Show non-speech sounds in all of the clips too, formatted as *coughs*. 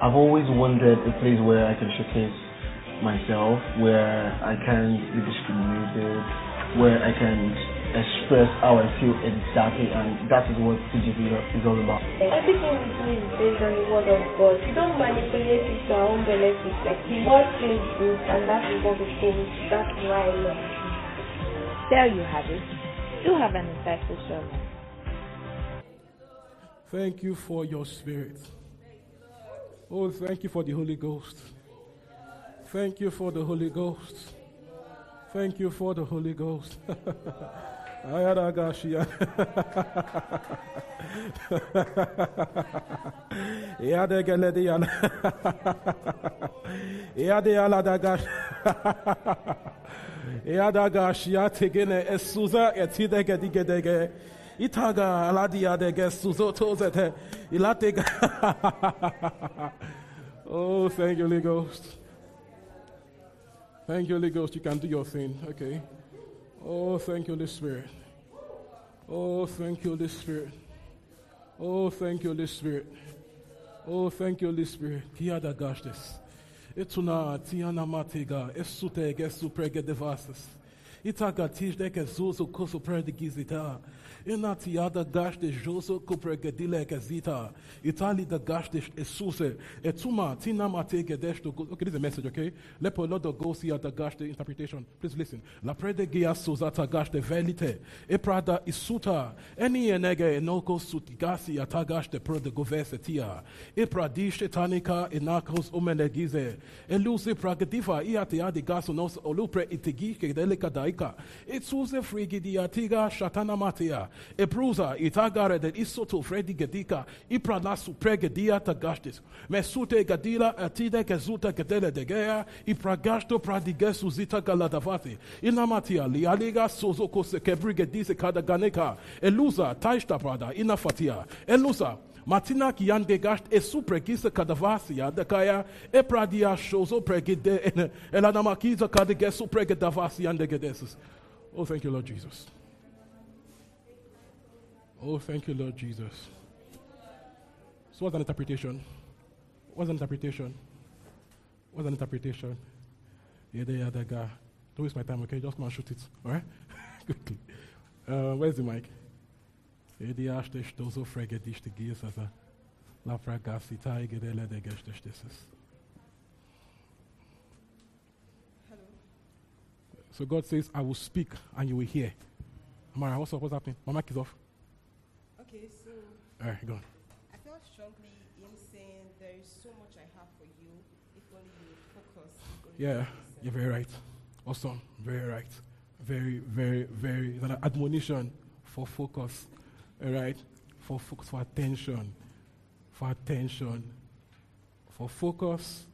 I've always wanted a place where I can showcase myself, where I can be discriminated, where I can express how I feel exactly, and that is what TGC is all about. Everything we do is based on the word of God. We don't manipulate it to our own benefit. Like the word says this, and that is what we think. That's why I love it. There you have it. You have an insightful sermon. Thank you for your spirit. Oh, thank you for the Holy Ghost. Thank you for the Holy Ghost. Thank you for the Holy Ghost. *laughs* Ayadagashia. *laughs* Yadegelediana. *laughs* Yadealadagash. Yadagashia tegene esuza etidegedigedege. Itaga aladia dege suzotozete. Ilatega. *laughs* Oh, thank you, Holy Ghost. Thank you, Holy Ghost. You can do your thing. Okay. Oh, thank you, Holy Spirit. Oh, thank you, Holy Spirit. Oh, thank you, Holy Spirit. Oh, thank you, Holy Spirit. Kiada gashtes. Etuna tiana matega. Esute gesu prege devasas. Itaga tijdeke zuzu kosu prede gizita. Inati ada gashte joso kupregedile gezita. Itali da gashte esuse. Etuma tina mate gedesh to Okay, this is a message, okay? Lepo lodo go see at the gashte interpretation. Please listen. La prede gia suzata gashte velite. Eprada isuta. Eni enege enoko sutigasi atagashte pro de govesetia. Epradishe tanika enakos omenegize. Eluse pragadiva iate adi gaso nos olupre itigi kedeleka daika. Etsuse frigidi atiga shatana matia. Epruza itagare de isoto fredi gedika. Iprana supregedia tagastis. Mesute gadila atide kezuta gedele de gea. Ipragasto pradigesu zita galadavati. Inamatia lialiga sozoko se kebrigedise kadaganeka. Eluza taishta prada inafatia. Eluza Matina ki kiande gasht e supregisa kadavasia de kaya e pradia shozo pregide *laughs* elanamakiza kadegesu pregedavasia de gedesus. Oh, thank you, Lord Jesus. Oh, thank you, Lord Jesus. So, what's an interpretation? What's an interpretation? What's an interpretation? Yeah, yeah, guy. Don't waste my time, okay? Just come and shoot it, all right? *laughs* Quickly. Uh, where's the mic? Edi aște ștozo fregediște ghisa la fragasita igedele de gesteștesis. So God says, I will speak and you will hear. Mara, what's up? What's happening? My mic is off. All right, go on. I felt strongly in saying there is so much I have for you if only you focus. Yeah, you're you very right. Awesome. Very right. Very, very, very. It's an admonition for focus. All right? For focus, for attention. For attention. For focus.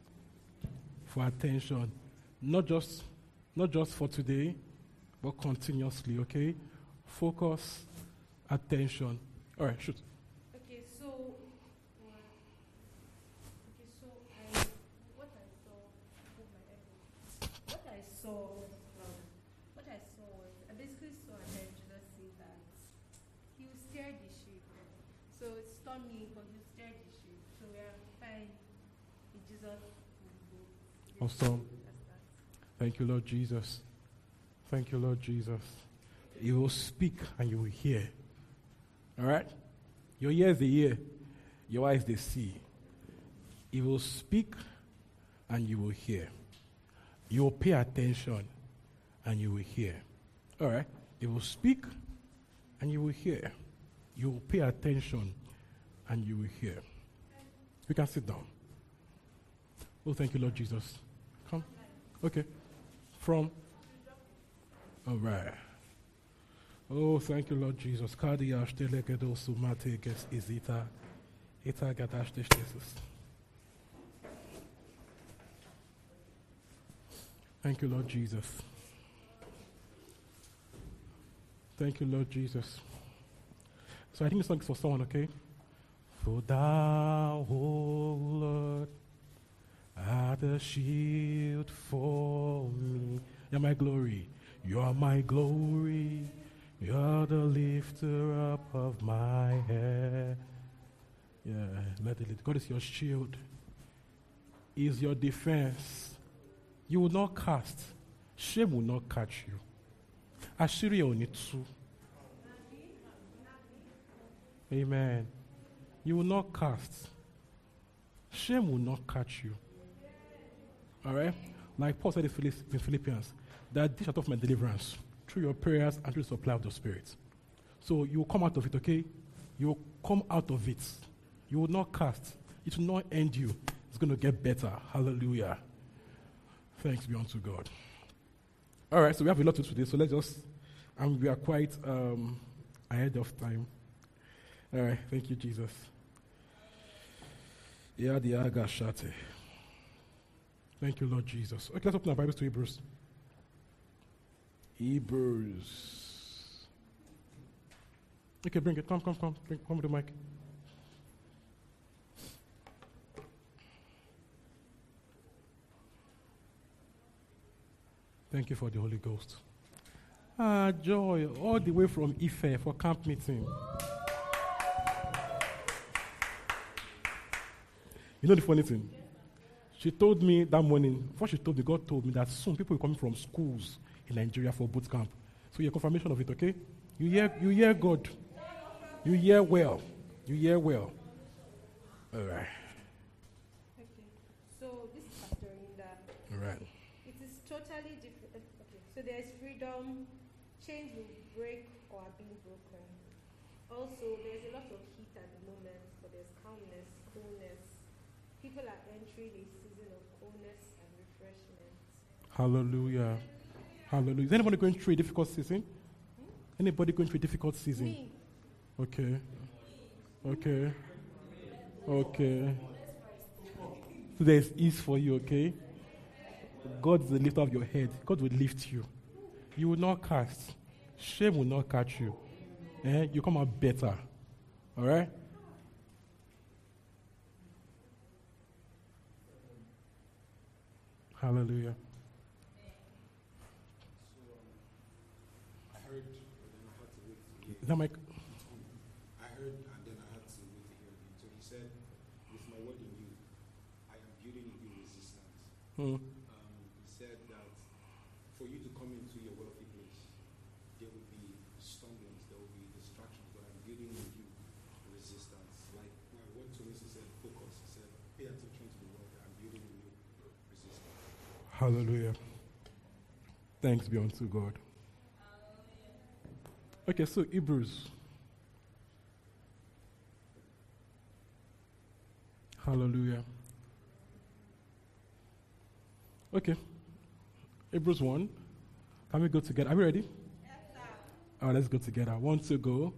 For attention. Not just, not just for today, but continuously, okay? Focus, attention. All right, shoot. Okay, so uh, okay, so I what I saw oh my elbow. what I saw um, what I saw was I basically saw and heard Jesus say that he will steer the ship. So it's stormy, but he will steer the ship. So we are fine. with Jesus will go. Awesome. Thank you, Lord Jesus. Thank you, Lord Jesus. You will speak and you will hear. All right? Your ears they hear, your eyes they see. You will speak and you will hear. You will pay attention and you will hear. All right? You will speak and you will hear. You will pay attention and you will hear. We can sit down. Oh, thank you, Lord Jesus. Okay. From. All right. Oh, thank you, Lord Jesus. Thank you, Lord Jesus. Thank you, Lord Jesus. So I think this song is for someone, okay? For thou, O Lord, art a shield for me. You're my glory. You are my glory. You're the lifter up of my head. Yeah, let it. God is your shield. Is your defense. You will not cast. Shame will not catch you. Ní tú. Amen. You will not cast. Shame will not catch you. All right? Like Paul said in Philippians, that this shall of my deliverance through your prayers and through the supply of the Spirit. So you will come out of it, okay? You will come out of it. You will not cast. It will not end you. It's going to get better. Hallelujah. Thanks be unto God. All right, so we have a lot to do today. So let's just, and we are quite um, ahead of time. All right, thank you, Jesus. Yeah, the Agashate. Thank you, Lord Jesus. Okay, let's open our Bibles to Hebrews. Hebrews. Okay, bring it. Come, come, come. Bring, come with the mic. Thank you for the Holy Ghost. Ah, joy, all the way from Ife for camp meeting. You know the funny thing? She told me that morning, before she told me, God told me that soon people will come from schools in Nigeria for boot camp. So your confirmation of it, okay? You hear, you hear God. You hear well. You hear well. All right. Okay. So this is Pastor Linda. All right. It is totally different. Okay. So there is freedom. Chains will break or are being broken. Also, there's a lot of heat at the moment, but there's calmness, coolness. People are entering a season of coolness and refreshment. Hallelujah. Hallelujah. Is anybody going through a difficult season? Anybody going through a difficult season? Okay. Okay. Okay. So there's ease for you, okay? God the lifter of your head. God will lift you. You will not cast. Shame will not catch you. Eh? You come out better. All right? Hallelujah. I heard, but then I had to wait to hear. Is that my. I heard, and then I had to wait to hear him. So he said, "With my word in you, I am building in you resistance." Hmm. Um, he said that for you to come into your wealthy place, there will be stumblings, there will be distractions, but I'm building in you resistance. Like my word to me, said, "Focus." He said, "Pay attention to the word. I'm building in you resistance." Hallelujah. Thanks be unto God. Okay, so Hebrews. Hallelujah. Okay. Hebrews 1. Can we go together? Are we ready? All right, oh, let's go together. One to go.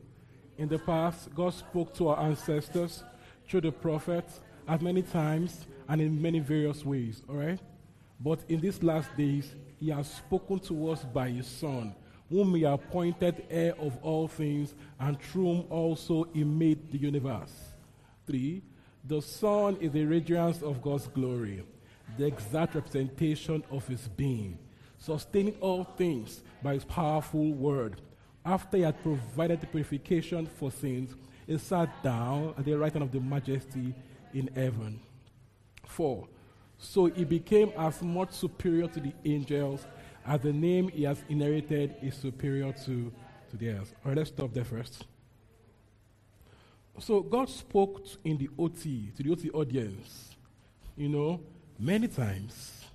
In the past, God spoke to our ancestors through the prophets at many times and in many various ways. All right? But in these last days, He has spoken to us by His Son, whom He appointed heir of all things, and through whom also He made the universe. 3. The Son is the radiance of God's glory, the exact representation of His being, sustaining all things by His powerful word. After He had provided the purification for sins, He sat down at the right hand of the majesty in heaven. 4. So he became as much superior to the angels as the name he has inherited is superior to, to theirs. All right, let's stop there first. So God spoke in the OT, to the OT audience, you know, many times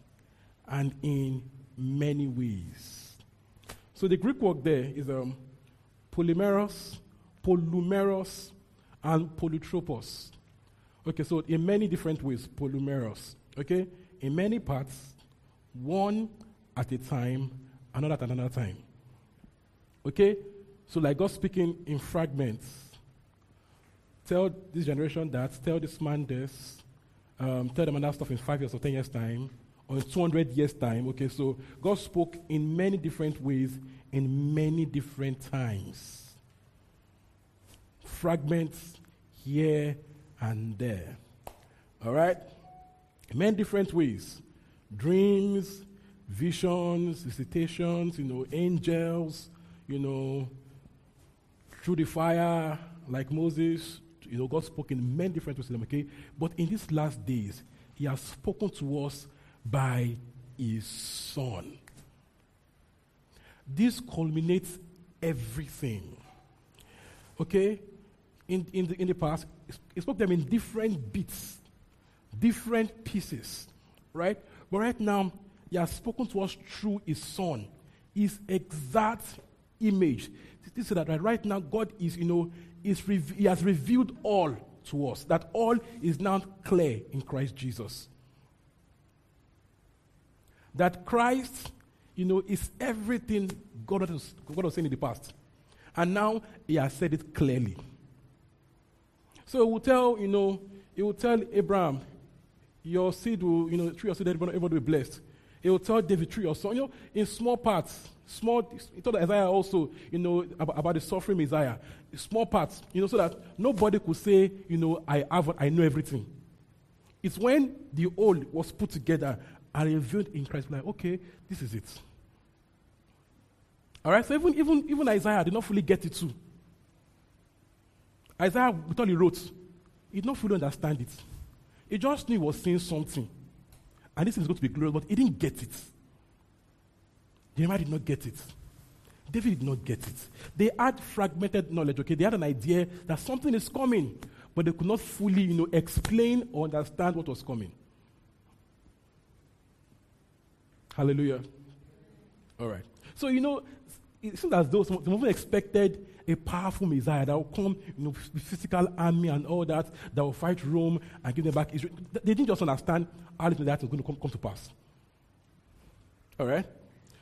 and in many ways. So the Greek word there is um, polymeros, polymeros, and polytropos. Okay, so in many different ways, polymeros. Okay, in many parts, one at a time, another at another time. Okay, so like God speaking in fragments. Tell this generation that, tell this man this, um, tell them another stuff in five years or ten years' time, or in 200 years' time. Okay, so God spoke in many different ways in many different times. Fragments here and there. All right? Many different ways. Dreams, visions, visitations, you know, angels, you know, through the fire, like Moses. You know, God spoke in many different ways to them, okay? But in these last days, He has spoken to us by His Son. This culminates everything. Okay? In, in, the, in the past, He spoke them in different bits, different pieces, right? But right now, He has spoken to us through His Son, His exact image. This is that right, now, God is, you know, is He has revealed all to us. That all is now clear in Christ Jesus. That Christ, you know, is everything God was, God saying in the past. And now He has said it clearly. So He will tell, you know, He will tell Abraham, your seed will, you know, through your seed, everybody will be blessed. He will tell David, through or son, you know, in small parts, small, he told Isaiah also, you know, about, about, the suffering Messiah, small parts, you know, so that nobody could say, you know, I have, I know everything. It's when the old was put together and revealed in Christ, like, okay, this is it. All right, so even, even, even Isaiah did not fully get it too. Isaiah, with all he wrote, he did not fully understand it. He just knew he was saying something. And this is going to be glorious, but he didn't get it. Jeremiah did not get it. David did not get it. They had fragmented knowledge, okay? They had an idea that something is coming, but they could not fully, you know, explain or understand what was coming. Hallelujah. All right. So, you know, it seems as though some, some expected a powerful Messiah that will come, you know, with physical army and all that, that will fight Rome and give them back Israel. They didn't just understand how this Messiah is going to come, come to pass. All right?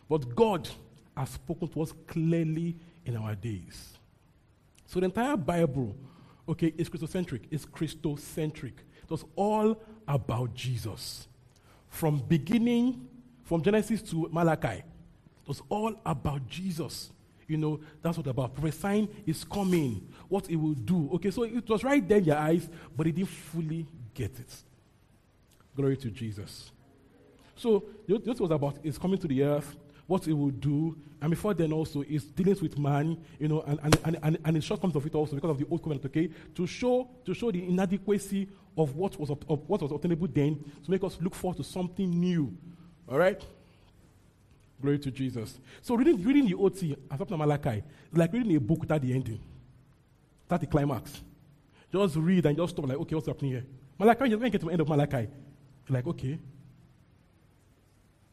But God has spoken to us clearly in our days. So the entire Bible, okay, is Christocentric. It's Christocentric. It was all about Jesus. From beginning, from Genesis to Malachi, it was all about Jesus. You know, that's what about. Prophesying is coming, what it will do. Okay, so it was right there in your eyes, but he didn't fully get it. Glory to Jesus. So, this was about is coming to the earth, what it will do, and before then also is dealing with man, you know, and, and, and, and, and the shortcomings of it also because of the old covenant, okay, to show to show the inadequacy of what was of what was obtainable then, to make us look forward to something new. All right? Glory to Jesus. So reading, reading the OT as up to Malachi, it's like reading a book without the ending. That's the climax. Just read and just stop like, okay, what's happening here? Malachi, you're going to get to the end of Malachi. You're like, okay.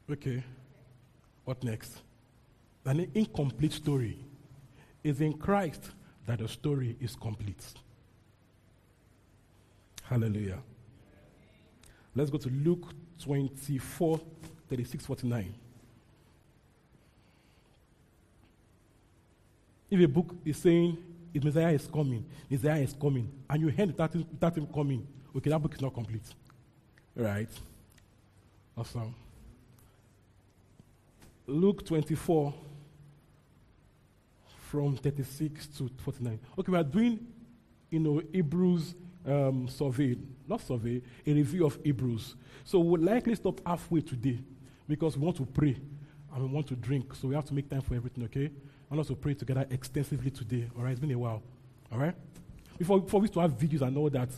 Okay. What next? An incomplete story. It's in Christ that the story is complete. Hallelujah. Let's go to Luke 24, 36, 49. If a book is saying Messiah is coming, Messiah is coming, and you heard without him, him coming, okay, that book is not complete. Right? Awesome. Luke 24, from 36 to 49. Okay, we are doing, you know, Hebrews um, survey, not survey, a review of Hebrews. So we'll likely stop halfway today because we want to pray and we want to drink. So we have to make time for everything, okay? And also pray together extensively today. All right, it's been a while. All right? Before, before we to have videos and all that.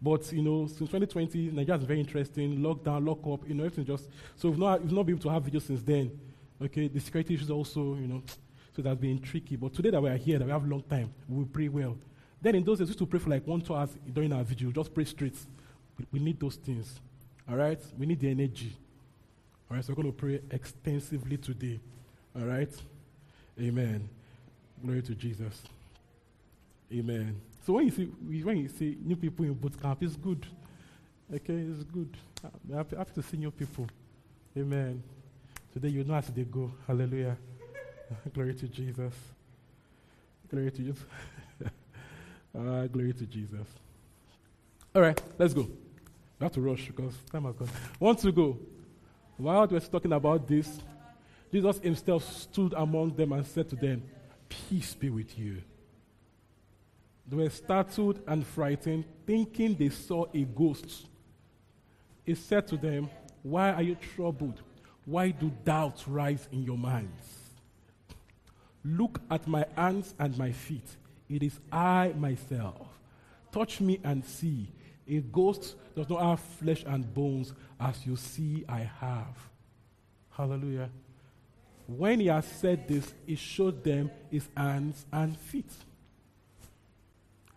But, you know, since 2020, Nigeria is very interesting. Lockdown, lock up, you know, everything just. So we've not, we've not been able to have videos since then. Okay, the security issues also, you know, so that's been tricky. But today that we are here, that we have long time, we will pray well. Then in those days, we used to pray for like one, two hours during our video, just pray straight. We, we need those things. All right? We need the energy. All right, so we're going to pray extensively today. All right? Amen. Glory to Jesus. Amen. So when you see when you see new people in boot camp, it's good. Okay, it's good. I'm happy, happy to see new people. Amen. Today you know as they go. Hallelujah. *laughs* glory to Jesus. Glory to Jesus. uh, *laughs* glory to Jesus. All right, let's go. We have to rush because time has gone. Want to go? While we're talking about this, Jesus himself stood among them and said to them, Peace be with you. They were startled and frightened, thinking they saw a ghost. He said to them, Why are you troubled? Why do doubts rise in your minds? Look at my hands and my feet. It is I myself. Touch me and see. A ghost does not have flesh and bones as you see I have. Hallelujah. When he had said this, he showed them his hands and feet.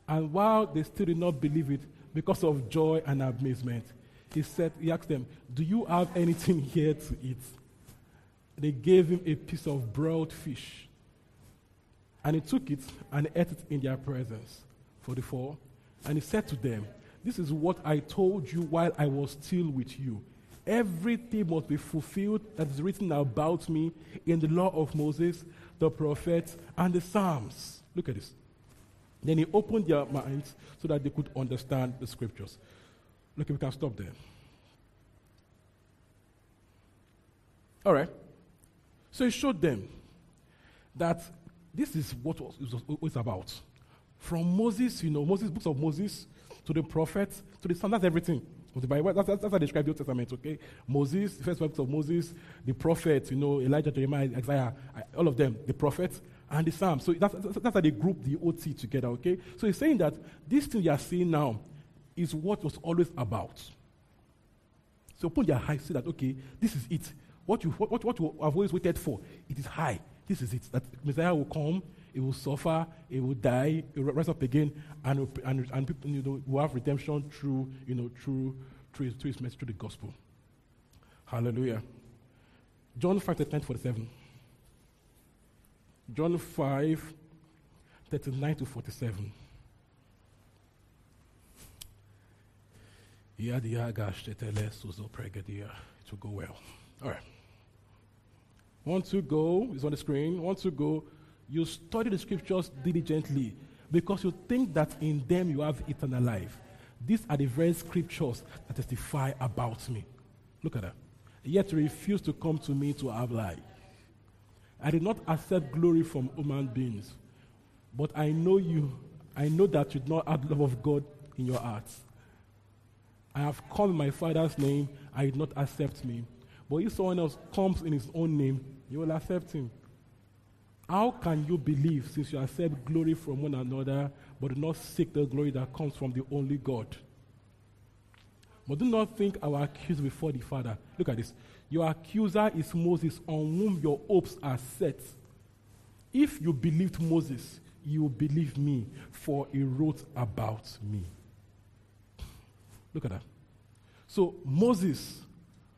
And while they still did not believe it because of joy and amazement, he said, he asked them, Do you have anything here to eat? They gave him a piece of broiled fish. And he took it and ate it in their presence. 44. And he said to them, This is what I told you while I was still with you. Everything must be fulfilled that is written about me in the law of Moses, the prophets, and the Psalms. Look at this. Then he opened their minds so that they could understand the scriptures. Look, we can stop there. All right. So he showed them that this is what it was about. From Moses, you know, Moses, books of Moses, to the prophets, to the Psalms, that's everything. That's, that's, that's how they describe the Old Testament, okay? Moses, the first books of Moses, the prophets, you know, Elijah, Jeremiah, Isaiah, all of them, the prophets, and the Psalms. So that's, that's how they group the OT together, okay? So he's saying that this thing you are seeing now is what was always about. So open your eyes, see that, okay, this is it. What you, what, what you have always waited for, it is high. This is it. That Messiah will come, he will suffer, he will die, he will rise up again, and, and, and people you know, will have redemption through, you know, through, through, his, through his message, through the gospel. Hallelujah. John 5 47. John 5 39 to 47. It will go well. All right. Want to go, is on the screen. Want to go, you study the scriptures diligently because you think that in them you have eternal life. These are the very scriptures that testify about me. Look at that. Yet refuse to come to me to have life. I did not accept glory from human beings, but I know you. I know that you do not have love of God in your hearts. I have come in my Father's name, I did not accept me. But if someone else comes in his own name, you will accept him. How can you believe since you accept glory from one another, but do not seek the glory that comes from the only God? But do not think our accuser before the Father. Look at this. Your accuser is Moses, on whom your hopes are set. If you believed Moses, you will believe me, for he wrote about me. Look at that. So Moses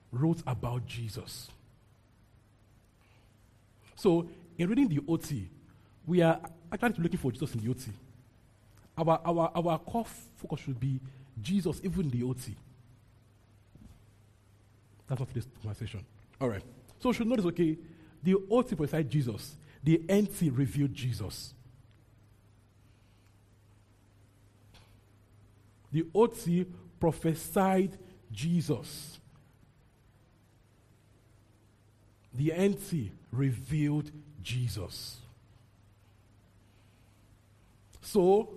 wrote about Jesus. So in reading the OT, we are actually looking for Jesus in the OT. Our, our, our core focus should be Jesus, even the OT. That's not today's conversation. All right. So we should notice, okay, the OT prophesied Jesus. The NT revealed Jesus. The OT prophesied Jesus. The NT revealed Jesus. So,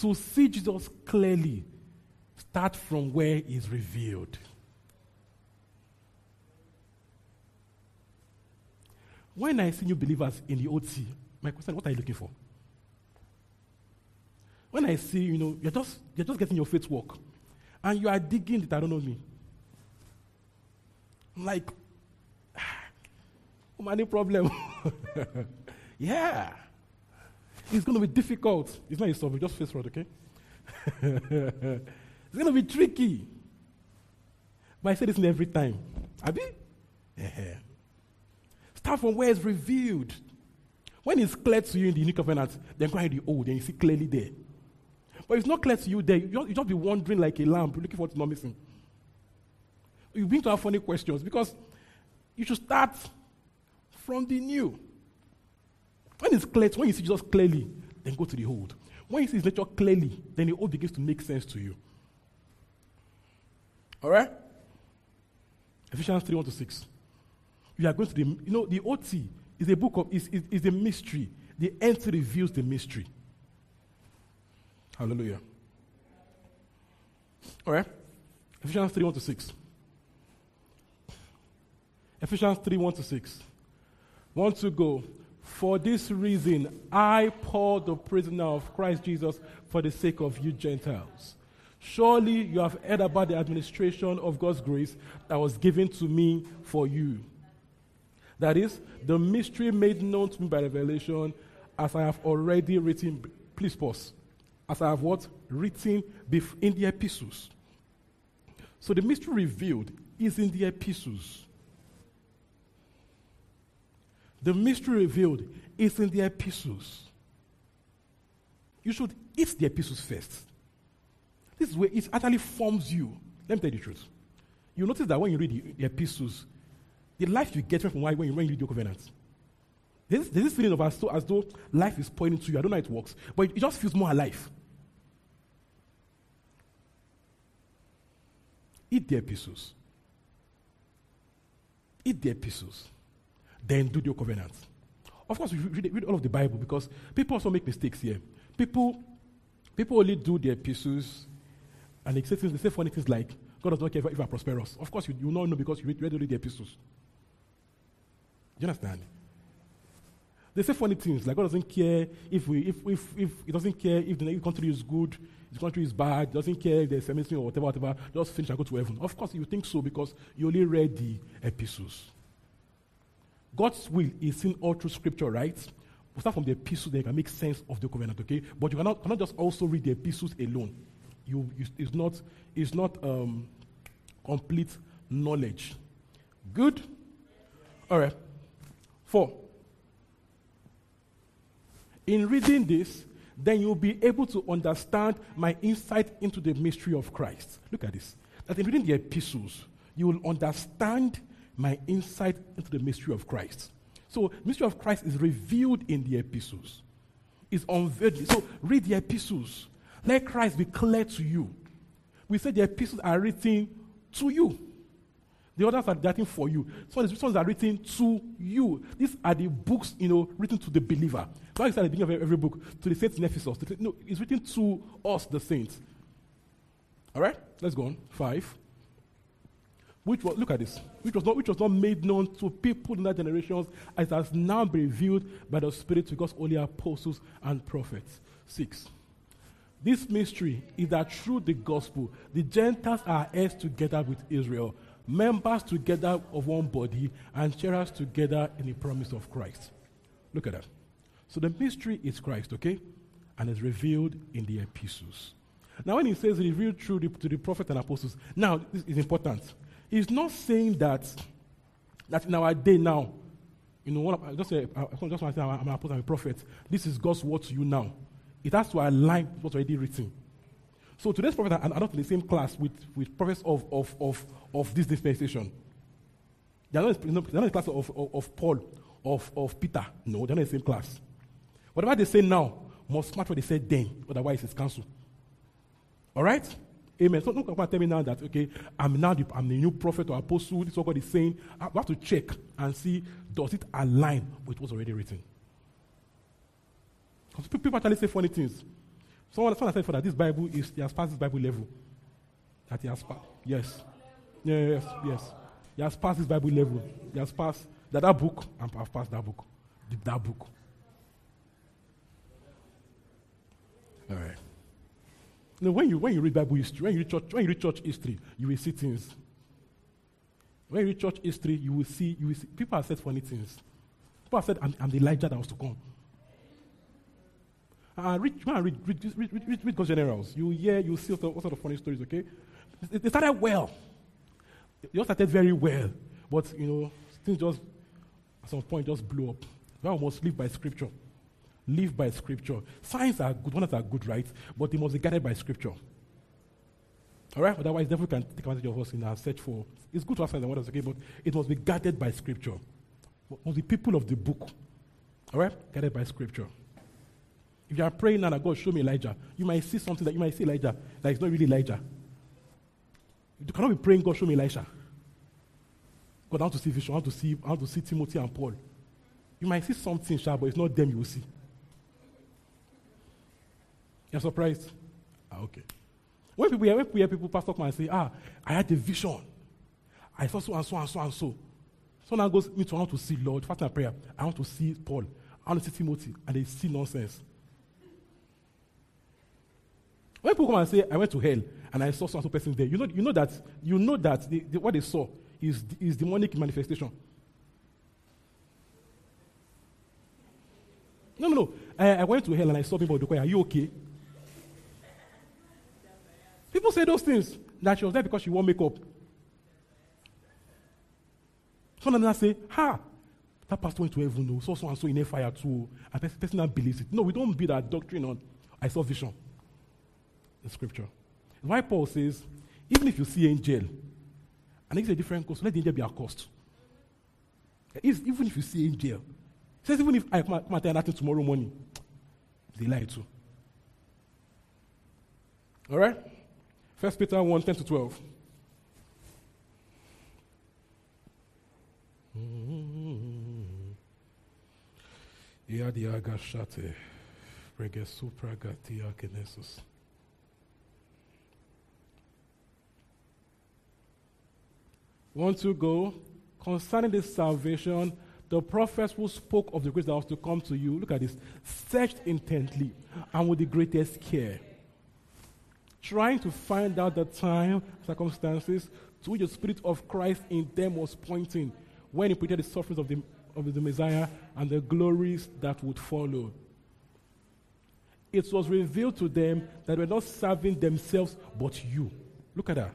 to see Jesus clearly, start from where he's revealed. When I see new believers in the OT, my question, what are you looking for? When I see, you know, you're just, you're just getting your faith work, and you are digging me. *sighs* I'm like, money problem. *laughs* *laughs* yeah. It's going to be difficult. It's not solve, just face road, okay? *laughs* it's going to be tricky. But I say this every time. Abi? Yeah. Start from where it's revealed. When it's clear to you in the new covenant, then go ahead the old, and you see clearly there. But if it's not clear to you there. You just, you just be wandering like a lamb, looking for what's not missing. You begin to have funny questions because you should start from the new. When it's clear, when you see Jesus clearly, then go to the old. When you see his nature clearly, then the old begins to make sense to you. All right? Ephesians 3 1 to 6. You are going to the, you know, the OT is a book of, is, is, is a mystery. The NT reveals the mystery. Hallelujah. All right? Ephesians 3 1 to 6. Ephesians 3 1 to 6. Want to go. For this reason, I, Paul, the prisoner of Christ Jesus, for the sake of you Gentiles. Surely you have heard about the administration of God's grace that was given to me for you. That is, the mystery made known to me by revelation, as I have already written. Please pause. As I have what? Written in the epistles. So the mystery revealed is in the epistles. The mystery revealed is in the epistles. You should eat the epistles first. This is where it actually forms you. Let me tell you the truth. You notice that when you read the, the epistles, the life you get from you, when you read covenant. There's, there's this feeling of as though, as though life is pointing to you. I don't know how it works, but it just feels more alive. Eat the epistles. Eat the epistles. Then do the covenant. Of course, we read, read all of the Bible because people also make mistakes here. People, people only do their epistles and they say things, they say funny things like, God does not care if, if are prosperous. Of course, you, you not know because you read, only the epistles. Do you understand? They say funny things like God doesn't care if we if if if He doesn't care if the country is good, the country is bad, doesn't care if there's feminism or whatever, whatever, just finish and go to heaven. Of course, you think so because you only read the epistles. God's will is seen all through scripture, right? We start from the epistles, then you can make sense of the covenant, okay? But you cannot, cannot just also read the epistles alone. You, you it's not, it's not um, complete knowledge. Good? All right. Four. In reading this, then you'll be able to understand my insight into the mystery of Christ. Look at this. That in reading the epistles, you will understand my insight into the mystery of Christ. So, mystery of Christ is revealed in the epistles. It's unveiled. So, read the epistles. Let Christ be clear to you. We say the epistles are written to you. The others are written for you. Some of the ones are written to you. These are the books, you know, written to the believer. Why is at the beginning of every book to the saints in Ephesus? No, it's written to us, the saints. All right, let's go on. Five. Which was look at this, which was not which was not made known to people in that generations, as has now been revealed by the Spirit to God's only apostles and prophets. Six. This mystery is that through the gospel, the Gentiles are heirs together with Israel, members together of one body, and sharers together in the promise of Christ. Look at that. So the mystery is Christ, okay? And is revealed in the epistles. Now, when he says revealed through the, to the prophets and apostles, now this is important. He's not saying that that in our day now, you know, what, just say, I just want to say I'm an apostle, a prophet. This is God's word to you now. It has to align with what's already written. So today's prophet are not in the same class with, with prophets of, of, of, of this dispensation. They're not, they're not in the class of, of, of, Paul, of, of Peter. No, they're not in the same class. Whatever they say now must match what they said then, otherwise it's cancelled. All right? Amen. So don't come and tell me now that, okay, I'm now the, I'm the new prophet or apostle. This is what God is saying. I have to check and see, does it align with what's already written? Because people actually say funny things. Someone, someone said for that this Bible is, he has passed this Bible level. That he has passed. Yes. Yes, yes. He has passed this Bible level. He has passed that, that book, I've passed that book. That book. All right. When you when you read Bible history, when you read church, when you read church history, you will see things. When you read church history, you will see, you will see people have said funny things. People have said, I'm, I'm the Elijah that was to come. Uh, read, read, read, read, read, read, read God's generals. You hear, you see all sort of funny stories, okay? They started well. They all started very well. But, you know, things just, at some point, just blew up. One must live by scripture. Live by scripture. Signs are good, wonders are good, right? But they must be guided by scripture. All right? Otherwise, the devil can take advantage of us in our search for. It's good to have signs and wonders, okay? But it must be guided by scripture. Must be people of the book. All right? Guided by scripture. If you are praying now that God show me Elijah, you might see something that you might see Elijah that is not really Elijah. You cannot be praying, God show me Elijah. God, I want to see vision. I want to see, I want to see Timothy and Paul. You might see something, sharp, but it's not them you will see. You're surprised? Ah, okay. When people, hear, when people hear people pastor come and say, ah, I had a vision. I saw so and so and so and so. So now goes me to I want to see Lord, fast and prayer. I want to see Paul. I want to see Timothy. And they see nonsense. When people come and say, I went to hell and I saw some so person there, you know, you know that you know that what they saw is, is demonic manifestation. No, no, no. I, I went to hell and I saw people Are you okay? People say those things that she was there because she wore makeup. Some of them say, ha, that pastor went to heaven, oh, no, so so and so in a fire too. Oh. And person, that believes it. No, we don't build that doctrine on I saw vision. The scripture. Why Paul says, even if you see angel, and it's a different cost, let the angel be accursed. Even if you see angel, says even if I come and tell nothing tomorrow morning, they lie too. All right? First Peter 1 10 to 12. Mm. Ia diagashate, pregesupragatia kinesus. Want to go concerning this salvation? The prophets who spoke of the grace that was to come to you, look at this, searched intently and with the greatest care trying to find out the time, circumstances to which the Spirit of Christ in them was pointing when he predicted the sufferings of the, of the Messiah and the glories that would follow. It was revealed to them that they were not serving themselves but you. Look at that.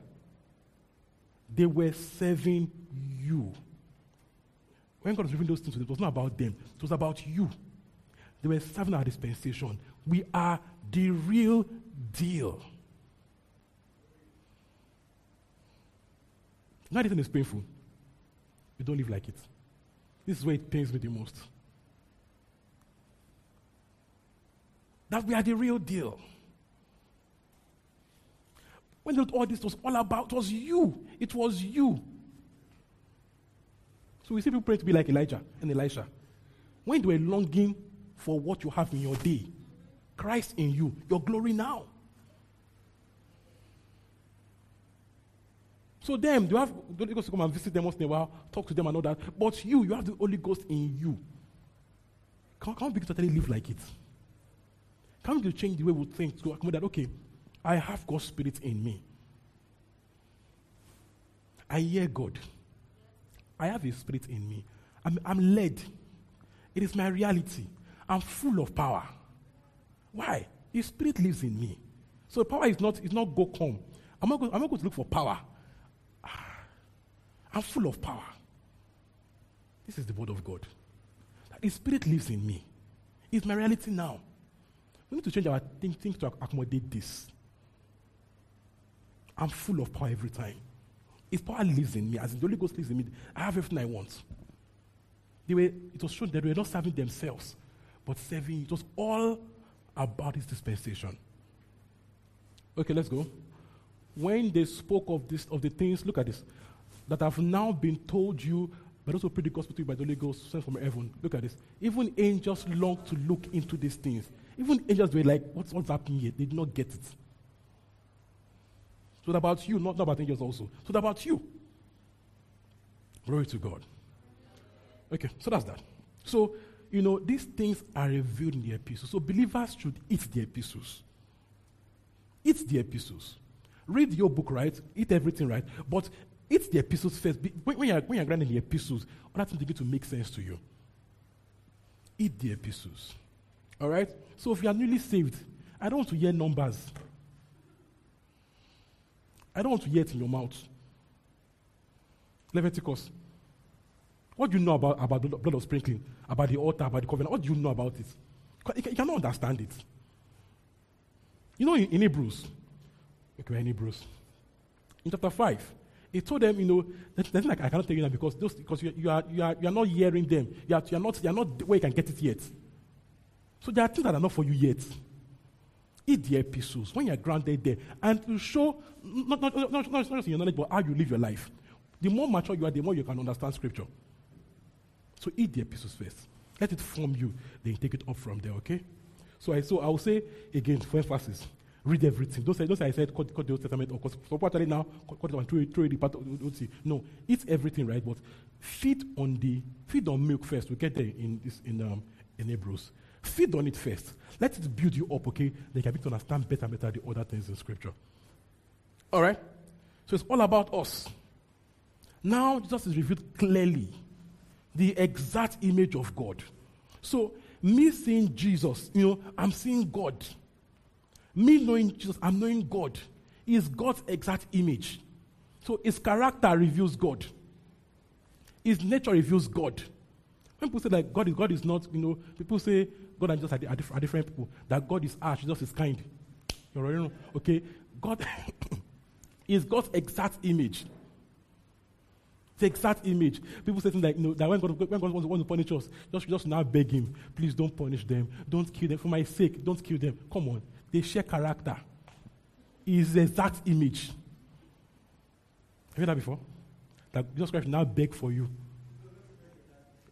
They were serving you. When God was revealing those things to them, it was not about them, it was about you. They were serving our dispensation. We are the real deal. Not anything is painful. You don't live like it. This is where it pains me the most. That we are the real deal. When all this was all about, it was you. It was you. So we see people praying to be like Elijah and Elisha. When they were longing for what you have in your day, Christ in you, your glory now. So them, you have the Holy Ghost to come and visit them once in a while, talk to them and all that. But you, you have the Holy Ghost in you. Can, can we begin to totally live like it? Can we change the way we think to accommodate that, okay, I have God's Spirit in me. I hear God. I have His Spirit in me. I'm, I'm led. It is my reality. I'm full of power. Why? His Spirit lives in me. So power is not, is not go come. I'm not, going, I'm not going to look for power. I'm full of power. This is the word of God. His spirit lives in me. It's my reality now. We need to change our thinking to accommodate this. I'm full of power every time. His power lives in me, as in the Holy Ghost lives in me. I have everything I want. They were, it was shown that they were not serving themselves, but serving. It was all about his dispensation. Okay, let's go. When they spoke of this, of the things, look at this that have now been told you, but also preach the gospel to you by the Holy Ghost sent from heaven. Look at this. Even angels long to look into these things. Even angels were like, what's, what's happening here? They did not get it. So about you, not, not about angels also. So about you. Glory to God. Okay, so that's that. So, you know, these things are revealed in the epistles. So believers should eat the epistles. Eat the epistles. Read your book, right? Eat everything, right? But Eat the epistles first. When, you're, when you're grinding the epistles, other things begin to make sense to you. Eat the epistles. All right? So if you are newly saved, I don't want to hear numbers. I don't want to hear it in your mouth. Leviticus. What do you know about, about blood of sprinkling? About the altar, about the covenant? What do you know about it? You, you cannot understand it. You know, in, in Hebrews, okay, in Hebrews, in chapter 5, he told them, you know, that's like I cannot tell you that because those, because you, you, are, you, are, you are not hearing them. You are, you, are not, you are not where you can get it yet. So there are things that are not for you yet. Eat the epistles when you are grounded there and to show, not, not, not, not, not just your knowledge, but how you live your life. The more mature you are, the more you can understand scripture. So eat the epistles first. Let it form you, then take it up from there, okay? So I so I will say again for emphasis. Read everything. Don't say I said cut, cut the Old Testament or cut, so actually now cut, cut it and throw it, throw it the part of the Old Testament. No, eat everything, right? But feed on the feed on milk first. We get there in this in um in Hebrews. Feed on it first. Let it build you up, okay? Then you can begin to understand better and better the other things in scripture. All right? So it's all about us. Now Jesus is revealed clearly the exact image of God. So me seeing Jesus, you know, I'm seeing God. Me knowing Jesus, I'm knowing God. He is God's exact image. So his character reveals God. His nature reveals God. When people say that God is God is not, you know, people say God and Jesus are, are different people. That God is harsh, Jesus is kind. You already know. Okay, God *coughs* is God's exact image. The exact image. People say things like, you know, that when God, when God wants, wants to punish us, just, just now beg Him, please don't punish them. Don't kill them. For my sake, don't kill them. Come on. They share character. Is exact image. Have you heard that before? That Jesus Christ now beg for you.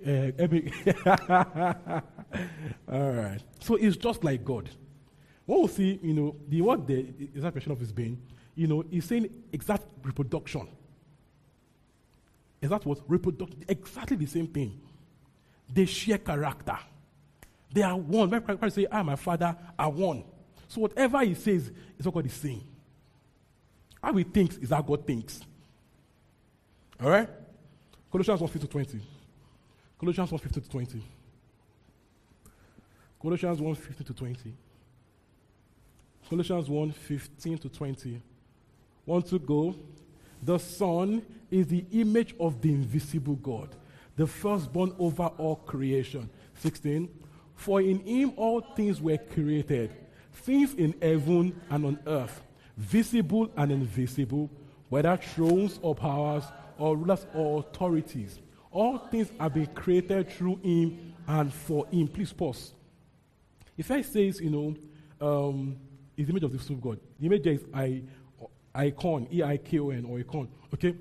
Uh, every *laughs* All right. So it's just like God. When we see, you know, the what the exact expression of his being, you know, he's saying exact reproduction. Is that what? Reproduction. Exactly the same thing. They share character. They are one. When Christ say, I my father are one. So whatever he says is what God is saying. How he thinks is how God thinks. All right? Colossians 1 to 20. Colossians 1 to 20. Colossians 1 to 20. Colossians 1 15 to 20. Want to go? The Son is the image of the invisible God, the firstborn over all creation. 16. For in him all things were created, things in heaven and on earth, visible and invisible, whether thrones or powers or rulers or authorities. All things have been created through him and for him. Please pause. If I says, you know, um, is the image of the of God. The image is I, icon, E I K O N, or icon. Okay?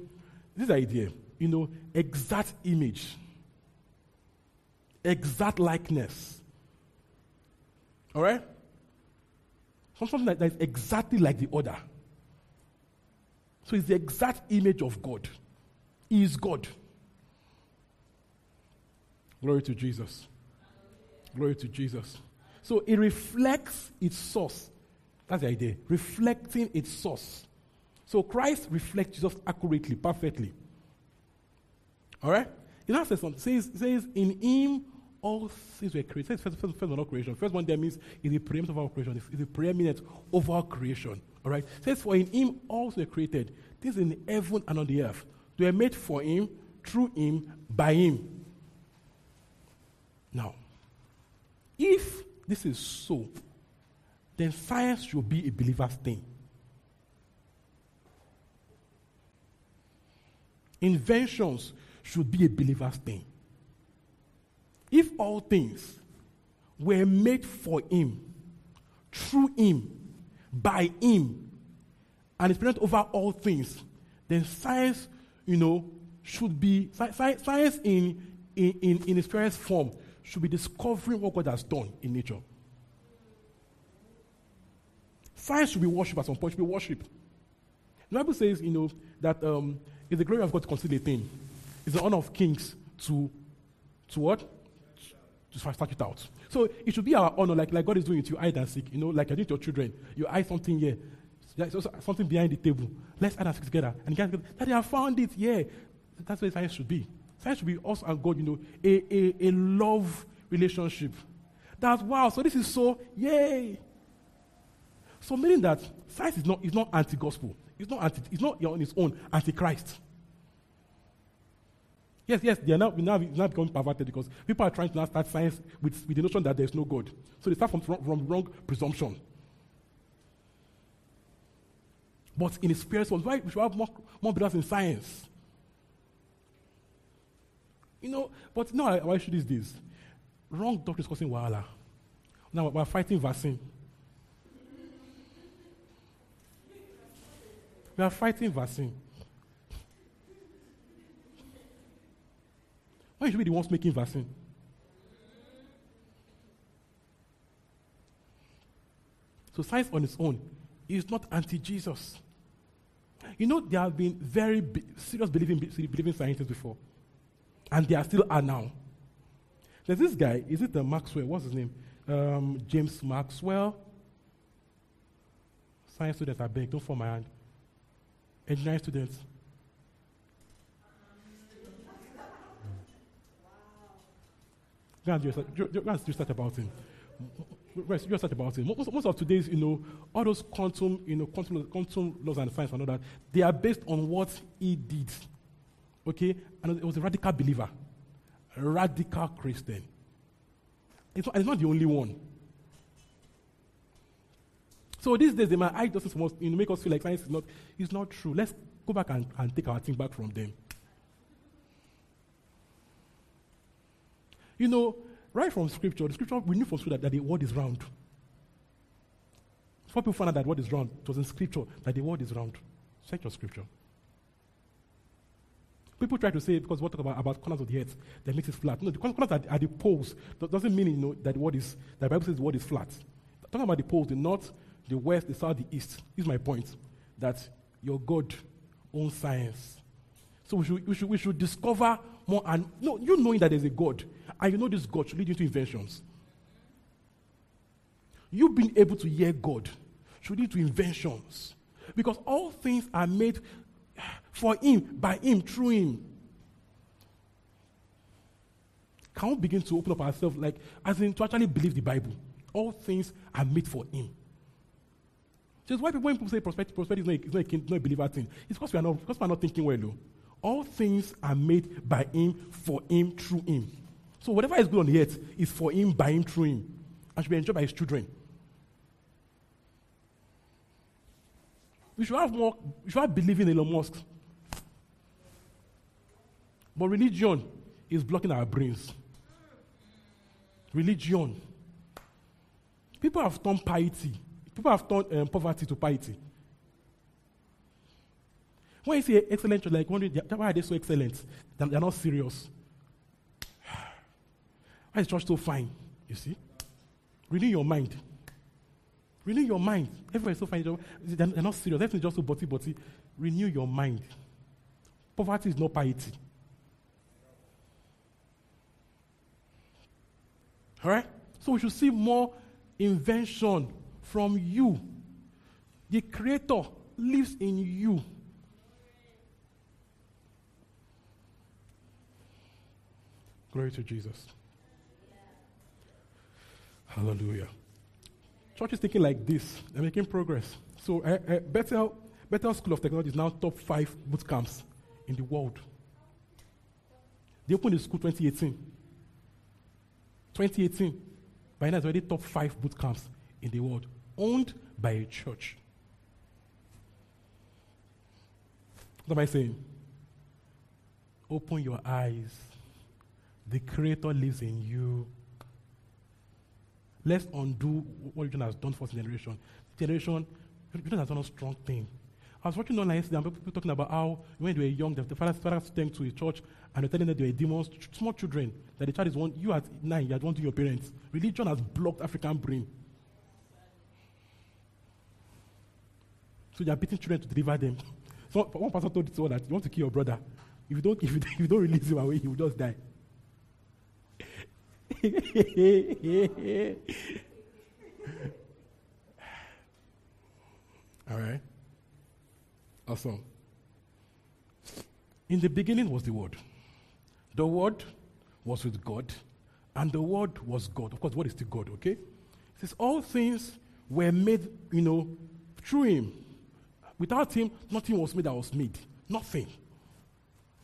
This idea, you know, exact image, exact likeness. All right? Something that is exactly like the other. So it's the exact image of God. He is God. Glory to Jesus. Glory to Jesus. So it reflects its source. That's the idea. Reflecting its source. So Christ reflects Jesus accurately, perfectly. All right? It now says something. Says, says in him all things were created. First, first, first one, all creation. First one there means is the preeminence of our creation. Is the preeminence of our creation. All right? Says for in him all things were created. Things in heaven and on the earth. They were made for him, through him, by him. Now, if this is so, then science should be a believer's thing. Inventions should be a believer's thing. If all things were made for him, through him, by him, and is present over all things, then science, you know, should be science, science in, in, in, in its form should be discovering what God has done in nature. Science should be worship at some point, should be worshipped. The Bible says, you know, that um, it's the glory of God to conceal a thing. It's the honor of kings to, to what? To start it out. So it should be our honor, like, like God is doing it to you, hide and seek. You know, like doing to your children. You hide something here, there's also something behind the table. Let's hide and seek together. And guys, Daddy, I found it. Yeah. That's where science should be. Science should be us and God, you know, a, a, a love relationship. That's wow. So this is so, yay. So meaning that science is not, is not anti-gospel. It's not anti, it's not on its own anti-Christ. Yes, yes, they are now, now, now becoming perverted because people are trying to now start science with, with the notion that there's no God. So they start from, from, from wrong presumption. But in the spirit world, why we should have more, more brothers in science? You know, but no, why should these this. Wrong doctor is causing wahala. Now we're fighting vaccine. We are fighting vaccine. Why should be the ones making vaccine? So science on its own is not anti-Jesus. You know, there have been very be- serious believing, believing scientists before, and there still are now. There's this guy, is it the Maxwell? What's his name? Um, James Maxwell. Science students, I beg, don't fall my hand. Engineering students. Go and do research about him. Do research about him. Most, most of today's, you know, all those quantum, you know, quantum, quantum laws and science and all that, they are based on what he did. Okay? And it was a radical believer, a radical Christian. It's not, not the only one. So these days, they might those things you know, make us feel like science is not, is not true. Let's go back and, and take our thing back from them. You know, right from scripture, the scripture, we knew from scripture that, that the world is round. Before people found out that word is round, it was in scripture that the world is round. Check your scripture. People try to say because what talk about, about corners of the earth that makes it flat. No, the corners are, are the poles. That doesn't mean you know that the word is the Bible says the word is flat. Talking about the poles, the north, the west, the south, the east. Is my point that your God owns science. So we should, we should, we should discover more and no, you knowing that there's a God, and you know this God should lead you to inventions. You being able to hear God should lead to inventions. Because all things are made for Him, by Him, through Him. Can we begin to open up ourselves, like, as in to actually believe the Bible? All things are made for Him. Just why people, when people say prosperity, prosperity is not a, is not a, not a believer thing, it's because we, are not, because we are not thinking well. Though. All things are made by Him, for Him, through Him. So whatever is good on the earth is for Him, by Him, through Him, and should be enjoyed by His children. We should have more, we should have belief in Elon Musk. But religion is blocking our brains. Religion. People have turned piety. People have turned um, poverty to piety. When you say excellent, like wondering, why are they so excellent? They're, not serious. *sighs* Why is church so fine? You see? Renew your mind. Renew your mind. Everybody's so fine. They're, they're not serious. Everything's just so butty butty. Renew your mind. Poverty is not piety. All right? So we should see more invention from you. The Creator lives in you. Glory to Jesus. Hallelujah. Church is thinking like this. They're making progress. So, uh, uh, Bethel, Bethel School of Technology is now top five boot camps in the world. They opened the school 2018. 2018. By now, it's already top five boot camps in the world, owned by a church. What am I saying? Open your eyes. The Creator lives in you. Let's undo what religion has done for this generation. Generation, religion has done a strong thing. I was watching online yesterday, and people talking about how when they were young, the fathers, fathers came to a church and they're telling them that they were demons, small children, that the child is one, you at nine, you are one to your parents. Religion has blocked African brain. So you are beating children to deliver them. *laughs* So one pastor told someone that you want to kill your brother. If you don't, *laughs* if you, if you don't release him away, he will just die. *laughs* All right. Awesome. In the beginning was the Word. The Word was with God, and the Word was God. Of course, what is the God, okay? It says, All things were made, you know, through Him. Without Him, nothing was made that was made. Nothing.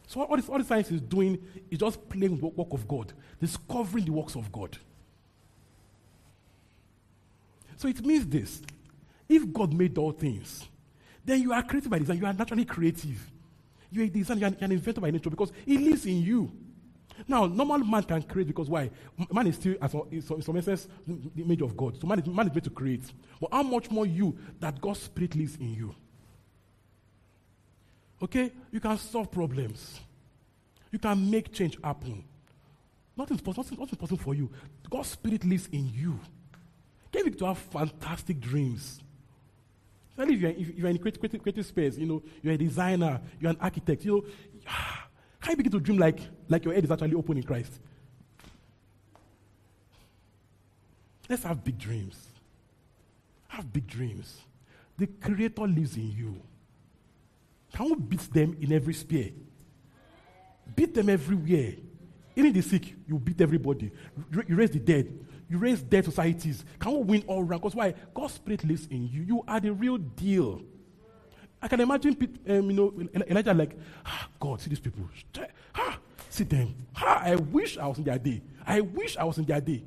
So all the science is doing is just playing with the work of God, discovering the works of God. So it means this. If God made all things, then you are created by design. You are naturally creative. You are a designer, you are an inventor by nature because it lives in you. Now, normal man can create because why? Man is still, in some sense, the image of God. So man is, man is made to create. But how much more you that God's spirit lives in you? Okay? You can solve problems. You can make change happen. Nothing's possible, nothing, nothing's possible for you. God's spirit lives in you. Get you to have fantastic dreams. If you're, if you're in creative, creative, space, you know, you're a designer, you're an architect, you know, *sighs* can you begin to dream like, like your head is actually open in Christ? Let's have big dreams. Have big dreams. The Creator lives in you. Can we beat them in every sphere? Beat them everywhere. Even the sick, you beat everybody. You raise the dead. You raise dead societies. Can we win all around? Because why? God's spirit lives in you. You are the real deal. I can imagine, um, you know, Elijah like, ah, God, see these people. Ah, see them. Ah, I wish I was in their day. I wish I was in their day.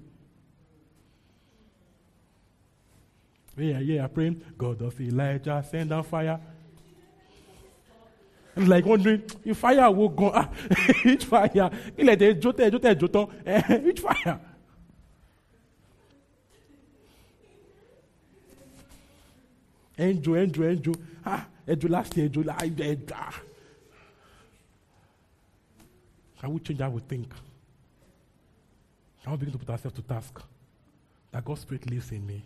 Yeah, yeah, praying, God of Elijah, send down fire. And like wondering, if fire will go, ah, *laughs* which fire? Like they jote, jote, jote, which fire? Angel, angel, angel. Ah, angel last year, angel, ah. Can we change how we think? Can we begin to put ourselves to task? That God's Spirit lives in me.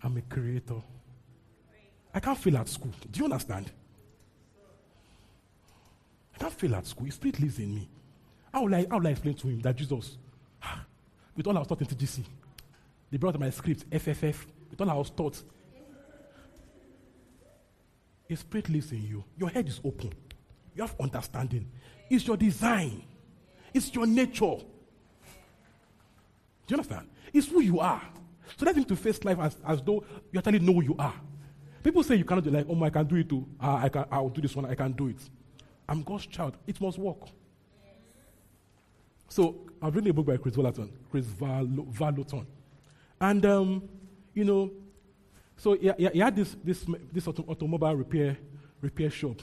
I'm a creator. I can't fail at school. Do you understand? Can't fail at school. His spirit lives in me. How will I, how will I explain to him that Jesus, with all I was taught in TGC, they brought my script, FFF, with all I was taught, His spirit lives in you. Your head is open. You have understanding. It's your design. It's your nature. Do you understand? It's who you are. So let him to face life as, as though you actually know who you are. People say you cannot do like, oh, I can do it too. Uh, I can, I'll do this one. I can do it. I'm God's child. It must work. So I've written a book by Kris Vallotton. Kris Vallotton. And, um, you know, so he, he, had this, this, this auto, automobile repair, repair shop.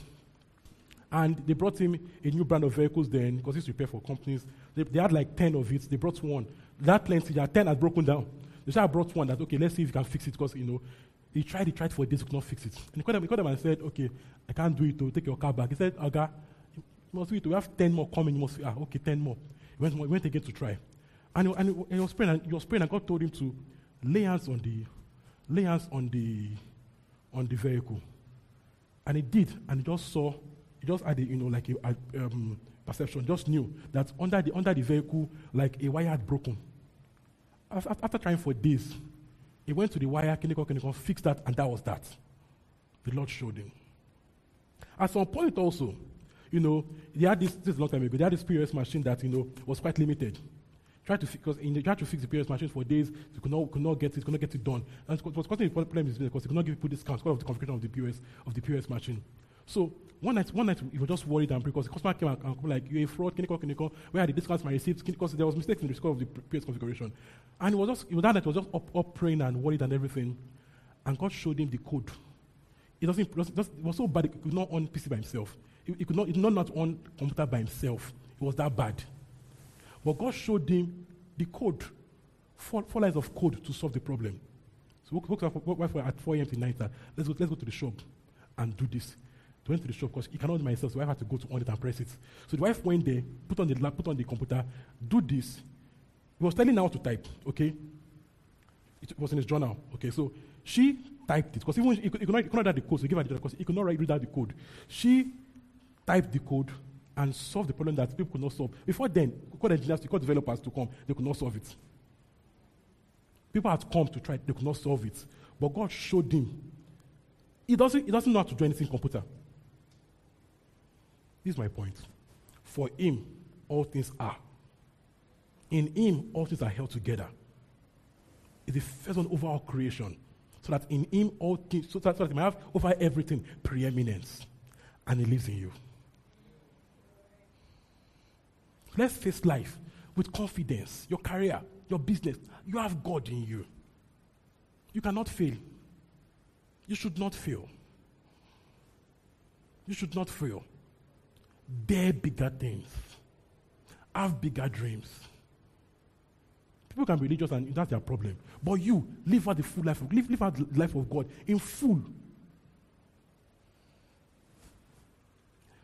And they brought him a new brand of vehicles then, because he's repair for companies. They, they, had like 10 of it. They brought one. That plenty, there 10 had broken down. They said, I brought one that, okay, let's see if you can fix it, because, you know, he tried, he tried for days, could not fix it. And he called, him, he called him and said, okay, I can't do it, to take your car back. He said, Aga, you must do it. We have 10 more coming. You must, ah, okay, 10 more. He went, he went again to try. And, and, and he, was praying, and he was praying, and God told him to lay hands on the, lay hands on the, on the vehicle. And he did, and he just saw, he just had a, you know, like a, a um, perception, just knew that under the, under the vehicle, like a wire had broken. After, after trying for days, he went to the wire, clinical, clinical, fixed that, and that was that. The Lord showed him. At some point also, you know, they had this, this long time ago, they had this POS machine that, you know, was quite limited. Tried to because in the, tried to fix the POS machine for days, you could not, could not get it, could not get it done. And it was causing the problem is because they could not give people discounts because of the configuration of the POS of the POS machine. So one night, one night he was just worried and because the customer came and, and like, you're a fraud, clinical, clinical, where are the discounts my receipts? Because there was mistakes in the score of the POS configuration. And it was just, he was that night, was just up, up praying and worried and everything. And God showed him the code. It doesn't, it, just, it was so bad, he could not on PC by himself. He, he could not, he not not on computer by himself. It was that bad. But God showed him the code, four, four lines of code to solve the problem. So woke, woke at 4 a.m. tonight. Let's go, let's go to the shop and do this. Went to the shop because he cannot do it myself, so I had to go to on it and press it. So the wife went there, put on the lap, put on the computer, do this. He was telling her how to type, okay? It was in his journal, okay? So she typed it because even he could, he could, not, he could not read the code, so he gave her the because he could not read out the code. She typed the code and solved the problem that people could not solve. Before then, called engineers, called developers to come, they could not solve it. People had come to try, they could not solve it. But God showed him. He doesn't, he doesn't know how to do anything computer. This is my point. For him, all things are. In him, all things are held together. He's the first one over all creation. So that in him, all things, so that, so that he have over everything preeminence. And he lives in you. Let's face life with confidence. Your career, your business, you have God in you. You cannot fail. You should not fail. You should not fail dare bigger things, have bigger dreams. People can be religious and that's their problem. But you live out the full life of live, live out the life of God in full.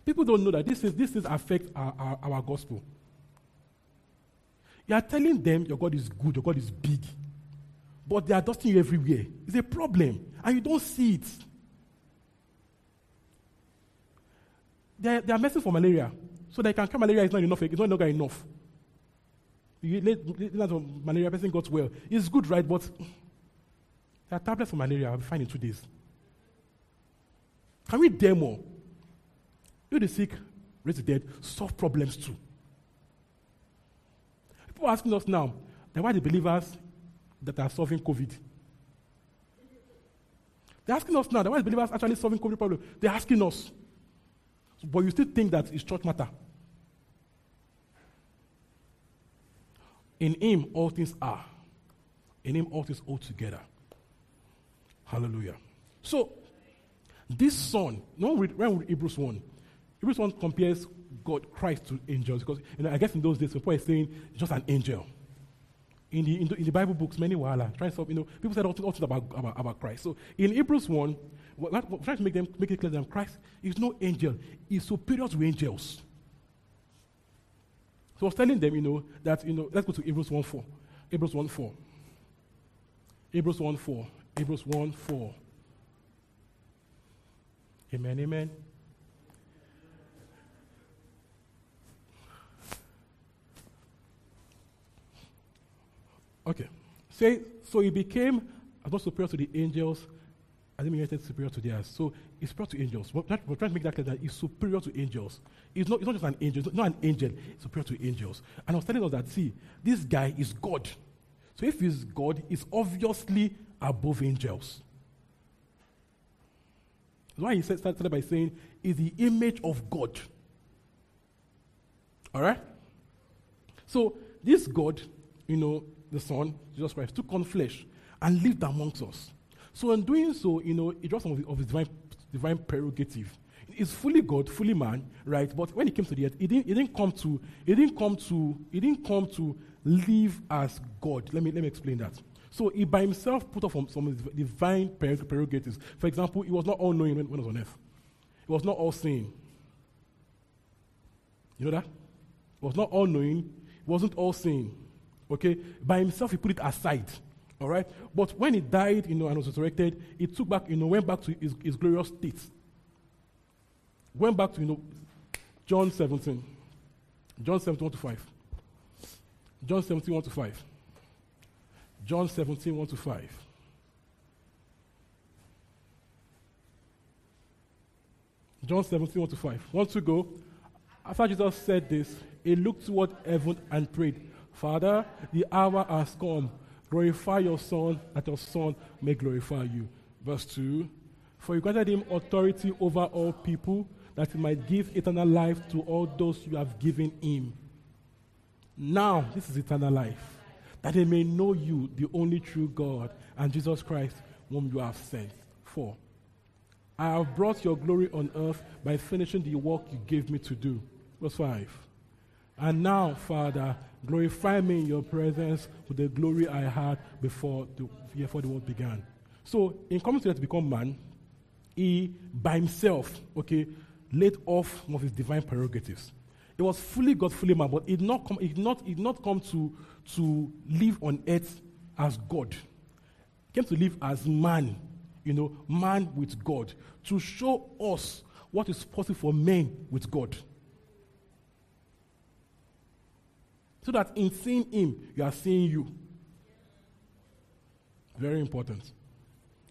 People don't know that this is this is affect our, our, our gospel. You are telling them your God is good, your God is big, but they are dusting you everywhere. It's a problem, and you don't see it. They are, they are medicine for malaria, so they can cure malaria is not enough. It's not longer enough. Let malaria person got well. It's good, right? But there are tablets for malaria. I'll be fine in two days. Can we demo? You the sick, raise the dead, solve problems too. People are asking us now, then why the believers that are solving COVID? They're asking us now, then why the believers actually solving COVID problem? They're asking us. But you still think that it's church matter. In him all things are. In him all things hold together. Hallelujah. So this son, no read, read Hebrews 1. Hebrews 1 compares God, Christ to angels. Because you know, I guess in those days, people are saying just an angel. In the, in the, in the Bible books, many were trying to you know, people said all things about, about, about Christ. So in Hebrews 1, we're trying to make them make it clear that Christ is no angel, he's superior to angels. So I was telling them, you know, that you know, let's go to Hebrews 1 4. Hebrews 1 4. Hebrews 1 4. Hebrews 1 4. Amen, amen. Okay. Say, so he became not superior to the angels, as he superior to theirs. So it's superior to angels. We're, we're trying to make that clear that it's superior to angels. It's not, he's not just an angel, he's not an angel, he's superior to angels. And I was telling us that, see, this guy is God. So if he's God, he's obviously above angels. That's why he said, started by saying, is the image of God. All right? So, this God, you know, the Son, Jesus Christ, took on flesh and lived amongst us. So, in doing so, you know, he was some of, his, of his divine, divine prerogative. He's fully God, fully man, right? But when he came to the earth, he didn't, he didn't come to, he didn't come to, he didn't come to live as God. Let me, let me explain that. So he by himself put off some divine prerogatives. For example, he was not all knowing when, when he was on earth. He was not all seeing. You know that? He was not all knowing. He wasn't all seeing. Okay? By himself, he put it aside. All right? But when he died, you know, and was resurrected, he took back, you know, went back to his, his glorious state. Went back to, you know, John 17. John 17, 1 to 5. John 17, 1 to 5. John 17, 1 to 5. John 17, 1 to 5. Once to go? After Jesus said this, he looked toward heaven and prayed, Father, the hour has come. Glorify your Son, that your Son may glorify you. Verse 2 For you granted him authority over all people, that he might give eternal life to all those you have given him. Now, this is eternal life that they may know you, the only true God, and Jesus Christ, whom you have sent. Four. I have brought your glory on earth by finishing the work you gave me to do. Verse 5. And now, Father, glorify me in your presence with the glory I had before the, before the world began. So, in coming to to become man, he, by himself, okay, laid off one of his divine prerogatives. It was fully God, fully man, but it did not come, it not, it not come to to live on earth as God. He came to live as man, you know, man with God, to show us what is possible for men with God. So that in seeing him, you are seeing you. Very important.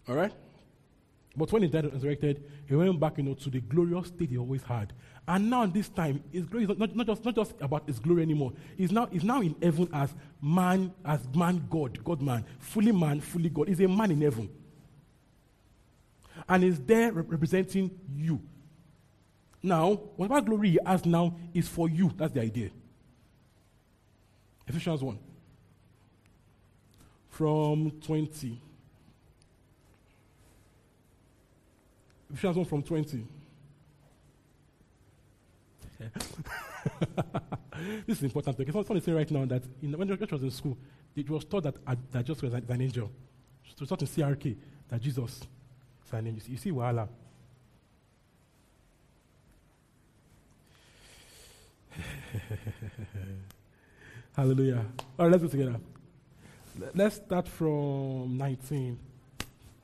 All right? But when he died and resurrected, he went back, you know, to the glorious state he always had. And now in this time, his glory is not, not, just, not just about his glory anymore. He's now, he's now in heaven as man, as man God, God man, fully man, fully God. He's a man in heaven. And he's there representing you. Now, whatever glory he has now is for you. That's the idea. Ephesians 1. From 20. Ephesians 1 from 20. *laughs* this is important because someone is saying right now that in, when Josh was in school, it was taught that, uh, that Jesus was an angel. It was taught in CRK that Jesus is an angel. You see, Wahala. *laughs* Hallelujah. All right, let's do it together. Let's start from 19.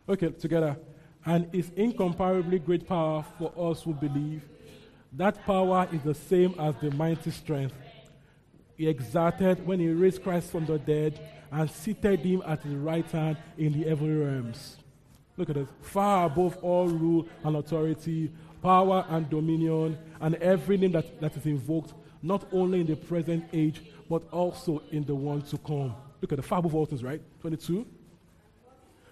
Okay, together. And it's incomparably great power for us who believe. That power is the same as the mighty strength he exerted when he raised Christ from the dead and seated him at his right hand in the heavenly realms. Look at this. Far above all rule and authority, power and dominion, and every name that, that is invoked, not only in the present age, but also in the one to come. Look at the far above all things, right? 22.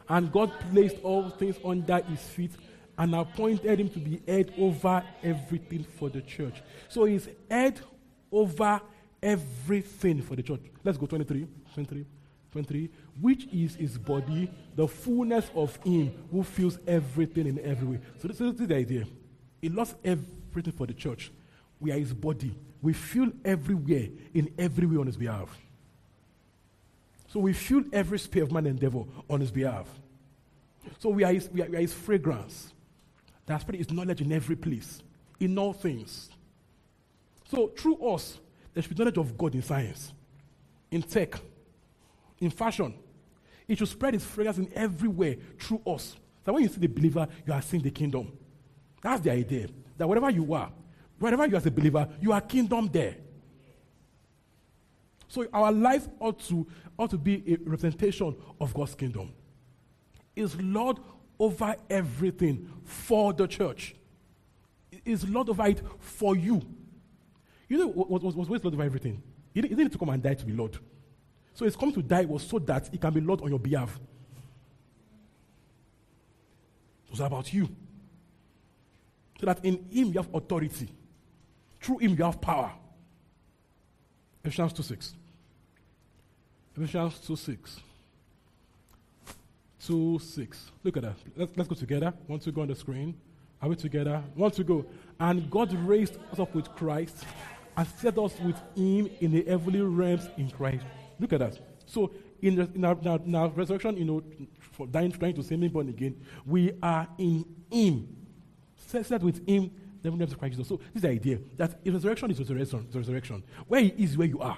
And God placed all things under his feet and appointed him to be head over everything for the church. So he's head over everything for the church. Let's go 23. 23. 23. Which is his body, the fullness of him who fills everything in every way. So this is the idea. He lost everything for the church. We are his body. We feel everywhere in every way on his behalf. So we feel every sphere of man and devil on his behalf. So we are his, we are, we are his fragrance. That spirit is knowledge in every place, in all things. So through us, there should be knowledge of God in science, in tech, in fashion. It should spread its fragrance in everywhere through us. So when you see the believer, you are seeing the kingdom. That's the idea. That wherever you are, wherever you are as a believer, you are kingdom there. So our life ought to, ought to be a representation of God's kingdom. Is Lord over everything for the church. Is Lord over it for you. You know what was, was, Lord over everything? He didn't, he didn't need to come and die to be Lord. So his come to die was so that he can be Lord on your behalf. It was about you. So that in him you have authority. Through him you have power. Ephesians 2 6. Ephesians 2 6. 2 6. Look at that. Let's, let's go together. Want to go on the screen? Are we together? Want to go? And God raised us up with Christ and set us with Him in the heavenly realms in Christ. Look at that. So, in, the, in, our, in, our, in our resurrection, you know, for dying, trying to save me born again, we are in Him. Set, set with Him, realms of Christ Jesus. So, this is the idea that resurrection is resurrection, resurrection. Where He is, where you are.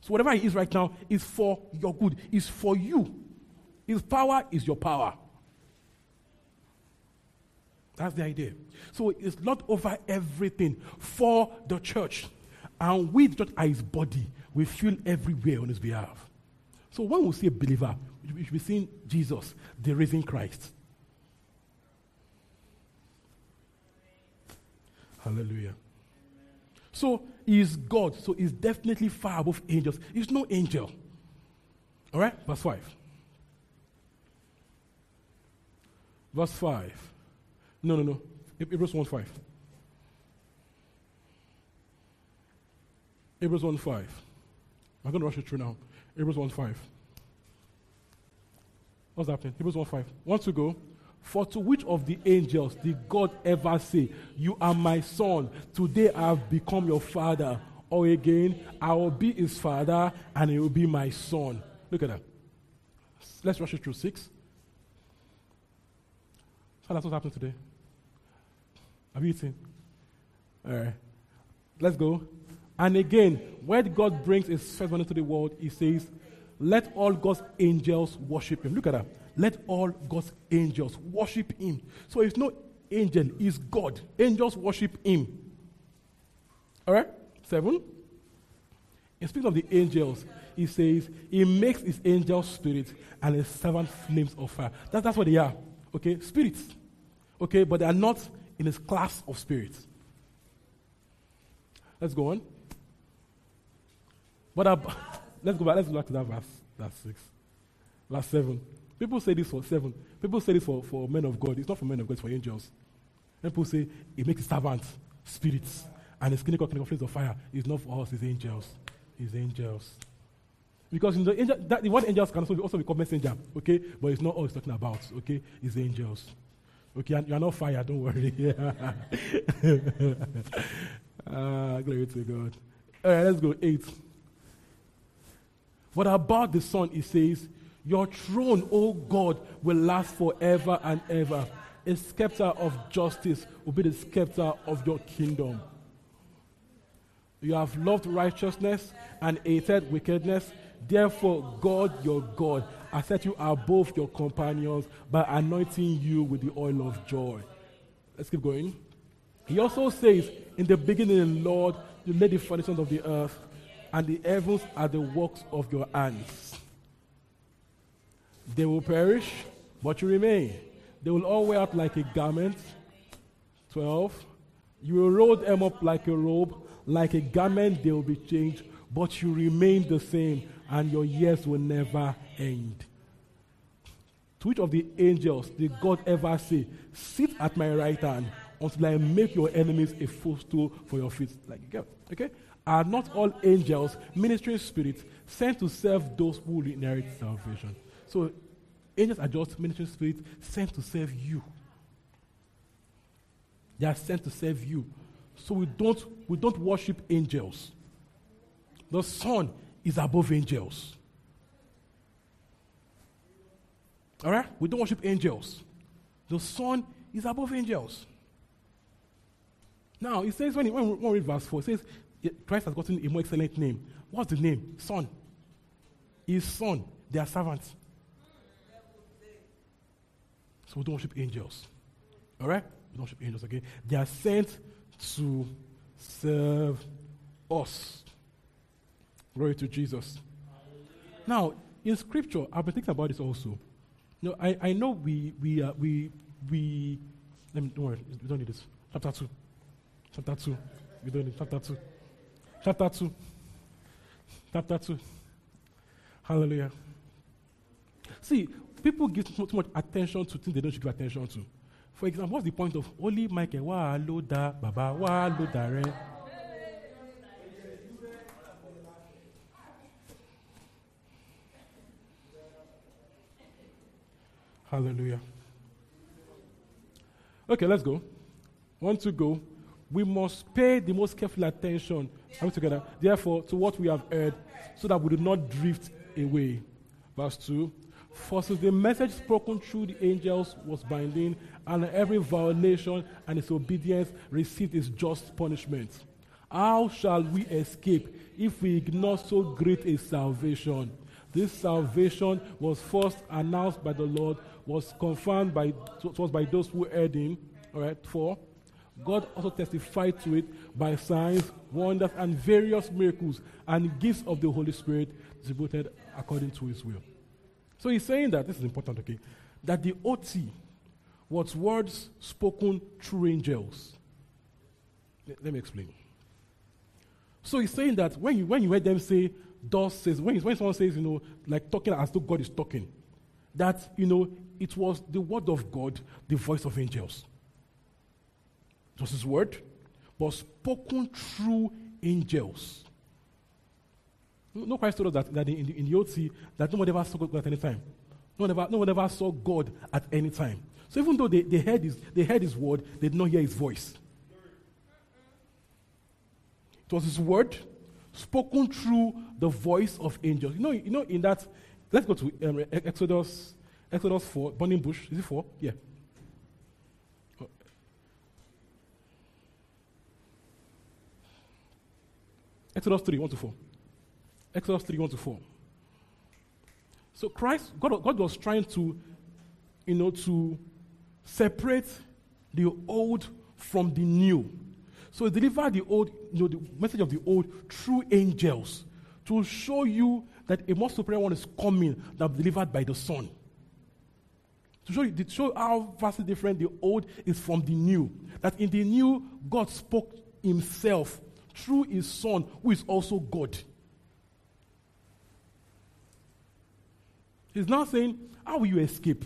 So, whatever He is right now is for your good, is for you. His power is your power. That's the idea. So it's not over everything for the church. And we, the church, are his body. We feel everywhere on his behalf. So when we see a believer, we should be seeing Jesus, the risen Christ. Hallelujah. So he is God. So he's definitely far above angels. He's no angel. All right? Verse 5. Verse 5. No, no, no. Hebrews 1 5. Hebrews 1 5. I'm going to rush it through now. Hebrews 1 5. What's happening? Hebrews 1 5. Want to go? For to which of the angels did God ever say, You are my son, today I have become your father? Or again, I will be his father and he will be my son. Look at that. Let's rush it through 6. So that's what happened today. Have you eaten? All right. Let's go. And again, when God brings his firstborn into the world, he says, Let all God's angels worship him. Look at that. Let all God's angels worship him. So it's no angel, it's God. Angels worship him. All right? Seven. In speaking of the angels, he says, He makes his angels spirits and his servant flames of fire. That, that's what they are. Okay? Spirits. Okay? But they are not in his class of spirits. Let's go on. But uh, *laughs* let's go back. Let's go back to that verse. That's six. Verse seven. People say this for seven. People say this for, for men of God. It's not for men of God, it's for angels. And people say it makes servants spirits. And his clinical clinical flames of fire It's not for us, it's angels. It's angels. Because in the angel, that, the word angels can also be, also be called messenger, okay? But it's not all he's talking about, okay? It's angels. Okay, you are not fired, don't worry. *laughs* ah, glory to God. All right, let's go. Eight. What about the Son? He says, Your throne, O God, will last forever and ever. A scepter of justice will be the scepter of your kingdom. You have loved righteousness and hated wickedness. Therefore, God your God has set you above your companions by anointing you with the oil of joy. Let's keep going. He also says, In the beginning, Lord, you laid the foundations of the earth, and the heavens are the works of your hands. They will perish, but you remain. They will all wear out like a garment. 12. You will roll them up like a robe, like a garment, they will be changed, but you remain the same, and your years will never end. To which of the angels did God ever say, Sit at my right hand until I make your enemies a footstool for your feet? Like, okay? Are not all angels ministering spirits sent to serve those who inherit salvation? So, angels are just ministering spirits sent to serve you. They are sent to serve you. So we don't, we don't worship angels. The Son is above angels. All right? We don't worship angels. The Son is above angels. Now, it says, when, he, when we read verse 4, it says, Christ has gotten a more excellent name. What's the name? Son. His son. They are servants. So we don't worship angels. All right? We don't worship angels, okay? They are sent to serve us. Glory to Jesus. Now, in scripture, I've been thinking about this also. No, I, I know we we uh, we we let me don't worry, we don't need this. Chapter two. Chapter two. We don't need chapter two. Chapter two. Chapter two. Hallelujah. See, people give too much attention to things they don't give attention to. For example, what's the point of Holy Michael? Wa lo da baba wa lo da re. Hallelujah. Okay, let's go. Want to go? We must pay the most careful attention. Are together? Therefore, to what we have heard, so that we do not drift away. Verse 2 For since the message spoken through the angels was binding, and every violation and disobedience received its just punishment, how shall we escape if we ignore so great a salvation? This salvation was first announced by the Lord was confirmed by, was by those who heard him. All right, four. God also testified to it by signs, wonders, and various miracles and gifts of the Holy Spirit distributed according to his will. So he's saying that, this is important, okay, that the OT was words spoken through angels. Let, let me explain. So he's saying that when you, when you heard them say, thus says, when, when someone says, you know, like talking as though God is talking, that, you know, it was the word of God, the voice of angels. It was his word, but spoken through angels. No Christ told us that, that in, the, in the OT that no one ever saw God at any time. No one, ever, no one ever saw God at any time. So even though they, they, heard his, they heard his word, they did not hear his voice. It was his word spoken through the voice of angels. You know, you know in that, let's go to um, Exodus Exodus 4, burning bush. Is it 4? Yeah. Exodus 3, 1 to 4. Exodus 3, 1 to 4. So Christ, God, God was trying to, you know, to separate the old from the new. So he delivered the old, you know, the message of the old through angels to show you that a more superior one is coming that delivered by the Son. To show, you, to show how vastly different the old is from the new. That in the new, God spoke himself through his son, who is also God. He's not saying, How will you escape?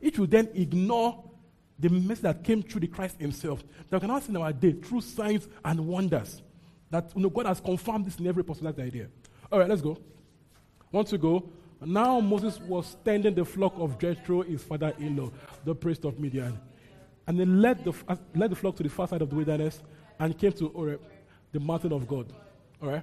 It will then ignore the message that came through the Christ himself. That we can see in our day through signs and wonders. That you know, God has confirmed this in every possible idea. All right, let's go. Want to go? Now Moses was tending the flock of Jethro, his father-in-law, the priest of Midian. And he led the, led the flock to the far side of the wilderness and came to Horeb, the mountain of God. All right?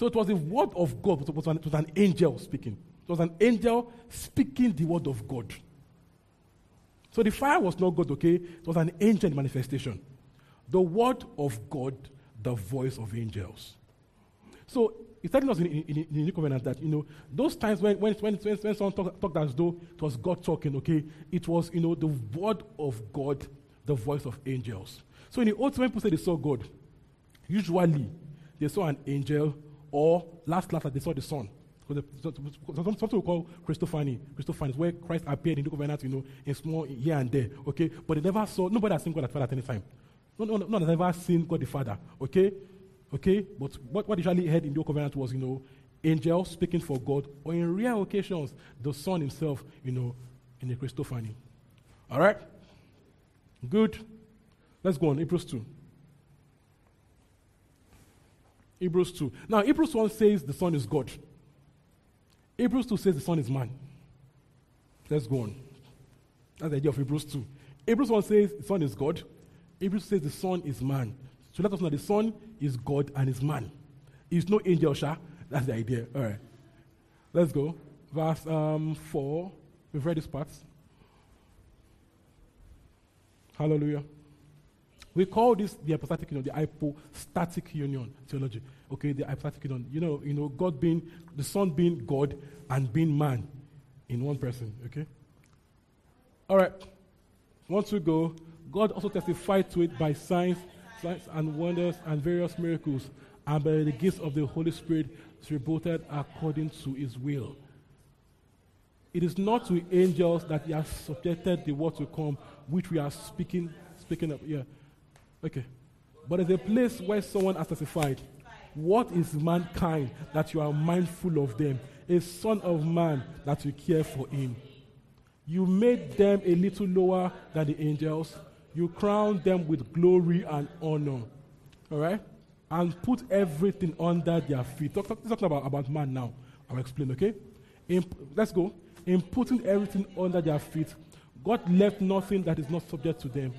So it was the word of God, it was, an, it was an angel speaking. It was an angel speaking the word of God. So the fire was not God, okay? It was an angel manifestation. The word of God, the voice of angels. So it's telling us in, in, in, the New Covenant that, you know, those times when, when, when, when someone talked talk as though it was God talking, okay, it was, you know, the word of God, the voice of angels. So in the Old Testament, people they saw God. Usually, they saw an angel, or last, last, they saw the sun. Something we call Christophany. Christophany is where Christ appeared in the covenant, you know, in small here and there. Okay, but they never saw. Nobody has seen God the Father at any time. No, no, no, has ever seen God the Father. Okay, okay. But what what usually heard in the covenant was, you know, angels speaking for God, or in rare occasions, the Son Himself, you know, in the Christophany. All right. Good. Let's go on. Hebrews two. Hebrews 2. Now, Hebrews 1 says the Son is God. Hebrews 2 says the Son is man. Let's go on. That's the idea of Hebrews 2. Hebrews 1 says the Son is God. Hebrews says the Son is man. So let us know the Son is God and is man. He's no angel, Sha. That's the idea. All right. Let's go. Verse um, 4. We've read this part. Hallelujah. We call this the hypostatic union, the hypostatic union theology. Okay, the hypostatic union. You know, you know, God being the Son being God and being man in one person. Okay. All right. Once we go, God also testified to it by signs, signs and wonders and various miracles, and by the gifts of the Holy Spirit distributed according to His will. It is not to angels that He has subjected the word to come, which we are speaking, speaking of. Yeah. Okay. But there's a place where someone has testified. What is mankind that you are mindful of them? A son of man that you care for him. You made them a little lower than the angels. You crowned them with glory and honor. All right? And put everything under their feet. Talk, talk, talking about, about man now. I'll explain, okay? In, let's go. In putting everything under their feet, God left nothing that is not subject to them.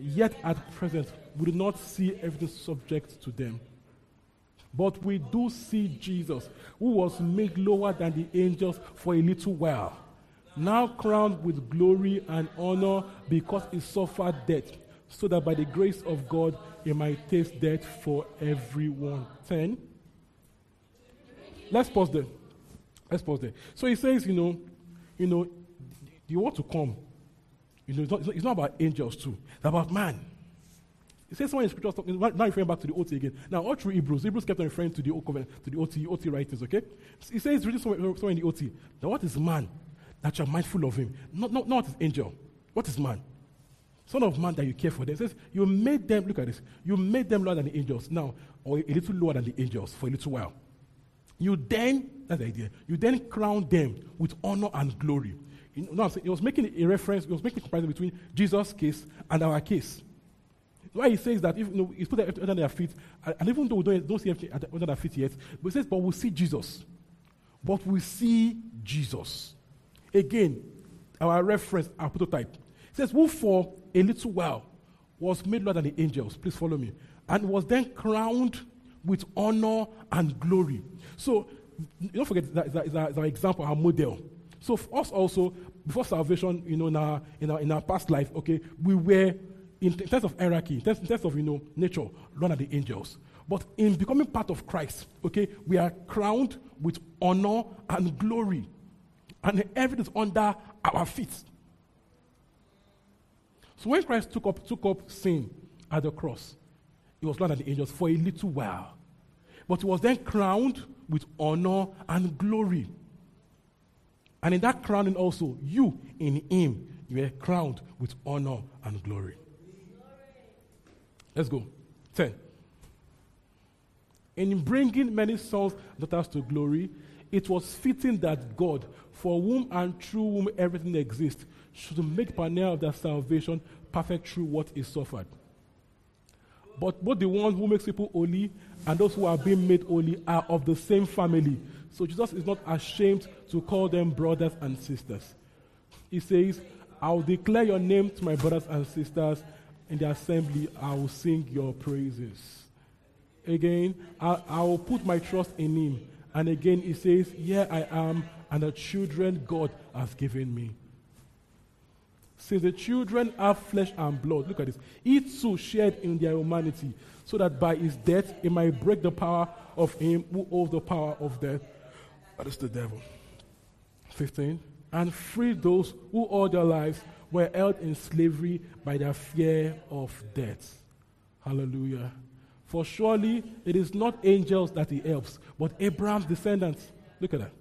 Yet at present, we do not see everything subject to them. But we do see Jesus, who was made lower than the angels for a little while, now crowned with glory and honor because he suffered death, so that by the grace of God he might taste death for everyone. 10. Let's pause there. Let's pause there. So he says, you know, you know, you want to come you know, it's not, it's not about angels too. It's about man. It says someone in scripture, talking, now referring back to the OT again. Now, all through Hebrews, Hebrews kept on referring to the Old Covenant, to the OT, OT writers, okay? He says, reading somewhere, somewhere in the OT, that what is man that you are mindful of him? Not, not, not what is angel. What is man? Son of man that you care for them. It says, you made them, look at this, you made them lower than the angels now, or a little lower than the angels for a little while. You then, that's the idea, you then crown them with honor and glory. You know, he was making a reference, he was making a comparison between Jesus' case and our case. Why he says that if you know, he's put it under their feet, and even though we don't, don't see everything under their feet yet, but he says, but we'll see Jesus. But we see Jesus. Again, our reference, our prototype. It says, who for a little while was made lower than the angels. Please follow me. And was then crowned with honor and glory. So, don't forget that, that our example, our model. So for us also, before salvation, you know, in our, in our, in our past life, okay, we were, in, in terms of hierarchy, in terms, in terms of, you know, nature, lower than the angels. But in becoming part of Christ, okay, we are crowned with honor and glory. And everything is under our feet. So when Christ took up, took up sin at the cross, he was lower than the angels for a little while. But he was then crowned with honor and glory. And in that crowning also, you in him, you are crowned with honor and glory. Let's go. 10. In bringing many sons and daughters to glory, it was fitting that God, for whom and through whom everything exists, should make pioneer of their salvation perfect through what is suffered. But both the ones who makes people holy and those who are being made holy are of the same family. So Jesus is not ashamed to call them brothers and sisters. He says, I'll declare your name to my brothers and sisters in the assembly. I will sing your praises. Again, I, I will put my trust in him. And again, he says, Here I am, and the children God has given me. Since the children have flesh and blood, look at this. He too shared in their humanity, so that by his death he might break the power of him who holds the power of death. That is the devil. 15. And free those who all their lives were held in slavery by their fear of death. Hallelujah. For surely it is not angels that he helps, but Abraham's descendants. Look at that.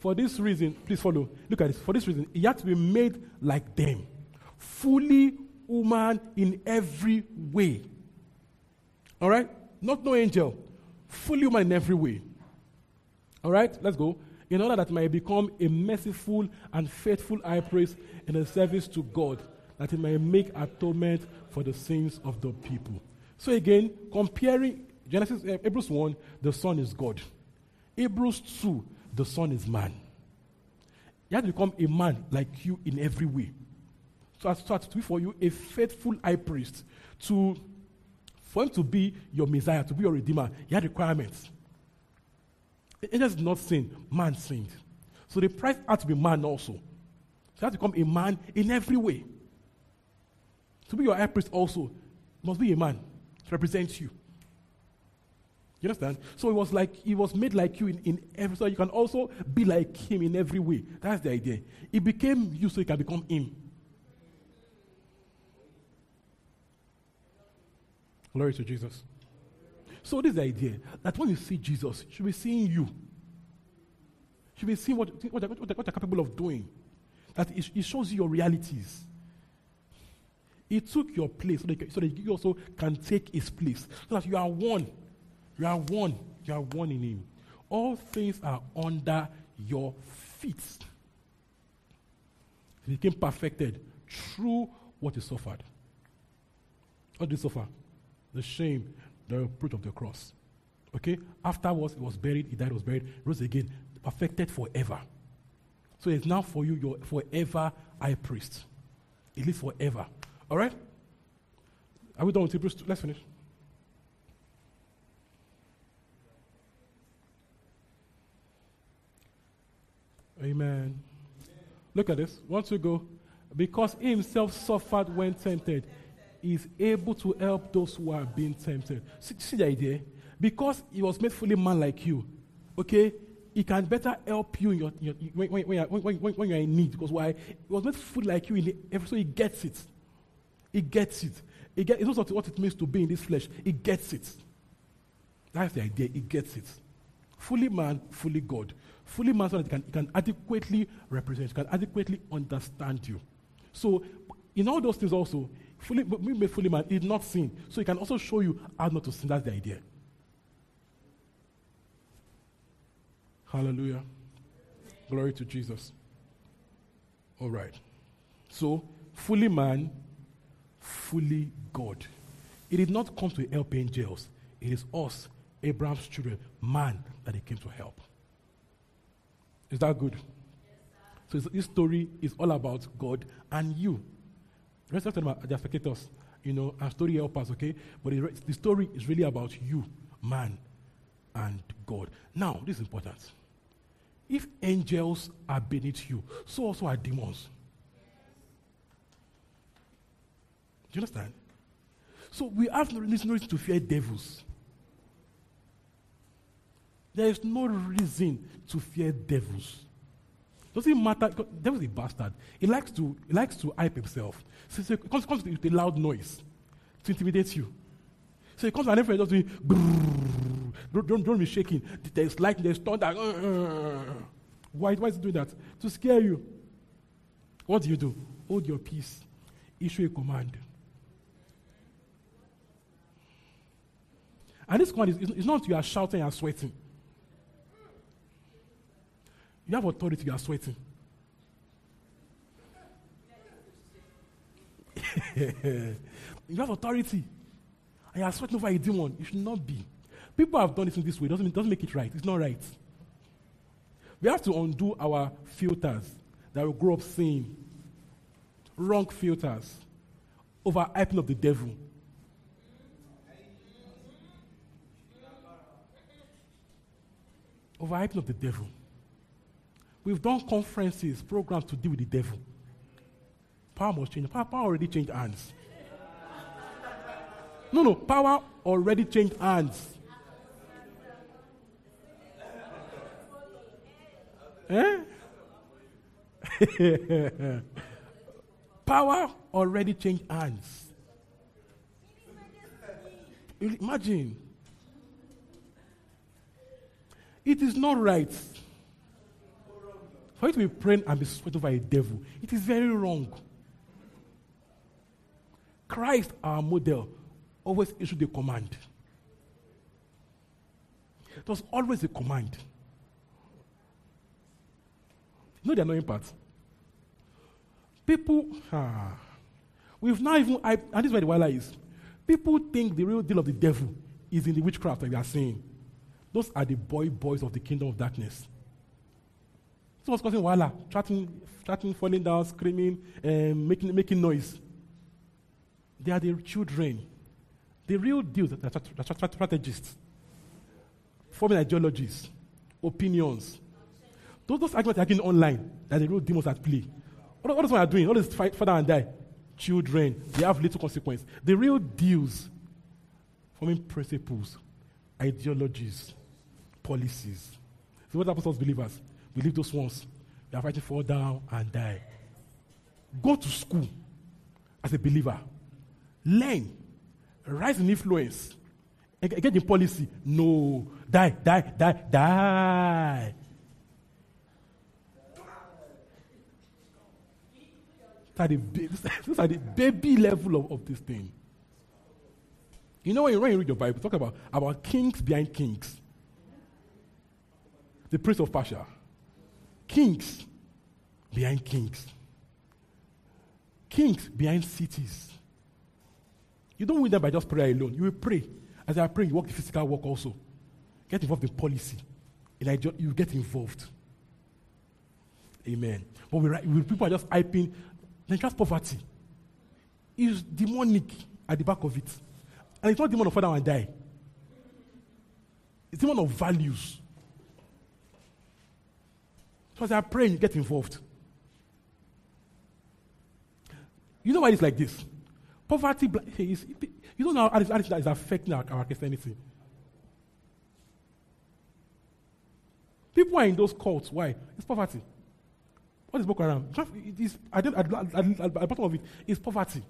For this reason, please follow. Look at this. For this reason, he had to be made like them, fully human in every way. All right? Not no angel, fully human in every way. All right? Let's go. In order that might become a merciful and faithful high priest in the service to God, that he might make atonement for the sins of the people. So again, comparing Genesis, uh, Hebrews 1, the Son is God. Hebrews 2, the Son is man. He to become a man like you in every way. So as, as to be for you a faithful high priest, to for him to be your Messiah, to be your Redeemer, he had requirements. Angels did not sin, man sinned. So the price had to be man also. So have to become a man in every way. To be your high priest also, must be a man to represent you. You understand? So it was like he was made like you in, in every so you can also be like him in every way. That's the idea. He became you so you can become him. Glory to Jesus. So this is the idea that when you see Jesus, you should be seeing you. You should be seeing what, what, what, what, what you're capable of doing. That it, it shows you your realities. He took your place so that, so that you also can take his place. So that you are one. You are one. You are one in him. All things are under your feet. He became perfected through what he suffered. What did he suffer? The shame, the reproach of the cross. Okay? Afterwards, he was buried, he died, was buried, rose again, perfected forever. So it's now for you, your forever high priest. He lives forever. All right? Are we done with Hebrews 2? Let's finish. Amen. Look at this. Once we go, because he himself suffered when tempted, is able to help those who are being tempted. See, see the idea? Because he was made fully man like you, okay? He can better help you in your, your, when, when, when, when, you're in need. Because why? He was made fully like you in the, so he gets it. He gets it. He gets, it knows what it means to be in this flesh. He gets it. That's the idea. He gets it. Fully man, fully God. Fully man so that he can, he can adequately represent, he can adequately understand you. So, in all those things also, fully, made fully man, did not sin. So he can also show you how not to sin. That's the idea. Hallelujah. Glory to Jesus. All right. So, fully man, fully God. It did not come to help angels. It is us, Abraham's children, man, that he came to help. Is that good? So this story is all about God and you. Of them are the spectators, you know, and story helpers, okay? But the story is really about you, man, and God. Now, this is important. If angels are beneath you, so also are demons. Do you understand? So we have no reason to fear devils. There is no reason to fear devils. Doesn't matter. Devil's a bastard. He likes to he likes to hype himself. So, so it comes, comes with a loud noise to intimidate you. So he comes and everyone just doing don't, don't, don't be shaking. There's lightning, there's thunder. Why, why is he doing that? To scare you. What do you do? Hold your peace. Issue a command. And this command is, it's not you are shouting and sweating. You have authority, you are sweating. *laughs* You have authority. And you are sweating over a demon. You should not be. People have done it in this way. It Doesn't, doesn't make it right. It's not right. We have to undo our filters that we grow up seeing. Wrong filters. Overhyping of the devil. Overhyping of the devil. We've done conferences, programs to deal with the devil. Power must change. Power, power already changed hands. No, no, power already changed hands. Eh? *laughs* power already changed hands. Imagine. It is not right for you to be praying and be sweating over a devil. It is very wrong. Christ, our model, always issued a command. Was always a command. You know the annoying part? People, ah, we've now even, I, and this is where the wire is. People think the real deal of the devil is in the witchcraft that we are saying. Those are the boy boys of the kingdom of darkness. So what's causing wala, chatting, chatting, falling down, screaming, um, making, making noise. They are the children. The real deal, the, the, strategists, forming ideologies, opinions. Those, those arguments are getting online that the real demons at play. What, is what are doing? All this fight, father and die. Children, they have little consequence. The real deals, forming principles, ideologies, policies. So what happens to us believers? We leave those ones. We are fighting fall down and die. Go to school as a believer. Learn. Rise in influence. Get in policy. No. Die, die, die, die. These are the, the baby level of, of this thing. You know, when you, when you read your Bible, talk about, about kings behind kings. The prince of Persia. Kings behind kings. Kings behind cities. You don't win them by just prayer alone. You will pray. As I pray, you work the physical work also. Get involved in policy. And you get involved. Amen. But we, we, people are just hyping. Just poverty is demonic at the back of it. And it's not demon of father and die. It's demon of values. So as I pray, you get involved. You know why it's like this? Poverty, is, you don't know how that is affecting our, our Christianity. People are in those cults. Why? It's poverty. What is Boko Haram? It is, at, the, at, at, at the bottom of it is poverty.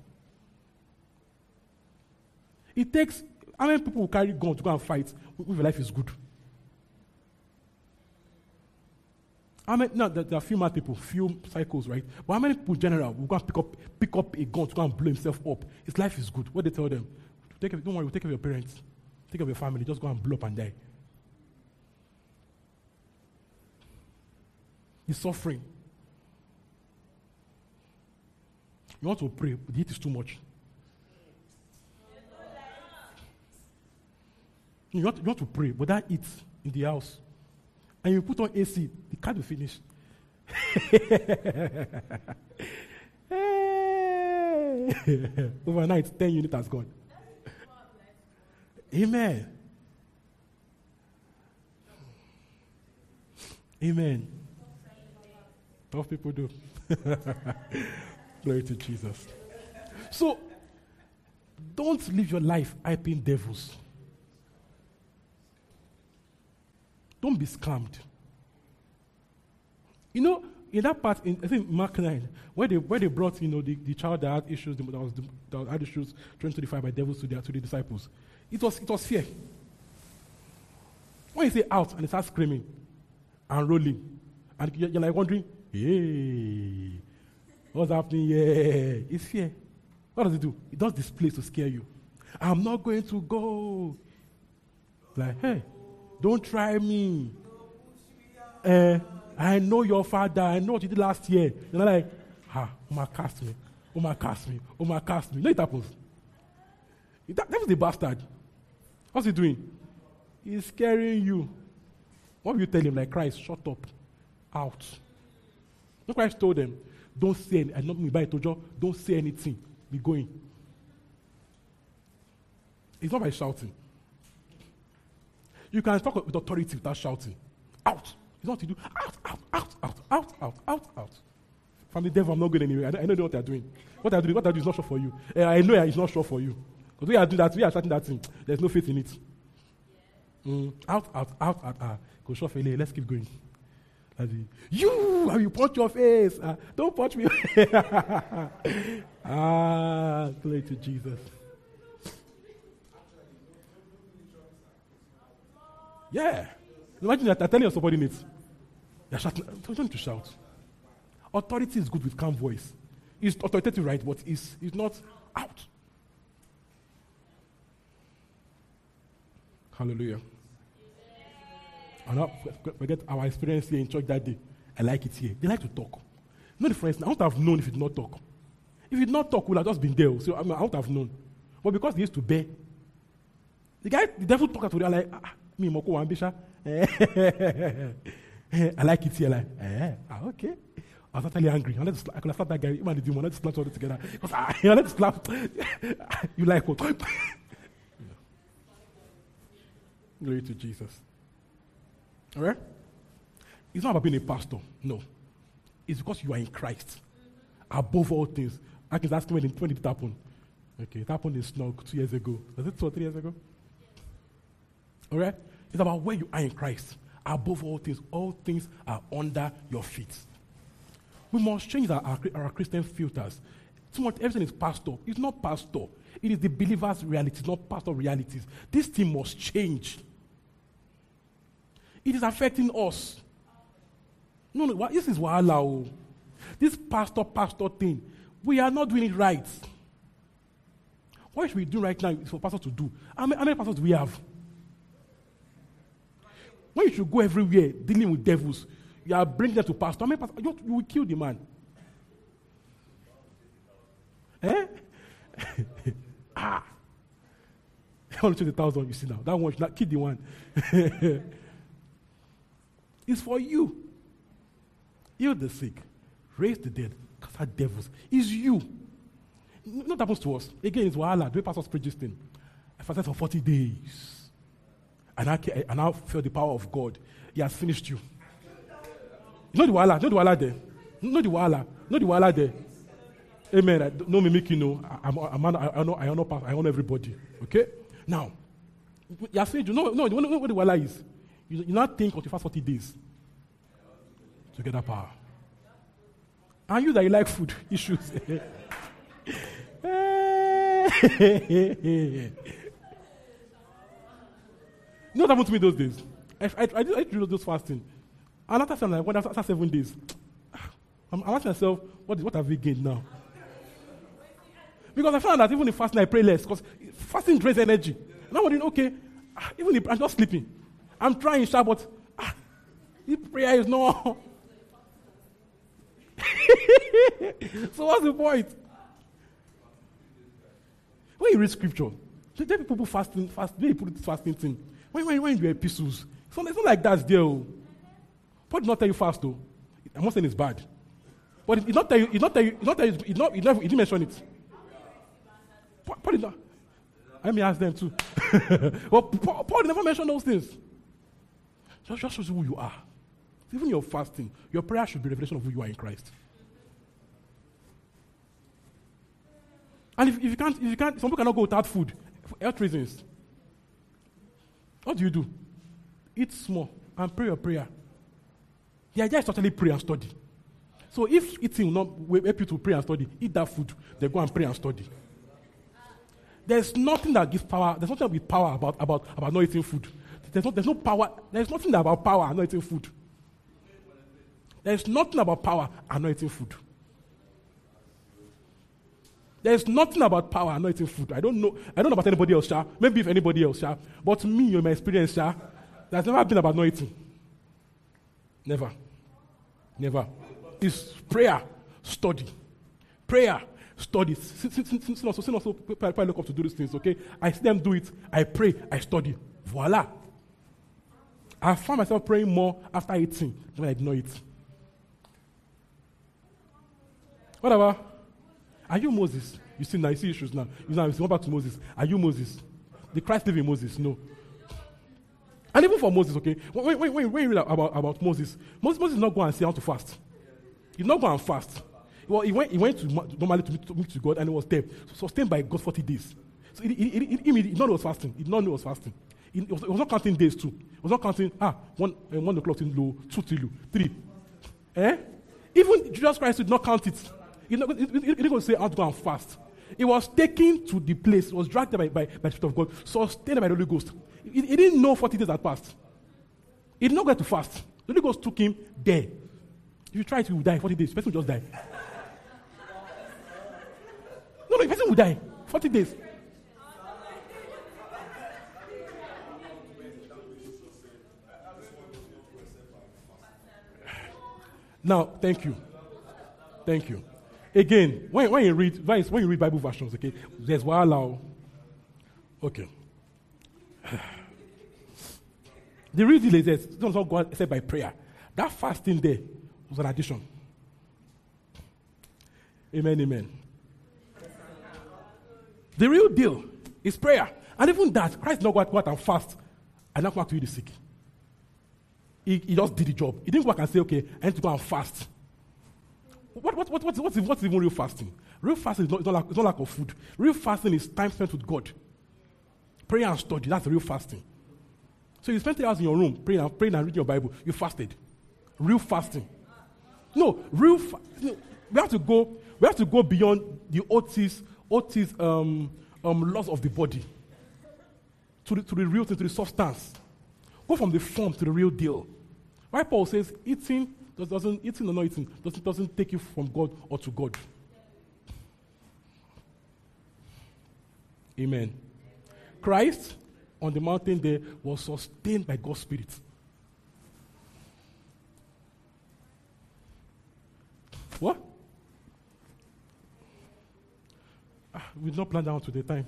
It takes, how many people will carry gun to go and fight if your life is good? How many, no, there, there are few mad people, few cycles, right? But how many people general will go and pick up, pick up a gun to go and blow himself up? His life is good. What they tell them? Take don't worry, we'll take care of your parents. Take care of your family. Just go and blow up and die. He's suffering. You want to pray, but the heat is too much. You want, you want to pray, but that heat in the house. And you put on AC, the card will finish. *laughs* Overnight, 10 units has gone. Amen. Amen. Tough people do. *laughs* Glory to Jesus. So, don't live your life hyping devils. Don't be scammed. You know, in that part, in, I think Mark 9, where they, where they brought, you know, the, the child that had issues, that, was, that had issues trying to defy by devils to, their, to the disciples, it was, it was fear. When you say out and it starts screaming and rolling, and you're, you're like wondering, hey, What's happening here? It's fear. What does it do? It does displays to scare you. I'm not going to go. Like, hey, don't try me. Uh, I know your father. I know what you did last year. And I'm like, ah, Oma cast me. Oma cast me. Oma cast me. No, it happens. That, was the bastard. What's he doing? He's scaring you. What will you tell him? Like Christ, shut up. Out. No Christ told them, don't say anything. I'm not me by Tojo, don't say anything. Be going. It's not by shouting. You can talk with authority without shouting. Out. It's not what you do. Out, out, out, out, out, out, out, out. From the devil, I'm not going anywhere. I know, I know what they're doing. What they're doing, what they're doing is not sure for you. Uh, I know it's not sure for you. Because we are doing that, we are starting that thing. There's no faith in it. Mm, out, out, out, out, out. Go show Let's keep going. You, have you punch your face? Uh, don't punch me. *laughs* ah, glory to Jesus. Yeah. Imagine that I'm telling your subordinates. You're shouting. Don't need to shout. Authority is good with calm voice. It's authoritative, right? But it's, it's not out. Hallelujah. And not forget our experience here in church that day. I like it here. They like to talk. The friends. I would have known if it did not talk. If it did not talk, we would have just been there. So I, mean, I would have known. But because they used to bear, the guy, the devil talked to them like, ah, me, Moko Wambisha. *laughs* I like it here. Like, eh, ah, okay. I was actually angry. I, let I could have slapped that guy. Even the demon, let's slap all together. Because ah, let's slap. you like what? *laughs* Glory to Jesus. All right? It's not about being a pastor. No. It's because you are in Christ. Above all things. I can ask when, when did it happen? Okay, it happened in Snog two years ago. Was it two or three years ago? All right? It's about where you are in Christ. Above all things, all things are under your feet. We must change our, our, our Christian filters. Too much, everything is pastor. It's not pastor. It is the believer's reality, not pastor realities. This thing must change. It is affecting us. No, no, this is wahala. Oh. This pastor, pastor thing, we are not doing it right. What should we do right now is for pastors to do. How many, how many pastors do we have? When you should go everywhere dealing with devils, you are bringing them to pastor. Many pastors? You, you will kill the man. Eh? *laughs* ah. *laughs* Only 20,000 you see now. That one should not kill the one. *laughs* It's for you. Heal the sick, raise the dead, cast out devils. It's you. Not happens to us. Again, it's wahala. The way pastors preach this thing. I fasted for 40 days. And I, I feel the power of God. He has finished you. You know the wahala? You know the wahala there? You know the wahala? You know the wahala there? Amen. I, no mimic, you know. I, I'm, I'm, I, know, I, know, I know everybody. Okay? Now, you are saying, you know, no, you know what the wahala is? You, you not think of the first 40 days to get that power. And you that you like food *laughs* issues. *laughs* Eh. *laughs* you know what happened to me those days? I, I, I, I those fasting. And after, seven, when after seven days, *sighs* I'm, I'm asking myself, what, what have we gained now? Because I found that even in fasting, I pray less. Because fasting drains energy. And I'm wondering, okay, *sighs* even if I'm just sleeping. I'm trying, sir, but ah, prayer is not. *laughs* so what's the point? When you read scripture, there people fasting, fast, they put fasting thing. When, when, when you epistles, it's not, it's not like that's there. Oh. Paul did not tell you fast, though. I'm not saying it's bad. But it's not tell you, it's not tell you, it's not tell you, it's not, it's not, he didn't mention it. Paul, Paul did not. Let me ask them too. *laughs* well, Paul, Paul never mentioned those things. Just, just shows who you are. Even your fasting, your prayer should be revelation of who you are in Christ. And if, if you can't, if you can't, some people cannot go without food for health reasons. What do you do? Eat small and pray your prayer. The idea is totally pray and study. So if eating will not help you to pray and study, eat that food, then go and pray and study. There's nothing that gives power, there's nothing with power about, about, about not eating food. There's, no, there's no power. There's nothing about power and not eating food. There's nothing about power and not eating food. There's nothing about power and not eating food. I don't know. I don't know about anybody else, Sha. Maybe if anybody else, Sha. But me, in my experience, Sha, there's never been about not eating. Never. Never. It's prayer, study. Prayer, study. Sin, also, sin also prepare look up to do these things, okay? I see them do it, I pray, I study. Voila. I found myself praying more after eating than when I did not eat. Whatever. Are you Moses? You see now, you see issues now. You now you go back to Moses. Are you Moses? The Christ living Moses? No. And even for Moses, okay, when, when, when, when you read about, about Moses, Moses, Moses not go and say how to fast. He did not go and fast. Well, he went, he went to normally to meet, to meet to God and he was there, sustained by God 40 days. So he, he, he, he, he not was fasting. He did not know was fasting. He, he was, he was not counting days too. He was not counting, ah, one, uh, one o'clock in low, two till low, three. Eh? Even Jesus Christ did not count it. He did not, he, he, he didn't go say how to go and fast. He was taken to the place, was dragged by, by, by the Spirit of God, sustained by the Holy Ghost. He, he didn't know 40 days had passed. He did not get to fast. The Holy Ghost took him there. If you try to, you will die 40 days. The person will just die. No, no, the person will die. 40 days. Now, thank you. Thank you. Again, when, when you read when you read Bible versions, okay, there's wow. Oh. Okay. *sighs* The real deal is this: don't not go except by prayer. That fasting there was an addition. Amen, amen. The real deal is prayer. And even that, Christ not go out, out and fast and not come back to you the sick. He, he just did the job. He didn't go back and say, okay, I need to go and fast. What, what, what, what's, what's, what's even real fasting? Real fasting is not, it's not, like, it's not lack of food. Real fasting is time spent with God. Prayer and study, that's real fasting. So you spend three hours in your room praying and, praying and reading your Bible, you fasted. Real fasting. No, real fa- we have to go, we have to go beyond the Otis, Otis um, um, laws of the body to the, to the real thing, to the substance. Go from the form to the real deal. Why Paul says eating does, doesn't eating or not eating doesn't, doesn't take you from God or to God. Amen. Christ on the mountain there was sustained by God's Spirit. What? Ah, we did not plan down to the time.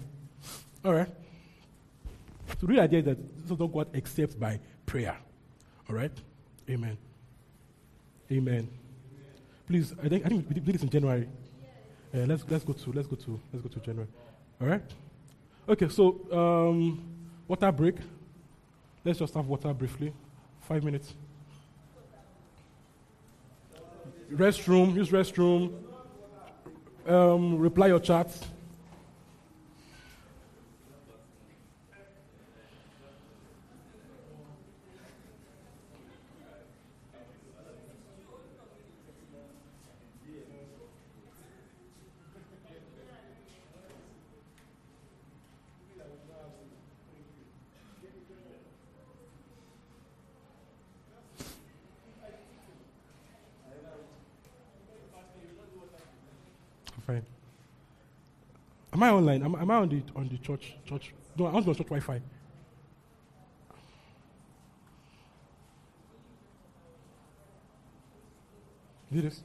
All right. So the real idea is that this don't go out except by prayer. All right? Amen. Amen. Please, I think, I think we did this in January. Uh, let's, let's go to let's go to let's go to January. All right. Okay. So um, water break. Let's just have water briefly. Five minutes. Restroom. Use restroom. Um, reply your chats. Fine. Am I online? Am, am I on the on the church church? No, I want to church Wi-Fi. Is this?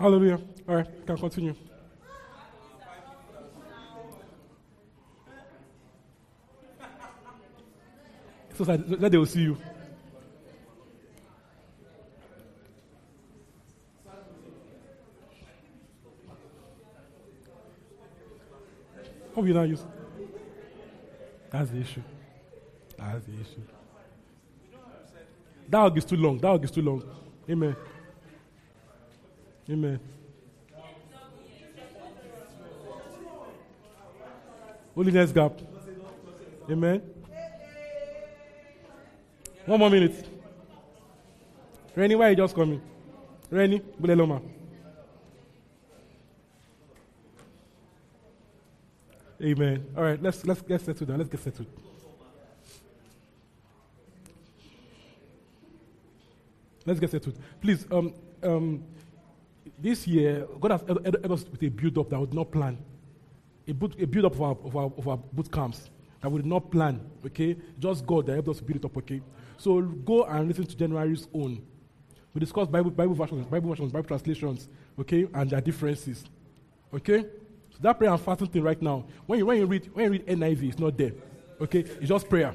Hallelujah. All right, can continue. So that, they will see you. How will you use? That's the issue. That's the issue. That hug is too long. That is too long. Amen. Amen. Holiness gap. Amen. One more minute. Rennie, why are you just coming? Rennie, Buleloma. Amen. All right, let's let's get settled down. Let's get settled. Let's get settled. Please, um, um, this year, God has helped us with a build up that we did not plan. A, boot, a build up of our, of, our, of our boot camps that we did not plan, okay? Just God that helped us build it up, okay? So go and listen to January's own. We discussed Bible, Bible versions, Bible versions, Bible translations, okay, and their differences, okay? So that prayer and fasting thing right now, when you, when you read when you read NIV, it's not there, okay? It's just prayer.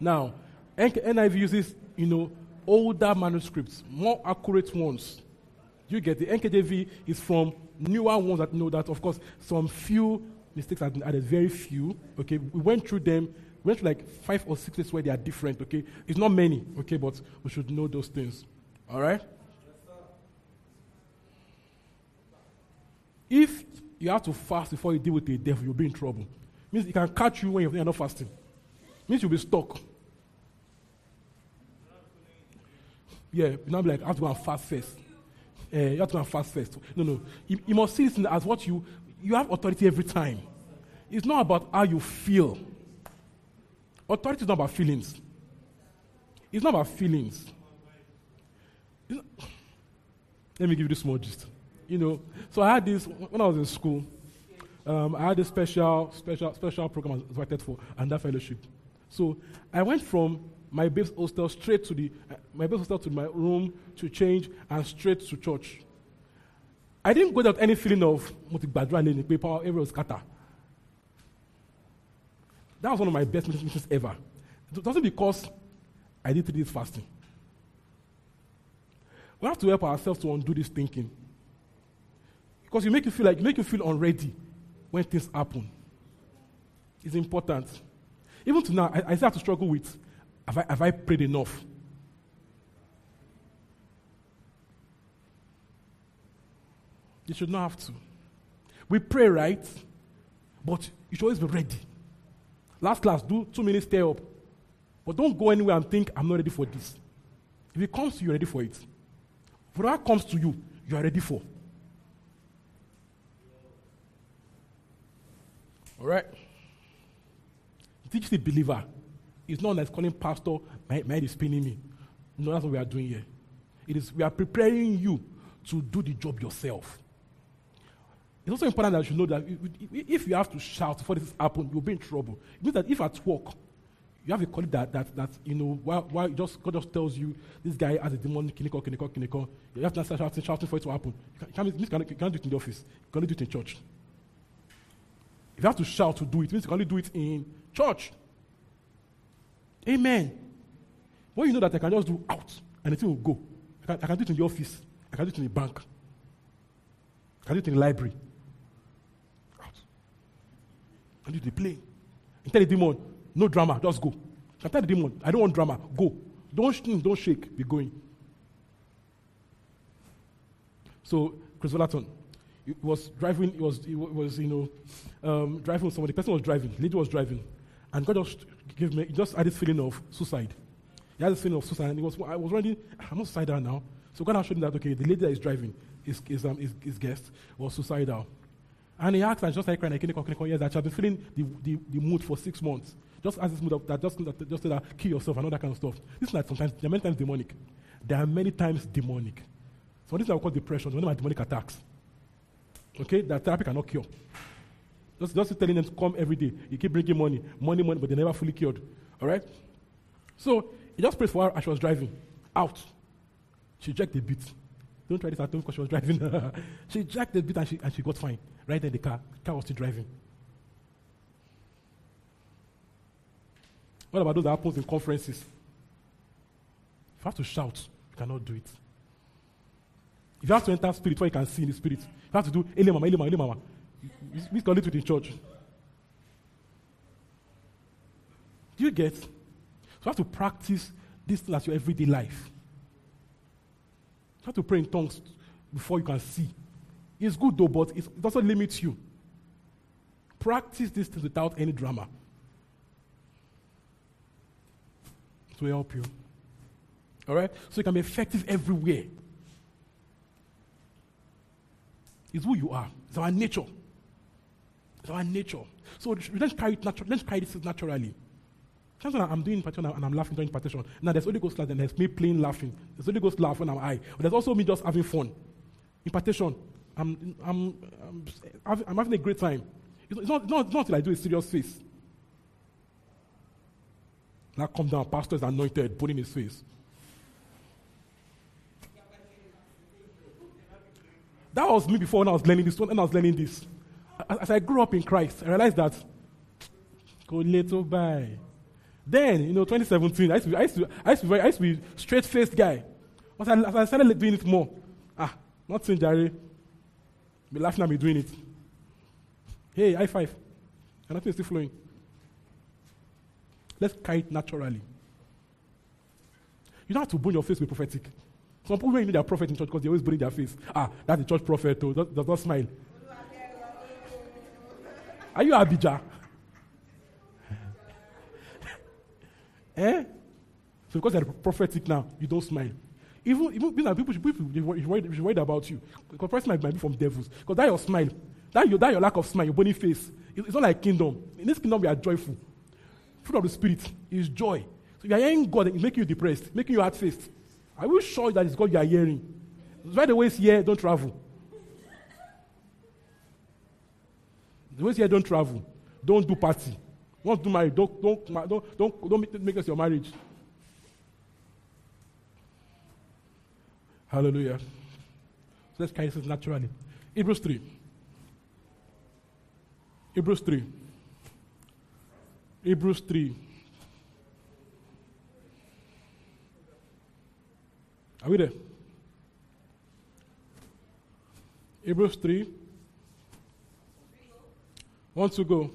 Now, NIV uses, you know, older manuscripts, more accurate ones. You get the NKJV is from newer ones that know that, of course, some few mistakes are added, very few. Okay, we went through them, went through like five or six where they are different. Okay, it's not many. Okay, but we should know those things. All right. If you have to fast before you deal with the devil, you'll be in trouble. Means it can catch you when you're not fasting. Means you'll be stuck. Yeah, you not be like, I have to go and fast first. Uh, you have to fast first. No, no. You, you must see this as what you, you have authority every time. It's not about how you feel. Authority is not about feelings. It's not about feelings. Not, *sighs* let me give you this small gist. You know, so I had this when I was in school. Um, I had a special, special, special program I was invited for, that fellowship. So I went from my base hostel straight to the uh, my base hostel to my room to change and straight to church. I didn't go without any feeling of multi paper every was scatter. That was one of my best meetings ever. It wasn't because I did days fasting. We have to help ourselves to undo this thinking. Because you make you feel like you make you feel unready when things happen. It's important. Even to now, I, I still have to struggle with have I, have I prayed enough? You should not have to. We pray, right? But you should always be ready. Last class, do two minutes stay up. But don't go anywhere and think, I'm not ready for this. If it comes to you, you're ready for it. Whatever comes to you, you are ready for. All right? Teach the believer it's not like calling pastor, my, head is spinning me. No, that's what we are doing here. It is we are preparing you to do the job yourself. It's also important that you know that if you have to shout before this happens, you'll be in trouble. It means that if at work, you have a colleague that, that, that you know, while, while just, God just tells you this guy has a demon, clinical, clinical, clinical, you have to start shouting, shouting for it to happen. You can't, you can't, you can't do it in the office. You can only do it in church. If you have to shout to do it, it means you can only do it in church. Amen. When you know that I can just do out and the thing will go, I can, I can do it in the office, I can do it in the bank, I can do it in the library. Out. I can do it in the plane. And tell the demon, no drama, just go. I tell the demon, I don't want drama, go. Don't, don't shake, be going. So, Chris Volaton, he was driving, he was, he was you know, um, driving with somebody. The person was driving, lady was driving. And God just gave me, just had this feeling of suicide. He had this feeling of suicide. And he was, I was ready, I'm not suicidal now. So God showed me that, okay, the lady that is driving, his, his, um, his, his guest, was suicidal. And he asked, and just like crying, can you yes, that she had been feeling the, the, the mood for six months. Just as this mood of, that just, that, just that kill yourself and all that kind of stuff. This is like sometimes, there are many times demonic. There are many times demonic. So this is what we call depression, one of my demonic attacks. Okay, that therapy cannot cure. Just, just telling them to come every day. You keep bringing money, money, money, but they never fully cured. All right? So he just prayed for her as she was driving out. She checked the beat. Don't try this at home because she was driving. *laughs* she jacked the bit and she, and she got fine. Right in the car. car was still driving. What about those that happens in conferences? If you have to shout, you cannot do it. If you have to enter spirit, what you can see in the spirit, you have to do Ele Mama, Ele Mama, Ele Mama. We call it in church. Do you get? So you have to practice this as your everyday life. You have to pray in tongues before you can see. It's good though, but it doesn't limit you. Practice this thing without any drama. To help you. All right? So you can be effective everywhere. It's who you are. It's our nature. It's our nature. So let's carry it natu- let's carry this naturally. Sometimes I'm doing impartation and I'm laughing during impartation. Now there's Holy Ghost class and there's me playing laughing. There's Holy Ghost laugh when I'm high. But there's also me just having fun. Impartation. I'm, I'm, I'm, I'm having a great time. It's not, it's not, it's not until I do a serious face. Now come down, pastor is anointed, put in his face. That was me before when I was learning this, when I was learning this. As I grew up in Christ, I realized that go little by. Then, you know, 2017, I used to be, I used to, I used to be, I used to be straight-faced guy. As I, as I started doing it more, ah, not nothing, Jerry. Be laughing at me doing it. Hey, high five. And nothing is still flowing. Let's carry it naturally. You don't have to burn your face with prophetic. Some people when you need their prophet in church because they always burn their face. Ah, that's the church prophet, though. Does, does not smile. Are you Abijah? *laughs* eh? So because you're prophetic now, you don't smile. Even, even people, people, should, they worried, worried, about you. Because person might, might be from devils. Because that your smile, that your, that your lack of smile, your bony face, it's, it's not like kingdom. In this kingdom, we are joyful. Fruit of the spirit is joy. So you are hearing God, it's making you depressed, making you hard-faced. Are you sure that it's God you are hearing? Right away, it's here, don't travel. It's here, don't travel. Don't do party. To do marriage, don't, don't, don't, don't, don't make, make us your marriage. Hallelujah. So let's carry this naturally. Hebrews 3. Hebrews 3. Hebrews 3. Are we there? Hebrews 3. Want to go?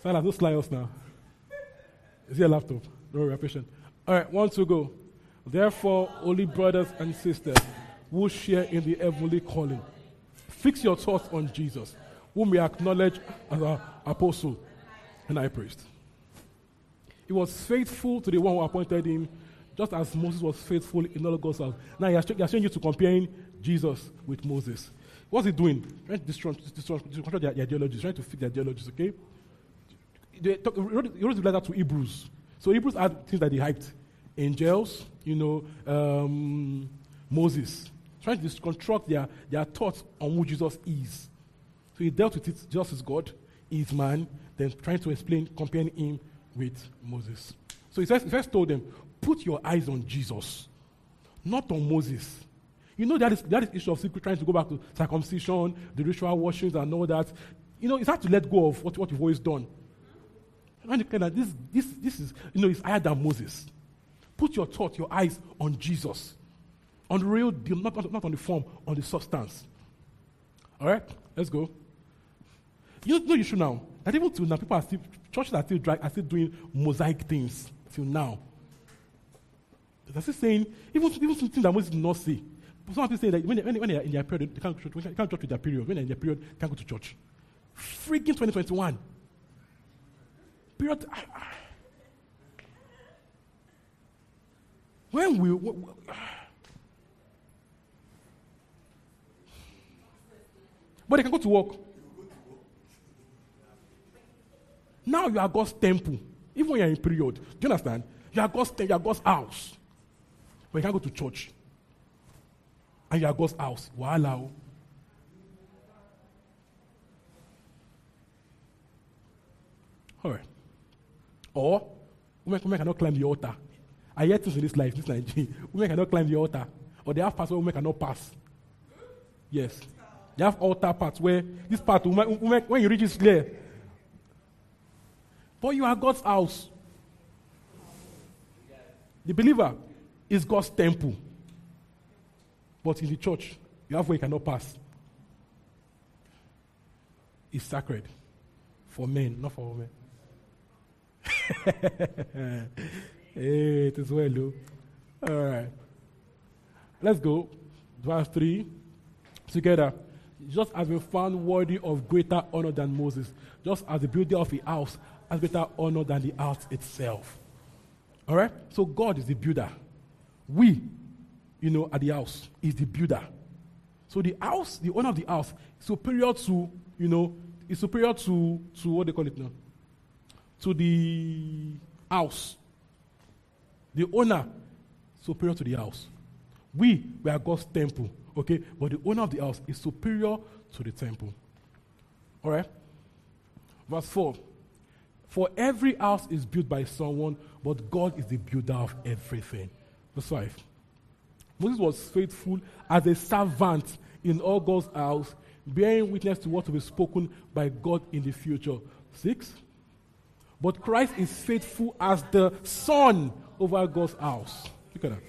Silas, don't sly us now. Is a laptop? Don't worry, patient. All right, one to go. Therefore, holy brothers and sisters who share in the heavenly calling, fix your thoughts on Jesus, whom we acknowledge as our apostle and high priest. He was faithful to the one who appointed him, just as Moses was faithful in all God's house. Now he has changed you to comparing Jesus with Moses. What's he doing? Trying to destroy, destroy, destroy their, ideologies, trying to fix their ideologies, okay? They talk, he, wrote, wrote the letter to Hebrews. So Hebrews had things that they hyped. Angels, you know, um, Moses. Trying to construct their, their thoughts on who Jesus is. So he dealt with it, Jesus is God, he is man, then trying to explain, comparing him with Moses. So he first, he first told them, put your eyes on Jesus, not on Moses. You know that is that is issue of secret trying to go back to circumcision, the ritual washings and all that. You know, it's hard to let go of what, what you've always done. And you that this, this, this is, you know, it's higher than Moses. Put your thought, your eyes on Jesus. On the real deal, not, not, on the form, on the substance. All right? Let's go. You know you should now. That even till now, people are still, churches are still, dry, are still doing mosaic things till now. They're still saying, even, even things that Moses did not say. Some people say that when, they, when, they, when they are in their period, they can't go church. Can't go to their period. When they're in their period, they can't go to church. Freaking 2021. Period. Ah, ah. When we. *sighs* But they can go to work. Now you are God's temple. Even when you're in period. Do you understand? You are God's, tem- you are God's house. But you can't go to church. And you are God's house. Oh. All right. Or women, women cannot climb the altar. I hear things in this life, this Nigeria. *laughs* Women cannot climb the altar. or they have parts where women cannot pass. Yes. They have altar parts where this part, women, women, when you reach this clear. But you are God's house. The believer is God's temple. But in the church, you have where you cannot pass. It's sacred for men, not for women. *laughs* hey, it is well, though. All right. Let's go. Verse 3. Together. Just as we found worthy of greater honor than Moses, just as the builder of a house has greater honor than the house itself. All right? So God is the builder. We, you know, at the house is the builder. So the house, the owner of the house, is superior to, you know, is superior to, to what they call it now? To the house. The owner superior to the house. We, we are God's temple, okay? But the owner of the house is superior to the temple. All right? Verse 4. For every house is built by someone, but God is the builder of everything. Verse 5. Moses was faithful as a servant in all God's house, bearing witness to what will be spoken by God in the future. 6. But Christ is faithful as the son over God's house. Look at that.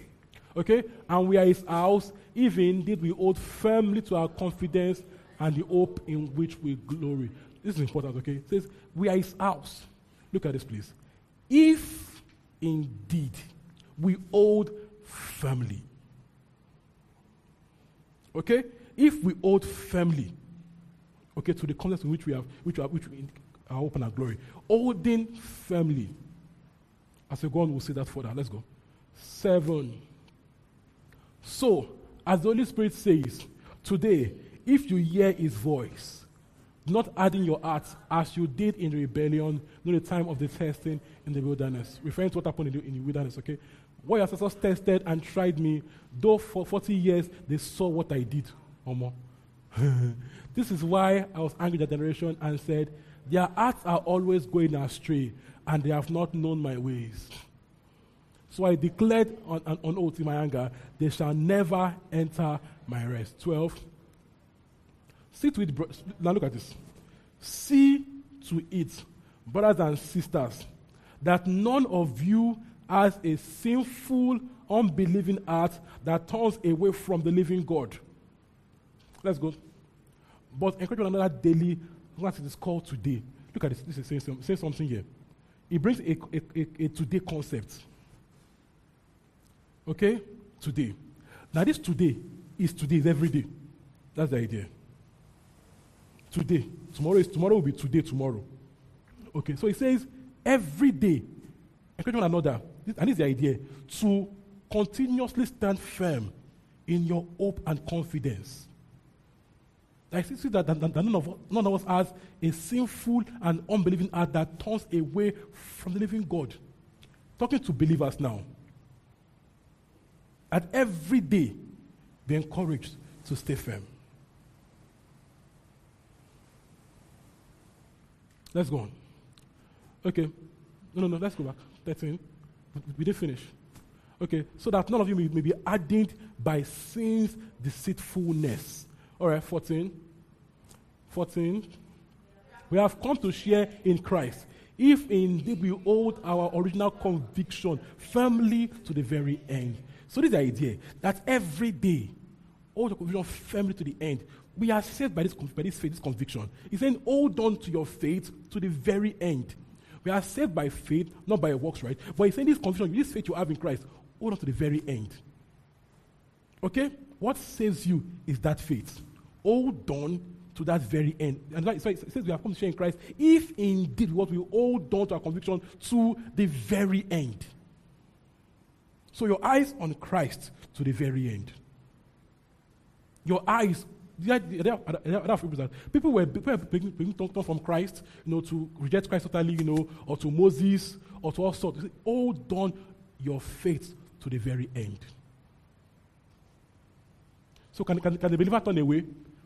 Okay? And we are his house, if indeed we hold firmly to our confidence and the hope in which we glory. This is important, okay? It says, We are his house. Look at this, please. If indeed we hold firmly. Okay? If we hold firmly, okay, to the context in which we have, which, are, which we are open our glory, holding firmly. As we go on, we'll see that further. Let's go. Seven. So, as the Holy Spirit says, today, if you hear his voice, not adding your hearts as you did in the rebellion during the time of the testing in the wilderness. Referring to what happened in the wilderness, okay? What your ancestors tested and tried me, though for 40 years they saw what I did. Omo. *laughs* this is why I was angry at that generation and said, Their hearts are always going astray, and they have not known my ways. So I declared on, on, on oath in my anger, they shall never enter my rest. 12. Sit with, bro- now look at this. See to it, brothers and sisters, that none of you has a sinful, unbelieving heart that turns away from the living God. Let's go. But encourage one another daily, what it is called today. Look at this. This is saying something here. It brings a, a, a, a today concept. Okay? Today. Now, this today is today, is every day. That's the idea. Today. Tomorrow is tomorrow will be today, tomorrow. Okay, so it says every day. Encourage one another. And this is the idea. To continuously stand firm in your hope and confidence. I see that, that, that none, of, none of us has a sinful and unbelieving heart that turns away from the living God. Talking to believers now. At every day, be encouraged to stay firm. Let's go on. Okay. No, no, no, let's go back. 13. We didn't finish. Okay, so that none of you may, may be hardened by sin's deceitfulness. All right, 14. 14. We have come to share in Christ. If indeed we hold our original conviction firmly to the very end. So, this idea that every day, hold your conviction firmly to the end. We are saved by this, by this faith, this conviction. He's saying, hold on to your faith to the very end. We are saved by faith, not by works, right? But he's saying this conviction, this faith you have in Christ, hold on to the very end. Okay? What saves you is that faith. Hold on to that very end. And like, so it says we have come to share in Christ, if indeed what we hold on to our conviction to the very end. So your eyes on Christ to the very end. Your eyes. There, there, people that people were being, being turned from Christ, you know, to reject Christ totally, you know, or to Moses, or to all sorts. Hold on your faith to the very end. So can, can, can the believer turn away?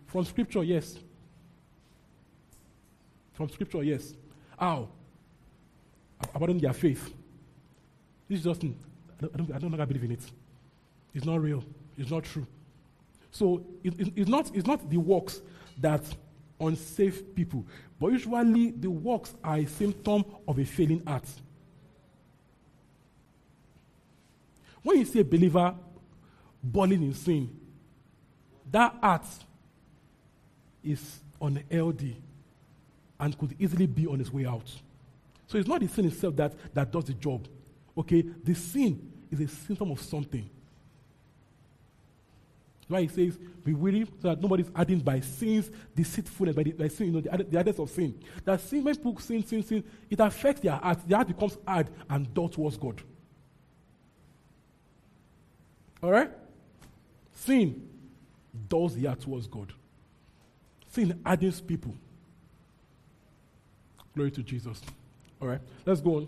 From scripture, yes. From scripture, yes. How? Abandon their faith. This is just, I don't, I don't, I don't believe in it. It's not real. It's not true. So it, it- it's, not, it's not the works that unsafe people, but usually the works are a symptom of a failing heart. When you see a believer boiling in sin, that heart is on LD and could easily be on its way out. So it's not the sin itself that, that does the job. Okay? The sin is a symptom of something. Why he says, be weary so that nobody's adding by sins, deceitfulness, by, the, by sin, you know, the, the others of sin. That sin, when people sin, sin, sin, it affects their heart. Their heart becomes hard and dull towards God. All right? Sin dulls the heart towards God. Sin hardens people. Glory to Jesus. All right, let's go on.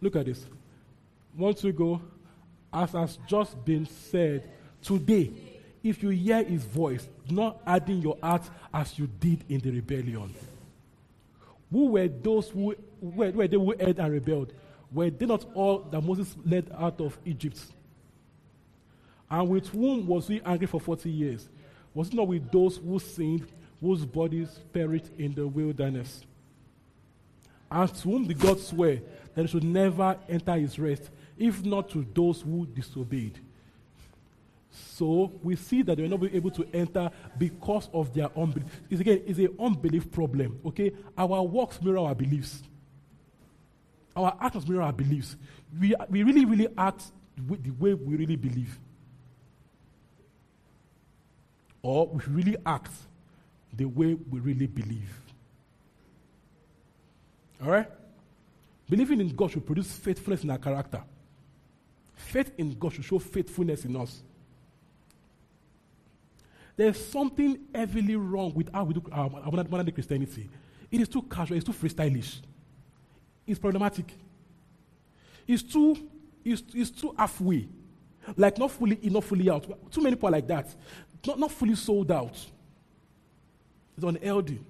Look at this. Once we go, as has just been said, today, if you hear his voice, not harden your heart as you did in the rebellion. Who were those who were, were they who erred and rebelled? Were they not all that Moses led out of Egypt? And with whom was he angry for 40 years? Was it not with those who sinned, whose bodies perished in the wilderness? And to whom did God swear that they should never enter his rest, if not to those who disobeyed? So we see that they will not able to enter because of their unbelief. It's again, it's an unbelief problem. Okay, our works mirror our beliefs. Our actions mirror our beliefs. We, we really, really act the way we really believe. Or we really act the way we really believe. All right? Believing in God should produce faithfulness in our character. Faith in God should show faithfulness in us. There's something heavily wrong with how we do our our modern Christianity. It is too casual, it's too freestylish. It's problematic. It's too, it's, it's too halfway. Like not fully in, not fully out. Too many people are like that. Not, not fully sold out. It's unhealthy.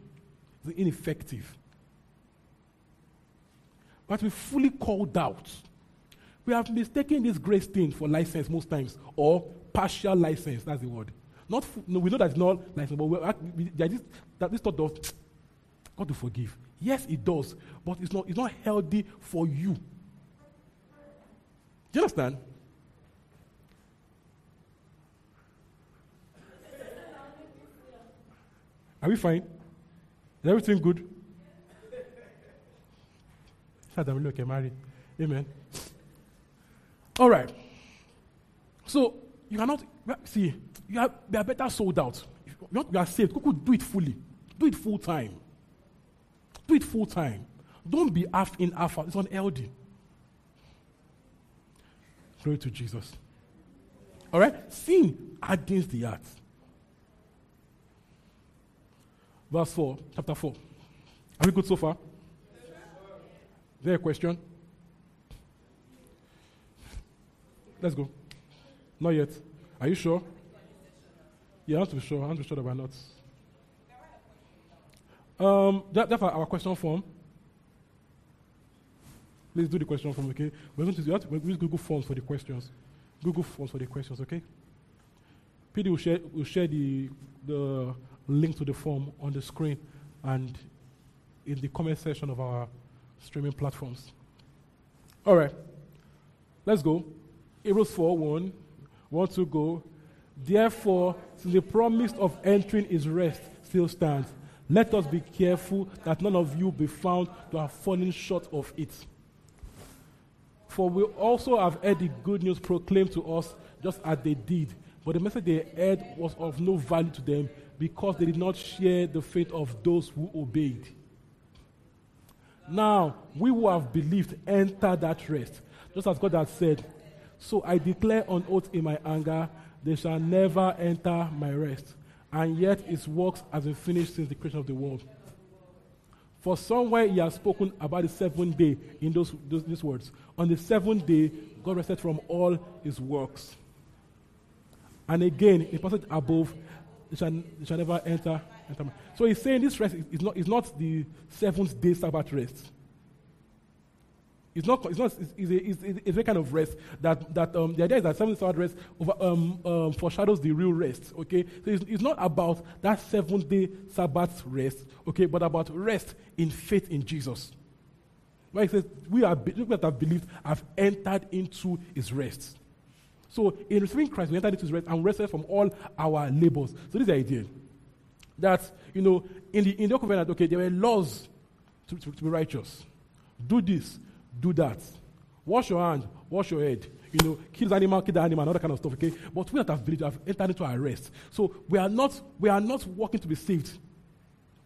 It's ineffective. But we fully called out. We have mistaken this grace thing for license most times, or partial license. That's the word. Not fu- no, we know that's not license, but we, we, there is this, that this thought of *tsk* God to forgive. Yes, it does, but it's not, it's not healthy for you. Do you understand? Are we fine? Is everything good? Sad that we look married. Amen. All right. So you cannot see. You are, you are better sold out. You are- you are saved. Kuku, do it fully. Do it full time. Do it full time. Don't be half in, half out. It's unhealthy. Glory to Jesus. All right? Sin against the heart. Verse 4, chapter 4. Are we good so far? Is there a question? Let's go. Not yet. Are you sure? Yeah, I want to be sure. I want to be sure that we're not. Um, that, that's our question form. Please do the question form, okay? We're going to use Google Forms for the questions. Google Forms for the questions, okay? PD will share, will share the, the link to the form on the screen and in the comment section of our streaming platforms. All right, let's go. Hebrews 4 1. Want to go? Therefore, the promise of entering his rest still stands, let us be careful that none of you be found to have fallen short of it. For we also have heard the good news proclaimed to us just as they did. But the message they heard was of no value to them because they did not share the faith of those who obeyed. Now, we who have believed enter that rest, just as God has said. So I declare on oath in my anger, they shall never enter my rest. And yet his works has been finished since the creation of the world. For somewhere he has spoken about the seventh day in those, those these words. On the seventh day, God rested from all his works. And again, in passage above, they shall, they shall never enter, enter. So he's saying this rest is not, is not the seventh day Sabbath rest. It's not. It's not. It's, it's, a, it's, a kind of rest that that um, the idea is that seven Sabbath rest over, um, um, foreshadows the real rest. Okay, so it's, it's not about that seventh day Sabbath rest. Okay, but about rest in faith in Jesus. He says we are people that have believed have entered into His rest. So in receiving Christ, we entered into His rest and rested from all our labors. So this is the idea that you know in the in the covenant, okay, there were laws to, to, to be righteous. Do this, do that. Wash your hand, wash your head. You know, kill the animal, kill the animal, all that kind of stuff. Okay, but we that have believed have entered into our rest. So we are not we are not working to be saved.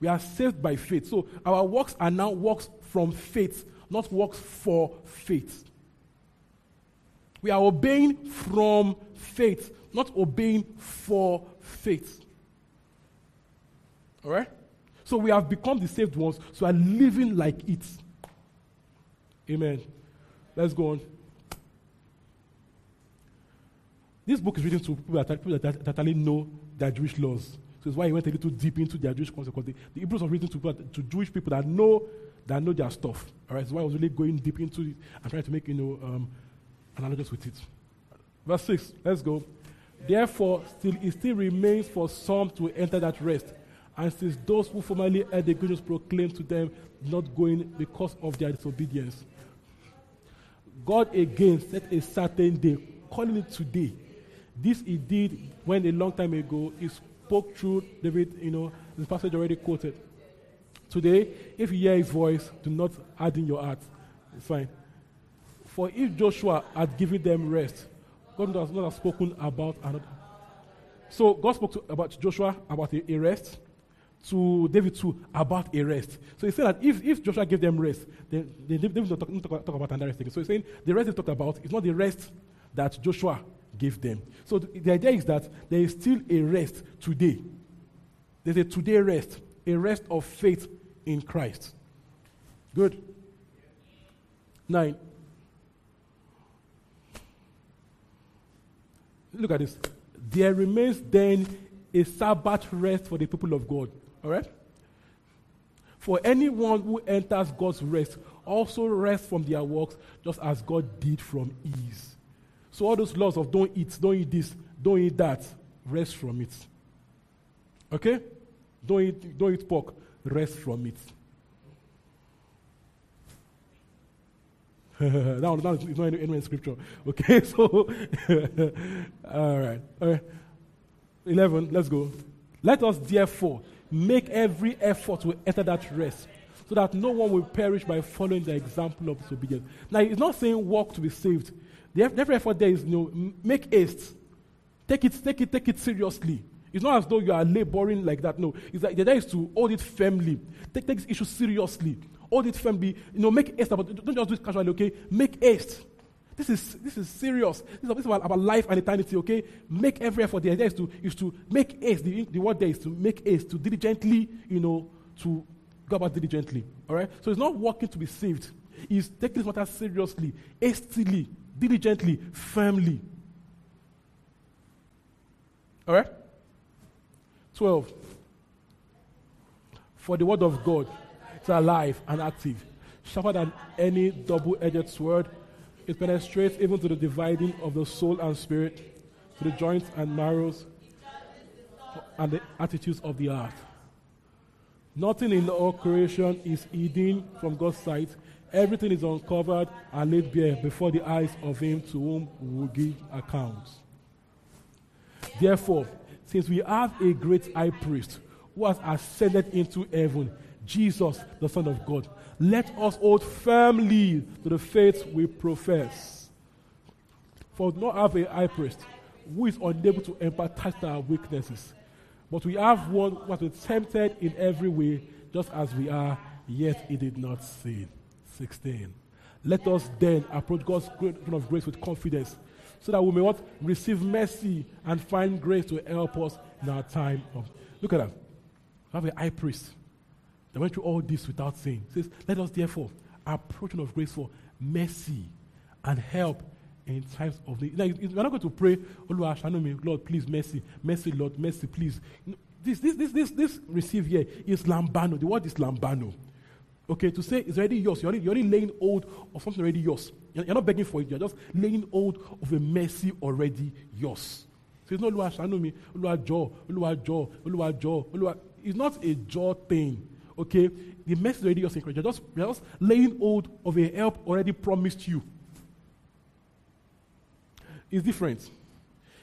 We are saved by faith. So our works are now works from faith, not works for faith. We are obeying from faith, not obeying for faith. All right? So we have become the saved ones, so we are living like it. Amen. Let's go on. This book is written to people that, people that, actually know their Jewish laws. So it's why he went a little deep into their Jewish concept. Because the, Hebrews are written to, people, to Jewish people that know that know their stuff. All right. So why I was really going deep into it and trying to make you know um, with it. Verse six. Let's go. Therefore, still it still remains for some to enter that rest. And since those who formerly heard the good news proclaimed to them not going because of their disobedience, God again set a certain day, calling it today. This he did when a long time ago he spoke through David, you know, the passage already quoted. Today, if you hear his voice, do not harden your heart. It's fine. For if Joshua had given them rest, God does not have spoken about another. So God spoke to, about Joshua about a, a rest, to David too about a rest. So he said that if, if Joshua gave them rest, then, then David will talk, talk, talk about another rest again. So he's saying the rest he talked about is not the rest that Joshua gave them. So the idea is that there is still a rest today. There's a today rest, a rest of faith in Christ. Good. Nine. Look at this. There remains then a Sabbath rest for the people of God. All right? For anyone who enters God's rest also rests from their works, just as God did from his. So all those laws of don't eat, don't eat this, don't eat that, rest from it. Okay? Don't eat, don't eat pork, rest from it. *laughs* that one, is not anywhere in scripture. Okay, *laughs* so *laughs* all right, all right. Eleven. Let's go. Let us therefore make every effort to enter that rest, so that no one will perish by following the example of disobedience. Now, it's not saying walk to be saved. The every effort there is you know, make haste. Take it, take it, take it seriously. It's not as though you are laboring like that. No, it's like the idea is to hold it firmly. Take, take this issue seriously. Hold it firmly. You know, make haste about it. Don't just do it casually, okay? Make haste. This is this is serious. This is, this is about, life and eternity, okay? Make every effort. The idea is to is to make haste. The, the word there is to make haste, to diligently, you know, to go about diligently. All right? So it's not working to be saved. It's taking this matter seriously, hastily, diligently, firmly. All right? 12. For the word of God is alive and active, sharper than any double edged sword. It penetrates even to the dividing of the soul and spirit, to the joints and marrows, and the attitudes of the heart. Nothing in all creation is hidden from God's sight. Everything is uncovered and laid bare before the eyes of Him to whom we will give accounts. Therefore, since we have a great high priest who has ascended into heaven, Jesus, the Son of God, let us hold firmly to the faith we profess. For we do not have a high priest who is unable to empathize our weaknesses, but we have one who has been tempted in every way, just as we are, yet he did not sin. 16. Let us then approach God's throne of grace with confidence so that we may what? Receive mercy and find grace to help us in our time of. Look at that. We have a high priest that went through all this without sin. Says, Let us therefore approach of grace for mercy and help in times of need. Now, we're not going to pray, Oh Lord, Lord, please, mercy, mercy, Lord, mercy, please. This, this, this, this, this receive here is lambano. The word is lambano. Okay, to say it's already yours. You're already, you're already laying hold of something already yours. You're, you're not begging for it. You're just laying hold of a mercy already yours. So it's not Olúwa ṣàánú mi, Olúwa jọ̀ọ́, Olúwa jọ̀ọ́, Olúwa jọ̀ọ́, Olúwa. It's not a jaw thing. Okay, the is already in Christ. You're just, you're just laying hold of a help already promised you. It's different.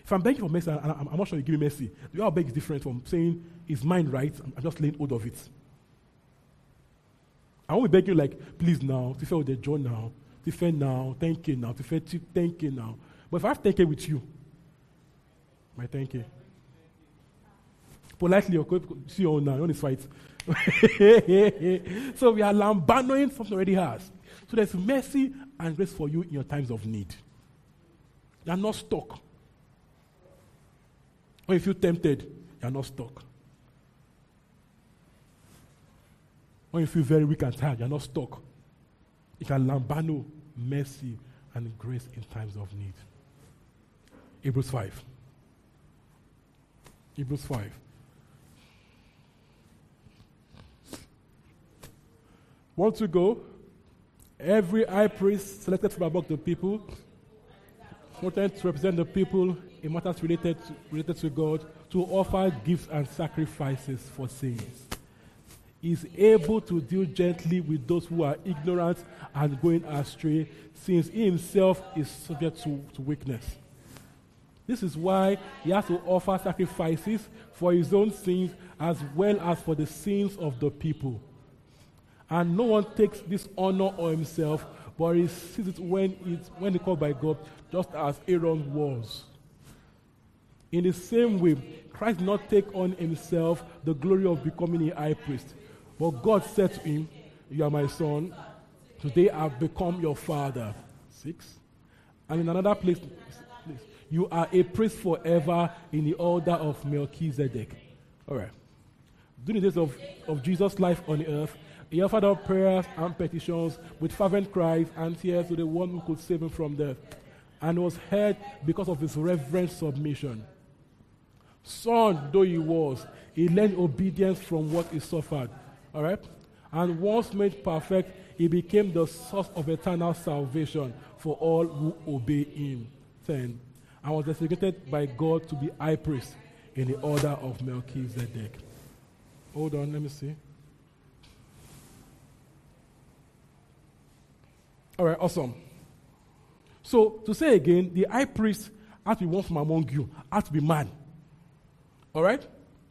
If I'm begging for mercy, I'm, I'm not sure you give me mercy, the way I beg is different from saying it's mine, right? I'm, I'm just laying hold of it. I won't be begging you like, please now, to with the jaw now, to fair now, thank you now, to fair to thank you now. But if I have 10k with you, my thank you Politely, okay, see you on now, you want to fight. *laughs* so we are lambanoing something already has. So there's mercy and grace for you in your times of need. You are not stuck. When you feel tempted, you are not stuck. When you feel very weak and tired, you are not stuck. You can lambano mercy and grace in times of need. Hebrews 5. Hebrews 5. Want to go? Every high priest selected from among the people wanted to represent the people in matters related to, related to God to offer gifts and sacrifices for sins. Is able to deal gently with those who are ignorant and going astray, since he himself is subject to, to weakness. This is why he has to offer sacrifices for his own sins as well as for the sins of the people. And no one takes this honor on himself, but he sees it when it's when he called by God, just as Aaron was. In the same way, Christ did not take on himself the glory of becoming a high priest. But God said to him, You are my son. Today I've become your father. Six. And in another place, you are a priest forever in the order of Melchizedek. All right. During the days of, of Jesus' life on earth, he offered up prayers and petitions with fervent cries and tears to the one who could save him from death, and was heard because of his reverent submission. Son though he was, he learned obedience from what he suffered. All right? And once made perfect, he became the source of eternal salvation for all who obey him. 10. And was designated by God to be high priest in the order of Melchizedek. Hold on, let me see. All right, awesome. So, to say again, the high priest had to be one from among you, had to be man. All right?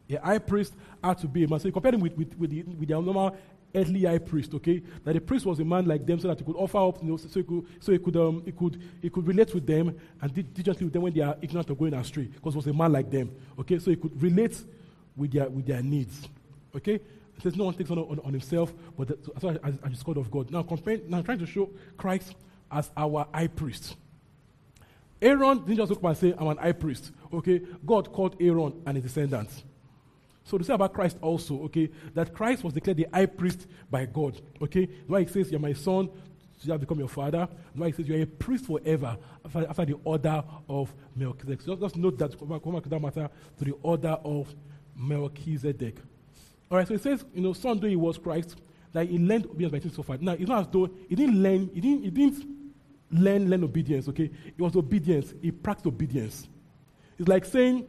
The high priest had to be a man. So, you compare him with, with, with, the, with normal earthly high priest, okay? That the priest was a man like them so that he could offer up, you know, so he could, so he could, um, he could, he could relate with them and diligently with them when they are ignorant or going astray, because he was a man like them, okay? So he could relate with their, with their needs, okay? Says no one takes on, on, on himself, but the, as, as, as the God of God. Now, compare, now, trying to show Christ as our high priest. Aaron didn't just look and say, I'm an high priest. Okay, God called Aaron and his descendants. So to say about Christ also, okay, that Christ was declared the high priest by God. Okay, why he says, You're my son, so you have become your father. Why he says, You're a priest forever after, after the order of Melchizedek. So just note that, come back to that matter, to the order of Melchizedek. All right, so it says, you know, son though he was Christ, that he learned obedience by things so far. Now, it's not as though he didn't learn, he didn't, he didn't learn, learn obedience, okay? It was obedience. He practiced obedience. It's like saying,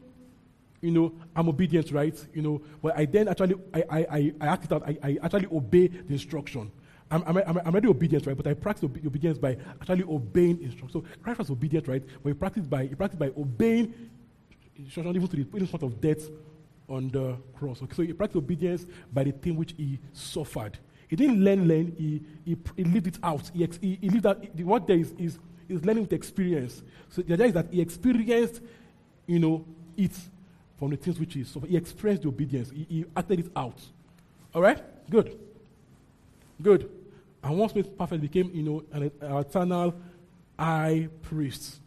you know, I'm obedient, right? You know, but I then actually, I, I, I, I act it out, I, I actually obey the instruction. I'm, I'm, I'm, I'm already obedient, right? But I practice obe- obedience by actually obeying instruction. So Christ was obedient, right? But he practiced by, he practiced by obeying instruction even to the point of death on the cross. Okay? So he practiced obedience by the thing which he suffered. He didn't learn, learn, he, he, he lived it out. He, ex, he, he lived out, what there is, is, is learning with experience. So the idea is that he experienced, you know, it from the things which he suffered. He experienced the obedience. He, he acted it out. All right? Good. Good. And once made perfect, became, you know, an, an eternal high priest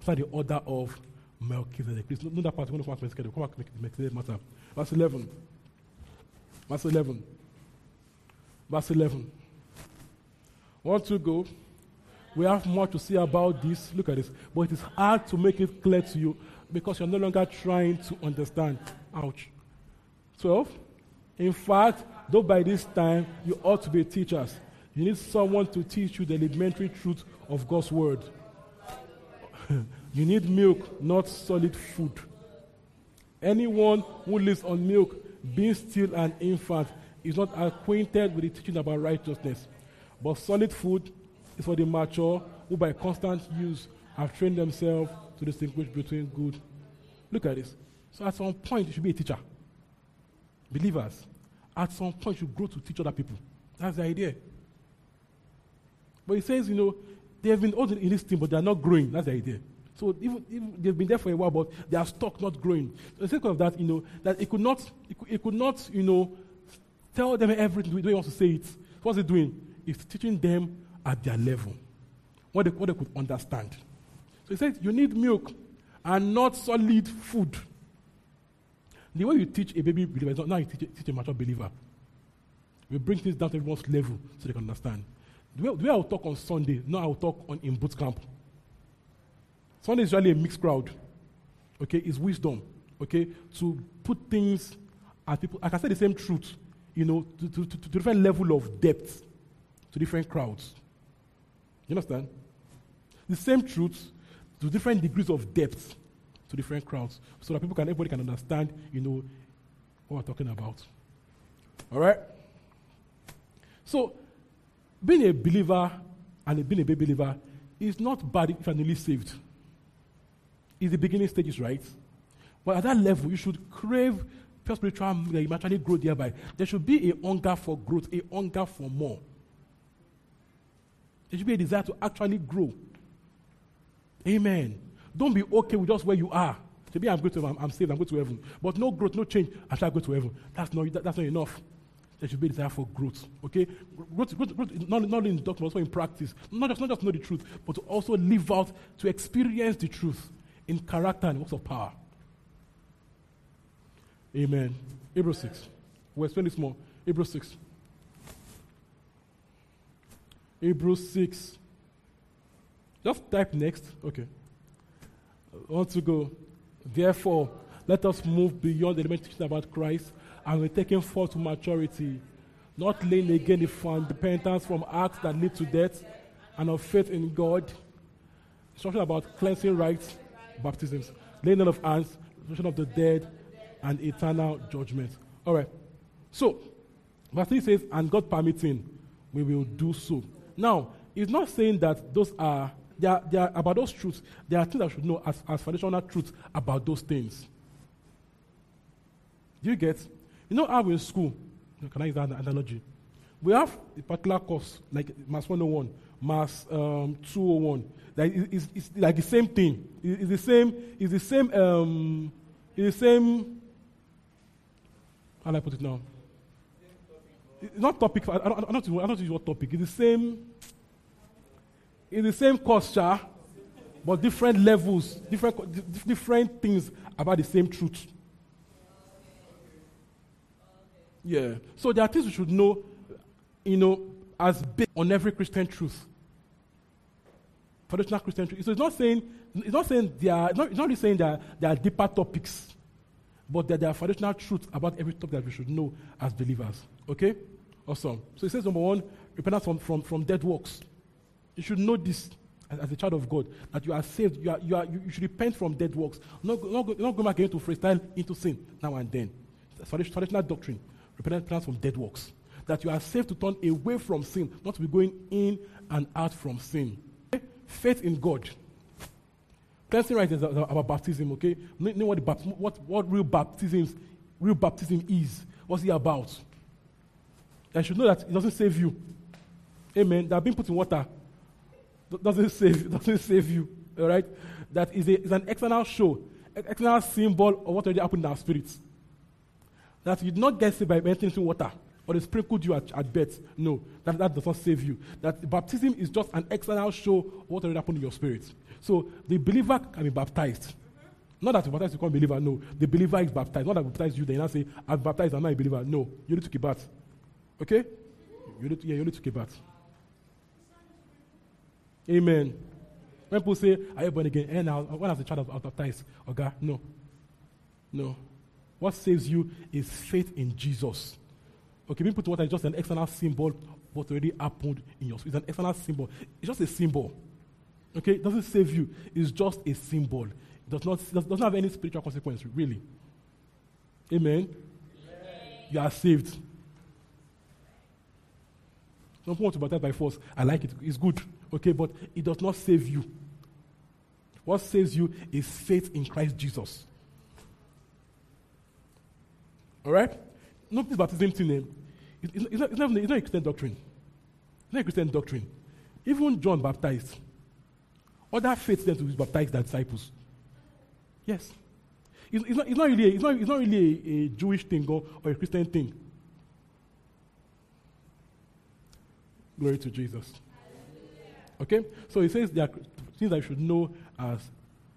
after the order of Melchizedek. Please know that part. When come back to Melchizedek, come back to Melchizedek matter. Verse 11. Verse 11. Verse 11. Want to go? We have more to say about this. Look at this. But it is hard to make it clear to you because you're no longer trying to understand. Ouch. 12. In fact, Though by this time you ought to be teachers, you need someone to teach you the elementary truth of God's word. *laughs* you need milk, not solid food. Anyone who lives on milk, being still an infant, is not acquainted with the teaching about righteousness. But solid food is for the mature who, by constant use, have trained themselves to distinguish between good. Look at this. So, at some point, you should be a teacher. Believers, at some point, you grow to teach other people. That's the idea. But he says, you know, they have been old in this team, but they are not growing. That's the idea. So even, even they've been there for a while, but they are stuck, not growing. So the sake of that, you know, that it could not, it could, it could not, you know, tell them everything the way wants to say it. What's he doing? He's teaching them at their level, what they, what they could understand. So he says, you need milk and not solid food. The way you teach a baby believer is not now you teach, teach a mature believer. We bring things down to everyone's level so they can understand. The way, the way I will talk on Sunday, now I will talk on in boot camp. Sunday is usually a mixed crowd. Okay, it's wisdom. Okay, to put things at people. I can say the same truth, you know, to, to, to, to different level of depth to different crowds. You understand? The same truth to different degrees of depth to different crowds, so that people can everybody can understand, you know, what we're talking about. All right. So, being a believer and being a baby believer is not bad if you're newly saved. It's the beginning stages, right? But at that level, you should crave pure spiritual that you actually grow thereby. There should be a hunger for growth, a hunger for more. There should be a desire to actually grow. Amen. Don't be okay with just where you are. Maybe I'm going to I'm, I'm saved, I'm going to heaven. But no growth, no change, I shall go to heaven. That's not, that, that's not enough. There should be a desire for growth. Okay? Growth, growth, growth not, not in doctrine, but also in practice. Not just, not just know the truth, but to also live out, to experience the truth in character and works of power. Amen. Hebrews 6. We'll explain this more. Hebrews 6. Hebrews 6. Just type next. Okay. I want to go. Therefore, let us move beyond the elementary about Christ and we're taking forth to maturity, not laying again the repentance from acts that lead to death and of faith in God. Instruction about cleansing rites, baptisms, laying on of hands, resurrection of the dead, and eternal judgment. All right. So, verse 3 says, and God permitting, we will do so. Now, it's not saying that those are, they are, they are about those truths. There are things I should know as, as foundational truths about those things. Do you get? You know how in school, can I use that analogy? We have a particular course, like Mass 101, Mass um, 201. Is, it's, like the same thing. It's the same, it's the same, um, it's the same, how do I put it now? It's not topic, I don't, I don't, know what topic. It's the same, it's the same culture, but different levels, different, different things about the same truth. Yeah. So there are things we should know, you know, as based on every Christian truth. Traditional Christian truth. So it's not saying it's not saying they are not, it's not really saying that there are deeper topics, but that there are foundational truths about every topic that we should know as believers. Okay? Awesome. So it says number one, repentance from, from, from dead works. You should know this as, a child of God, that you are saved, you, are, you, are, you, you should repent from dead works. Not, not, not go back into freestyle into sin now and then. That's traditional doctrine. Repentance from dead works. That you are saved to turn away from sin, not to be going in and out from sin. Faith in God. Cleansing right is about baptism, okay? Know what, what, what real baptism, real baptism is. What's it about? I should know that it doesn't save you. Amen. That being put in water doesn't *laughs* save, doesn't save you. All right? That is, a, is an external show, external symbol of what already happened in our spirits. That you did not get saved by entering water or they sprinkled you at, at birth. No, that, that does not save you. That baptism is just an external show what already happened in your spirit. So the believer can be baptized. Not that you baptized, you become a believer. No, the believer is baptized. Not that I baptized you, then I say, I've baptized, I'm not a believer. No, you need to keep bath. Okay? You need to, yeah, you need to keep bath. Amen. When people say, Are you born again? And now, when was a child, I was baptized. Okay? No. No. What saves you is faith in Jesus. Okay, being put to water is just an external symbol what already happened in your spirit. It's an external symbol. It's just a symbol. Okay, it doesn't save you. It's just a symbol. It does not does, doesn't have any spiritual consequence, really. Amen. You are saved. Some people want to baptize by force. I like it. It's good. Okay, but it does not save you. What saves you is faith in Christ Jesus. All right? No, this baptism it- it's, not, it's, not, a Christian doctrine. It's not a Christian doctrine. Even John baptized. Other faiths then to baptize their disciples. Yes. It's, it's, not, it's not really, a, it's not, it's not really a, a Jewish thing or, or a Christian thing. Glory to Jesus. Okay? So he says there are things I should know as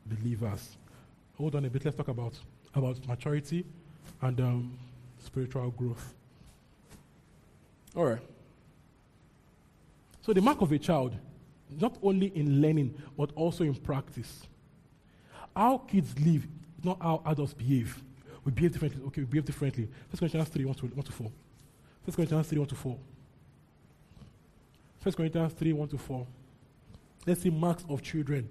believers. Hold on a bit. Let's talk about, about maturity and um, spiritual growth. All right. So the mark of a child, not only in learning, but also in practice. How kids live, not how adults behave. We behave differently. Okay, we behave differently. First Corinthians 3, 1 to, 1 to 4. First Corinthians 3, 1 to 4. First Corinthians 3, 1 to 4. Let's see marks of children.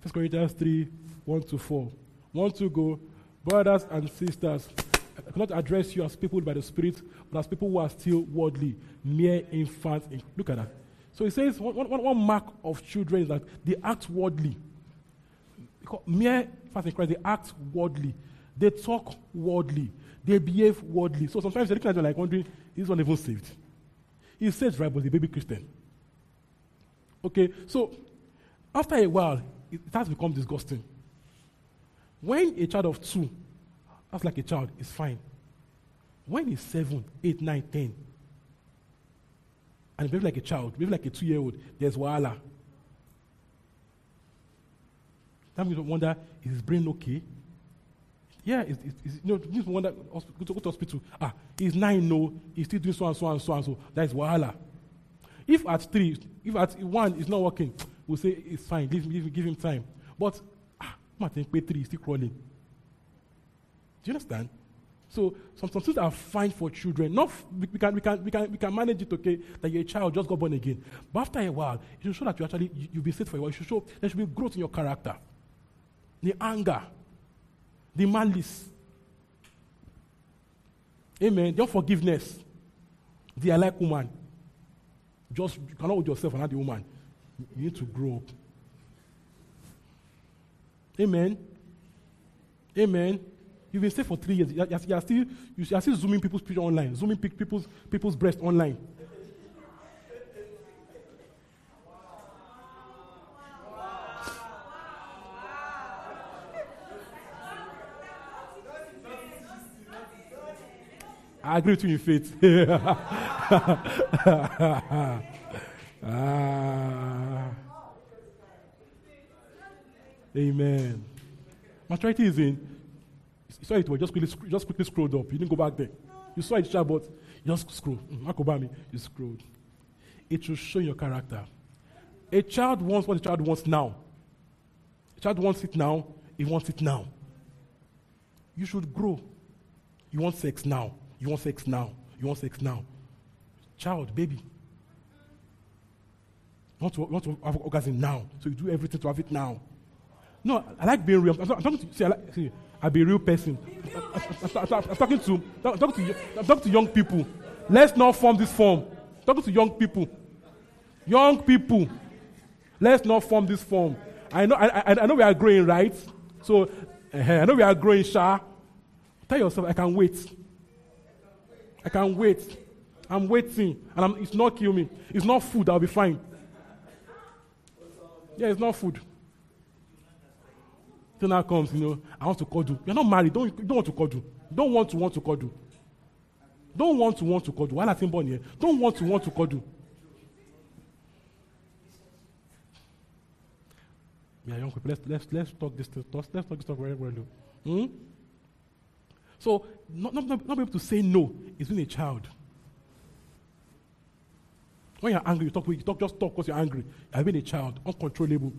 First Corinthians 3, 1 to 4. 1 to go. Brothers and sisters, I cannot address you as people by the Spirit, but as people who are still worldly, mere infants. In, look at that. So he says one, one, one mark of children is that they act worldly. Mere infants in Christ, they act worldly. They talk worldly. They behave worldly. So sometimes you're looking at them like wondering, is one even saved? He says, right, but a baby Christian. Okay, so after a while, it, it has become disgusting. When a child of two acts like a child, it's fine. When he's seven, eight, nine, ten, and behave like a child, behave like a two-year-old, there's wahala. That makes you wonder, is his brain okay? Yeah, it's, you know, just wonder, go to, go to hospital. Ah, he's nine, no, he's still doing so and so and so and so. That is wahala. If at three, if at one it's not working, we'll say it's fine, give, give, give him time. But, ah, Martin, pay three, he's still crawling. Do you understand? So some, some things are fine for children. Not f- we, can, we, can, we, can, we can manage it, okay, that you're a child, just got born again. But after a while, you should show that you actually, you, you've been saved for a while. You should show there should be growth in your character. The anger, the malice. Amen. The unforgiveness. The I like woman. Just you cannot hold yourself and not the woman. You need to grow up. Amen. Amen. You've been saved for three years. You are, you are still you are still zooming people's picture online, zooming people's people's breast online. I agree with you in faith. *laughs* Ah. Amen. Maturity is in. You saw it, well, just quickly, just quickly scrolled up. You didn't go back there. You saw it, but just scroll. Mm, Mark Obama, you scrolled. It will show your character. A child wants what a child wants now. A child wants it now. He wants it now. You should grow. You want sex now. You want sex now. You want sex now. Child, baby. Want to, want to have orgasm now. So you do everything to have it now. No, I like being real. I'm, I'm talking to see, I like, see, I be a real person. I'm, talking to talking to talking to young people. Let's not form this form. Talking to young people. Young people. Let's not form this form. I know I, I, I know we are growing, right? So eh, I know we are growing, Sha. Tell yourself, I can wait. I can wait. I'm waiting, and I'm, it's not kill me. It's not food. I'll be fine. Yeah, it's not food. Till now comes, you know, I want to cuddle. you. You're not married. Don't, you don't want to cuddle. Don't want to want to cuddle. Don't want to want to cuddle. While I think born here, don't want to want to cuddle. Yeah, young people, let's, let's, let's talk this, let's, let's talk this talk very well. Hmm? So, not, not, not, not be able to say no is being a child. When you're angry, you talk, you talk just talk because you're angry. You're being a child, uncontrollable.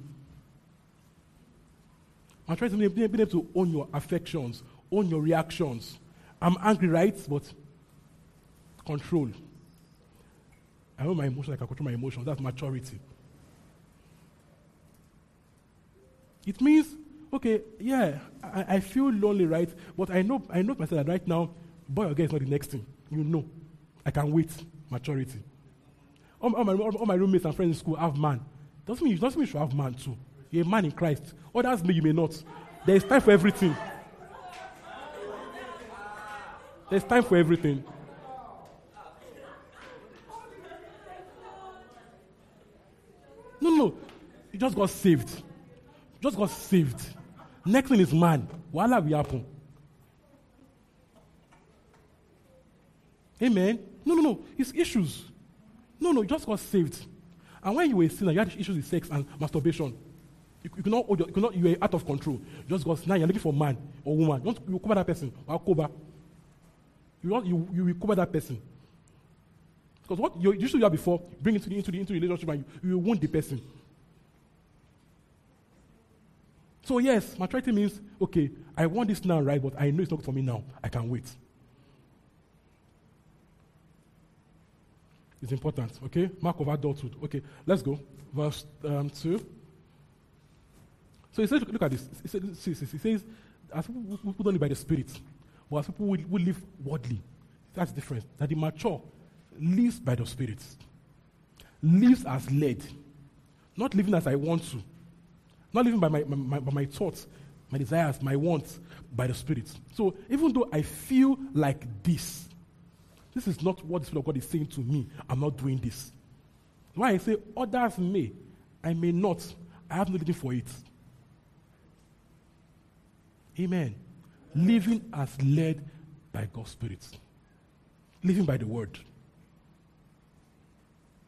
I'm trying to be, able to own your affections, own your reactions. I'm angry, right? But control. I know my emotions, I can control my emotions. That's maturity. It means, okay, yeah, I, I feel lonely, right? But I know, I know myself that right now, boy or girl is not the next thing. You know, I can wait. Maturity. All, all my, all, all my roommates and friends in school have man. Doesn't mean, doesn't mean you should have man too. You're a man in Christ. Others may, you may not. There is time for everything. There's time for everything. No, no. You just got saved. Just got saved. Next thing is man. Voila, will happen. Amen. No, no, no. It's issues. No, no. You just got saved. And when you were a sinner, you had issues with sex and masturbation. You, you cannot, you cannot, you were out of control. Just because now you're looking for man or woman. You want to, you cover that person or cover. You want you, you will cover that person. Because what you used usually have before, bring into the into the into the relationship and you, you wound the person. So yes, maturity means okay, I want this now, right? But I know it's not for me now. I can wait. It's important, okay? Mark of adulthood. Okay, let's go. Verse um, 2. So he says, look at this. He says, he says as people who don't live by the Spirit, but as people who, live worldly. That's different. That the mature lives by the Spirit, lives as led, not living as I want to, not living by my, my, my, by my thoughts, my desires, my wants, by the Spirit. So even though I feel like this, this is not what the Spirit of God is saying to me. I'm not doing this. Why I say others may, I may not. I have no reason for it. Amen. Living as led by God's Spirit. Living by the word.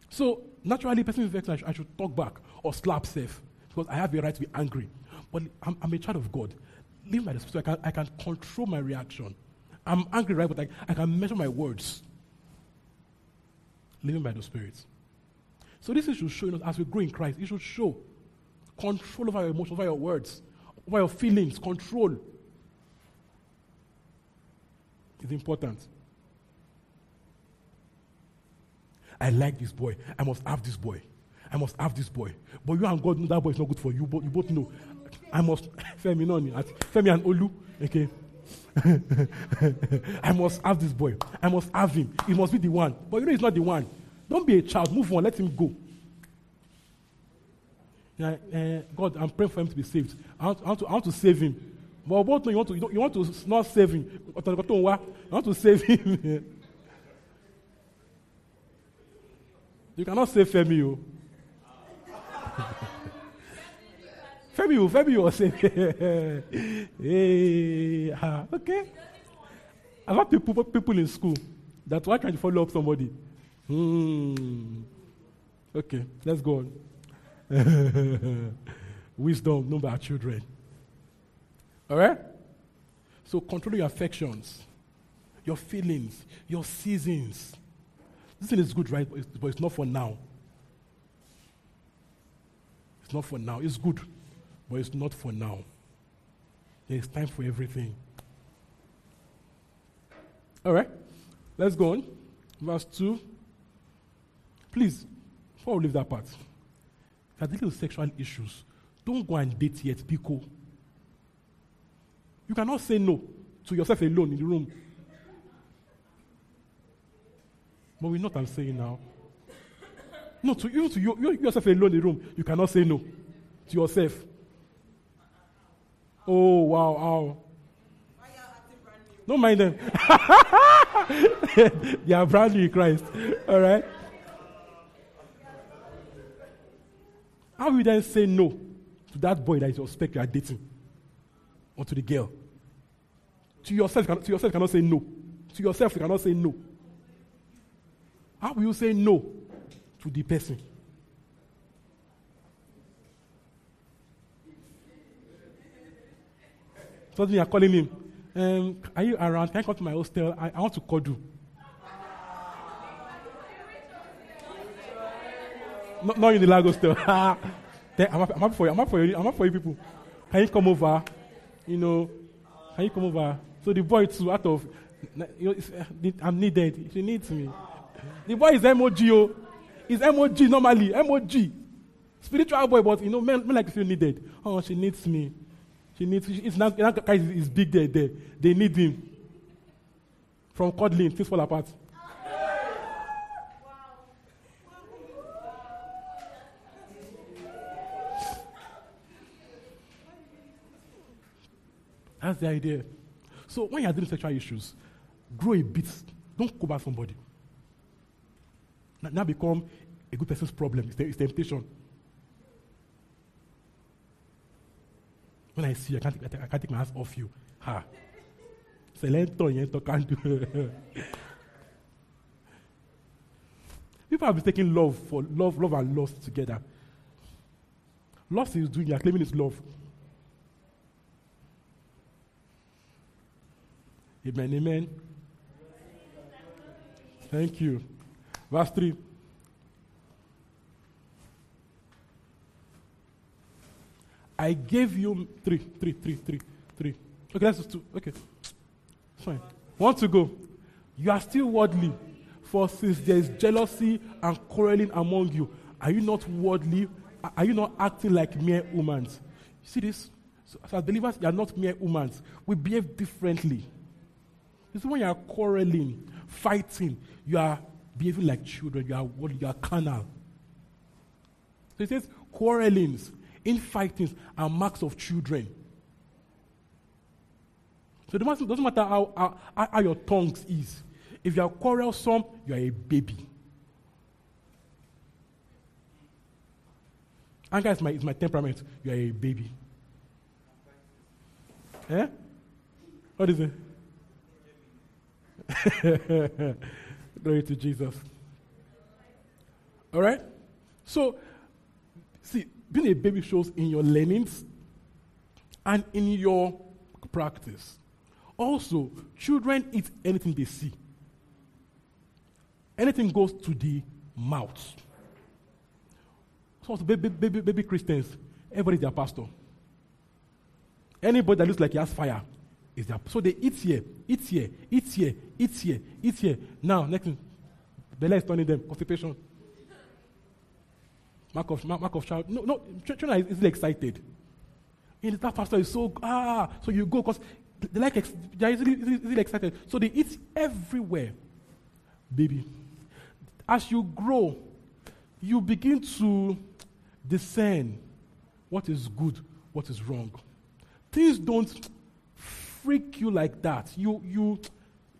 So naturally, person is vexed, I should, talk back or slap safe because I have the right to be angry. But I'm, I'm a child of God. Living by the Spirit, so I can, I can control my reaction. I'm angry, right? But I, I can measure my words. Living by the Spirit. So this should show, know, as we grow in Christ, it should show control over your emotions, over your words, over your feelings, control. It's important. I like this boy. I must have this boy. I must have this boy. But you and God know that boy is not good for you. But you both know. I must *laughs* Femi no Femi and Olu. Okay. *laughs* I must have this boy. I must have him. He must be the one. But you know he's not the one. Don't be a child. Move on. Let him go. Eh, God, I'm praying for him to be saved. I want, I want, to, I want to save him. But know you want to, you, you want to not save him. You want to save him. *laughs* you cannot save Femi. oh. *laughs* Femi, will Femi will say, *laughs* hey, ah, okay. I've had people, people in school that were trying you follow up somebody. Hmm. Okay, let's go on. *laughs* Wisdom known by children. All right? So control your affections, your feelings, your seasons. This thing is good, right? But it's, but it's not for now. It's not for now. It's good, but it's not for now. There is time for everything. All right? Let's go on. Verse 2. Please, before we leave that part, if you're dealing with sexual issues, don't go and date yet, Pico. You cannot say no to yourself alone in the room. But we know what I'm saying now. No, to you, to you, you yourself alone in the room, you cannot say no to yourself. Oh, wow, wow. Don't mind them. *laughs* they are brand new Christ. All right? How will you then say no to that boy that you spec you are dating? Or to the girl? To yourself, to yourself, you cannot say no. To yourself, you cannot say no. How will you say no to the person? Suddenly you're calling him. Um, are you around? Can I come to my hostel? I, I want to call Not, not in the Lagos hostel. *laughs* then I'm I'm happy for you. I'm happy for you. I'm for you people. Can you come over? You know, can you come over? So the boy too, out of You know, uh, I'm needed. She needs me. The boy is MOGO. Oh. He's MOG normally. MOG. Spiritual boy, but you know, men, men like feel needed. Oh, she needs me. She needs. It's not. That guy is, is big there. There. They need him. From cuddling, things fall apart. That's the idea. So when you're dealing with sexual issues, grow a bit. Don't cover somebody. Now, become a good person's problem. It's, it's temptation. When I see you, I can't, take- I can't- take my hands off you. Ha. *laughs* People have been taking love for love, love and lust together. Lust is doing, you're claiming it's love. Amen, amen. Thank you. Verse 3. I gave you three, three, three, three, three. Okay, that's just two. Okay. Fine. One to go. You are still worldly, for since there is jealousy and quarreling among you, are you not worldly? Are- you not acting like mere humans? You see this? So as believers, you are not mere humans. We behave differently. It's when you are quarreling, fighting, you are behaving like children, you are what you are carnal. So it says quarrelings, infightings are marks of children. So it doesn't matter how, how, how your tongues is. If you are quarrelsome, you are a baby. Anger is my, is my temperament. You are a baby. Eh? What is it? *laughs* Glory to Jesus. All right? So, see, being a baby shows in your learnings and in your practice. Also, children eat anything they see. Anything goes to the mouth. So, baby, baby, baby Christians, everybody's their pastor. Anybody that looks like he has fire is. So they eat here, eat here, eat here, eat here, eat here. Now, next thing, Bella is turning them constipation. Mark of, mark, mark of child. No, no, ch- children are easily excited. And that pastor is so, ah, so you go because they like, they're easily, easily excited. So they eat everywhere. Baby. As you grow, you begin to discern what is good, what is wrong. Things don't freak you like that. You, you,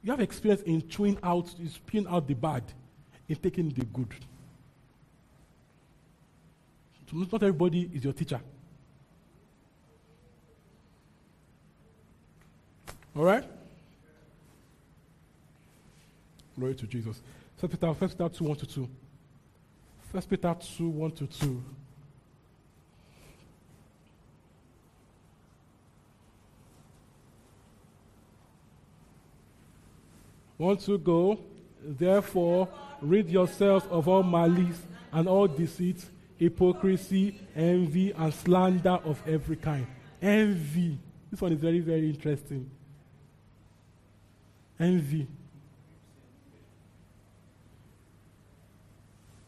you have experience in chewing out, in spewing out the bad, in taking the good. So not everybody is your teacher. All right? Glory to Jesus. First Peter, First Peter 2, 1 to 2. First Peter 2, 1 to 2. Want to go? Therefore, rid yourselves of all malice and all deceit, hypocrisy, envy, and slander of every kind. Envy. This one is very, very interesting. Envy.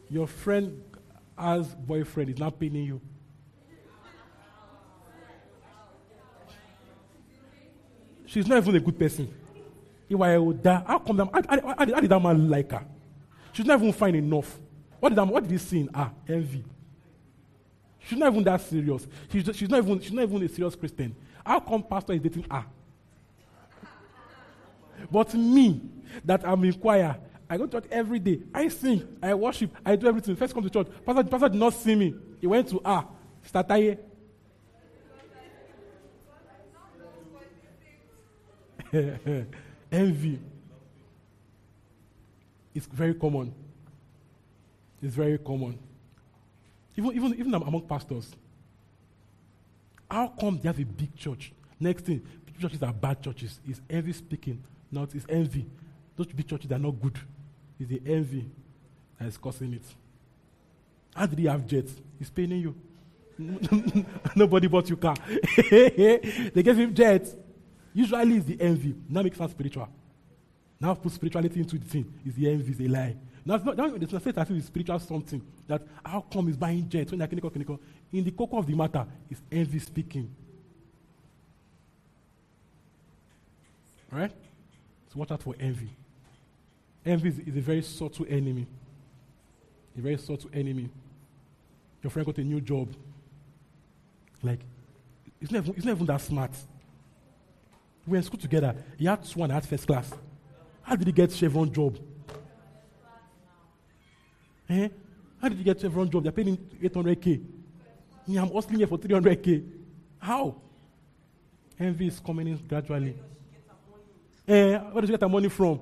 Your friend has boyfriend is not paying you. She's not even a good person. If I would die, how come that, how, how, how did, how did that man like her? She's not even fine enough. What did, that, what did he see in her? Envy. She's not even that serious. She's, she's, not even, she's not even a serious Christian. How come pastor is dating her? But me, that I'm in choir, I go to church every day. I sing, I worship, I do everything. First come to church. Pastor, pastor did not see me. He went to her. Stataye. *laughs* Envy. It's very common. It's very common. Even, even, even among pastors. How come they have a big church? Next thing, churches are bad churches. It's envy speaking, not it's envy. Those big churches are not good. It's the envy that is causing it. How did he have jets? He's paying you. *laughs* Nobody bought you car. *laughs* they gave him jets. Usually it's the envy. Now makes us spiritual. Now put spirituality into the thing. Is the envy, is a lie. Now, it's not, now it's not if it's spiritual something. That how come he's buying jets when clinical, clinical. In the core of the matter, is envy speaking. Right? So watch out for envy. Envy is, is a very subtle enemy. A very subtle enemy. Your friend got a new job. Like, it's not, it's not even that smart. We were in school together. He had and I had first class. How did he get Chevron job? Eh? How did you get Chevron job? They're paying 800k. Yeah, I'm hustling here for 300k. How? Envy is coming in gradually. Eh? Where does she get her money from?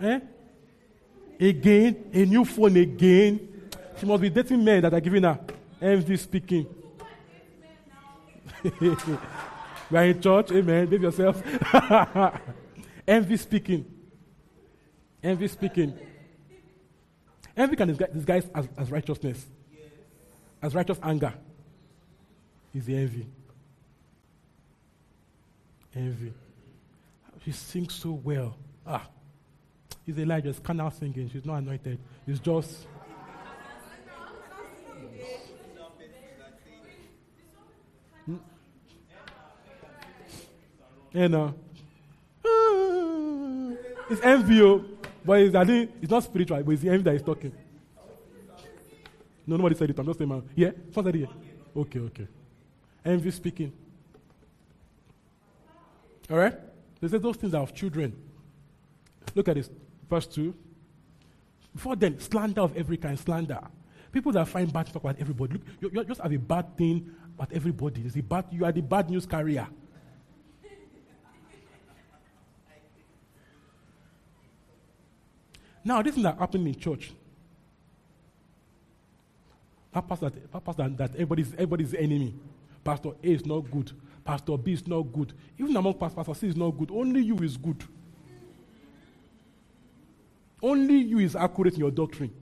Eh? Again, a new phone again. She must be dating men that are giving her envy speaking. *laughs* we are in church, amen. Give yourself. *laughs* envy speaking. Envy speaking. Envy can disguise as, as righteousness, as righteous anger. Is the envy. Envy. She sings so well. Ah. It's canal singing. She's not anointed. It's just. You know. It's envy, oh. but it's, I think it's not spiritual, but it's the envy that is talking. No, nobody said it. I'm just saying, man. Yeah? Someone said it. Okay, okay. Envy speaking. All right? They say those things are of children. Look at this. Verse 2. Before then, slander of every kind, slander. People that find bad talk about everybody. Look, you, you just have a bad thing about everybody. There's a bad, you are the bad news carrier. Now, this is not happening in church. That pastor, that, pastor that everybody's, everybody's enemy. Pastor A is not good. Pastor B is not good. Even among pastors, Pastor C is not good. Only you is good. Only you is accurate in your doctrine.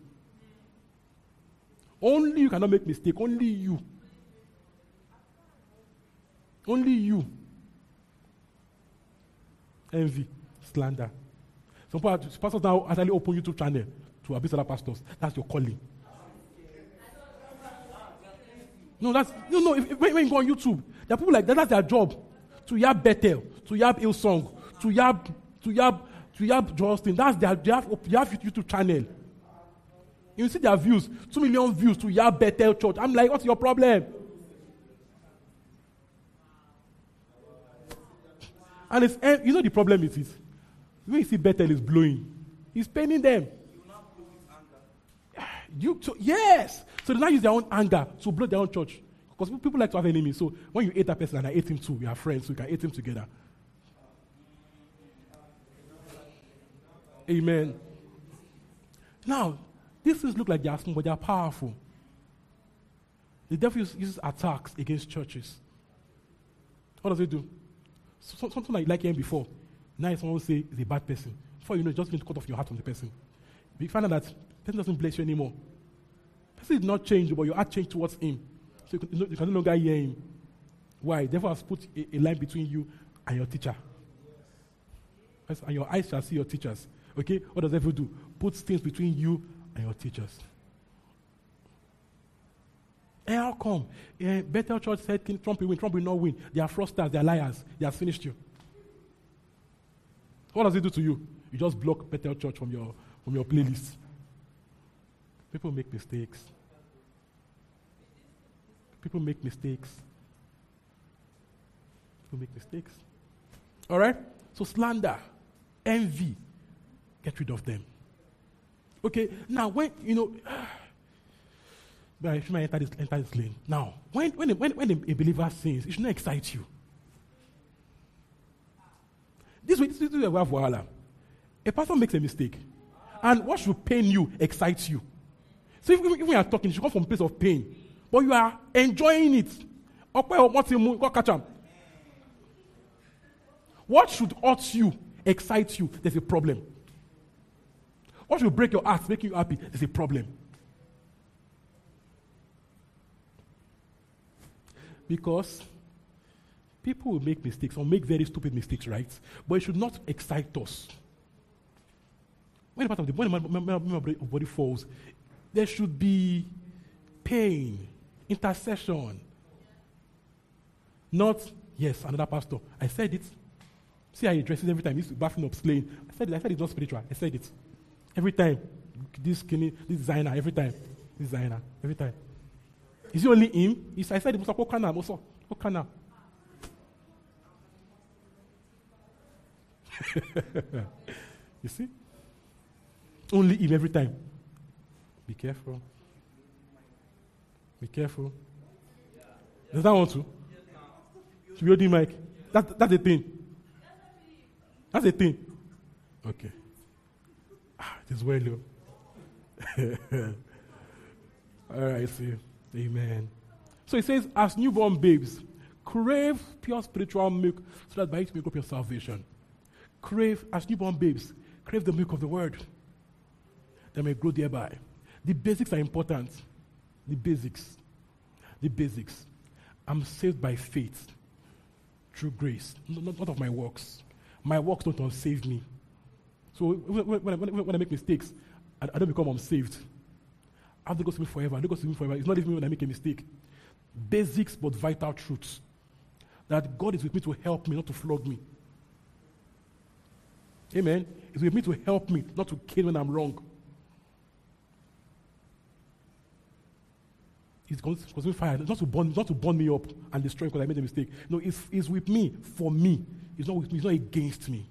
Only you cannot make mistake. Only you. Only you. Envy, slander. Some pastors now actually open YouTube channel to abuse other pastors. That's your calling. No, that's no, no. If, when, when you go on YouTube, there are people like that. That's their job to yab Bethel, to yab Hillsong, to yab, to yab, to yab Justin. That's their. They have, they have YouTube channel. You see their views, two million views to yab Bethel Church. I'm like, what's your problem? And it's, eh, you know the problem is this. You see Bethel is blowing, he's paining them. You so, *sighs* yes. So they now use their own anger to blow their own church. Because people like to have enemies. So when you hate that person and I hate him too, we are friends, so we can hate him together. Amen. Now, these things look like they are small, but they are powerful. The devil uses attacks against churches. What does he do? So, something like, like him before. Now someone say he's a bad person. Before you know, just going to cut off your heart from the person. You find out that person doesn't bless you anymore. Person did not change, but your heart changed towards him. So you can, you can no longer hear him. Why? Therefore, has put a, a, line between you and your teacher. Yes, and your eyes shall see your teachers. Okay? What does devil do? Puts things between you and your teachers. And how come? Uh, Bethel Church said King Trump will win. Trump will not win. They are fraudsters. They are liars. They have finished you. What does it do to you? You just block Bethel Church from your, from your playlist. People make mistakes. People make mistakes. People make mistakes. All right? So slander, envy, get rid of them. Okay, now when, you know, *sighs* but I should enter this, enter this lane. Now, when, when, when, when a believer sins, it should not excite you. This way, this is where we have Wahala. A person makes a mistake. And what should pain you excites you. So if, if we are talking, you should come from a place of pain. But you are enjoying it. What? What should hurt you, excite you? There's a problem. What should break your heart, make you happy? There's a problem. Because People will make mistakes or make very stupid mistakes, right? But it should not excite us. When part of the when the body falls, there should be pain, intercession. Not, yes, another pastor. I said it. See how he dresses every time. He's bathing up, slaying. I said it. I said it's not spiritual. I said it. Every time. This skinny, this designer, every time. This designer, every time. Is it only him? Said, I said, Musa, what can I? Musa, what can I? *laughs* you see? Only him every time. Be careful. Be careful. Does that want to? Should be holding mic. That, that's the thing. That's the thing. Okay. Ah, it is well, though. *laughs* All right, see. Amen. So it says, as newborn babes, crave pure spiritual milk so that by it you may grow your salvation. Crave, as newborn babes, crave the milk of the word that may grow thereby. The basics are important. The basics. The basics. I'm saved by faith through grace, not, not of my works. My works don't unsave me. So when, when, when, when I make mistakes, I, I, don't become unsaved. I have to go to me forever. I don't go to me forever. It's not even when I make a mistake. Basics but vital truths. That God is with me to help me, not to flog me. Amen. It's with me to help me, not to kill when I'm wrong. He's consuming fire, not to burn, not to burn me up and destroy because I made a mistake. No, it's, he's with me for me. It's not with me, he's not against me.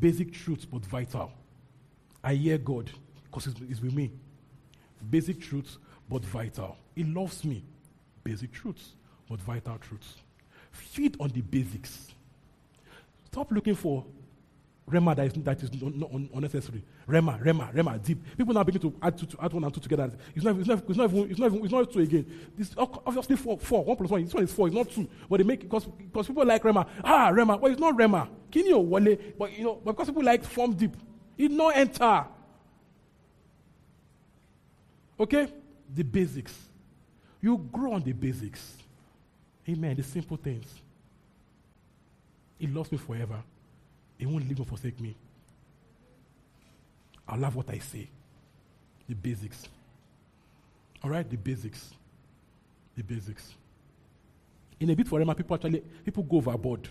Basic truths, but vital. I hear God because he's, he's with me. Basic truths, but vital. He loves me. Basic truths, but vital truths. Feed on the basics. Stop looking for Rhema that is, that is unnecessary. Rhema, Rhema, Rhema, deep. People now begin to add, to add one and two together. It's not, it's not, it's not, even, it's not, even, it's not two again. This obviously four, four. One plus one. This one is four. It's not two. But they make because because people like Rhema. Ah, Rhema. Well, it's not Rema. Kini or Wale. But you know, because people like form deep, it not enter. Okay, the basics. You grow on the basics. Amen. The simple things. It loves me forever. He won't leave or forsake me. I love what I say. The basics. All right, the basics. The basics. In a bit for Rhema, people actually people go overboard.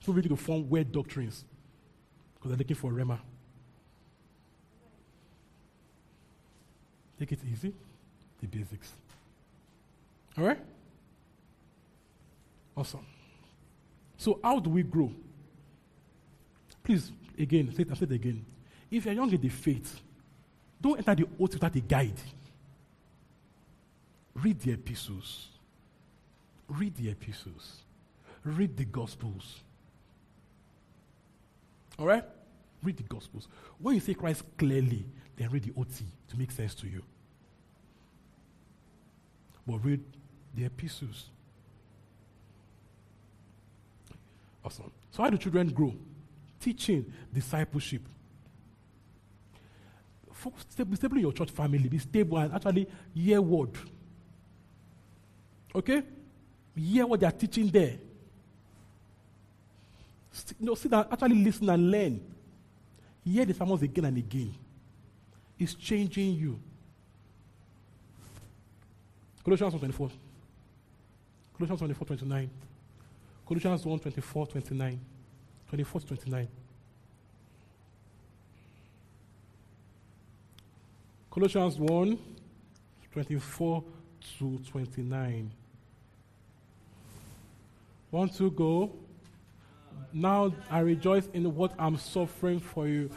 People begin to form weird doctrines because they're looking for Rhema. Take it easy. The basics. All right? Awesome. So, how do we grow? Please, again, say it, say it again. If you're young in the faith, don't enter the oath without a guide. Read the epistles. Read the epistles. Read the gospels. All right? Read the gospels. When you say Christ clearly, then read the OT to make sense to you. But read the epistles. Awesome. So, how do children grow? Teaching, discipleship. Be stable in your church family. Be stable and actually hear word. Okay? Hear what they are teaching there. St- no, sit down, actually listen and learn. Hear the sermons again and again. It's changing you. Colossians 24. Colossians 24, 29. Colossians 1 24, 29. 24 to 29. Colossians 1 24 to 29. Want to go? Now I rejoice in what I'm suffering for you.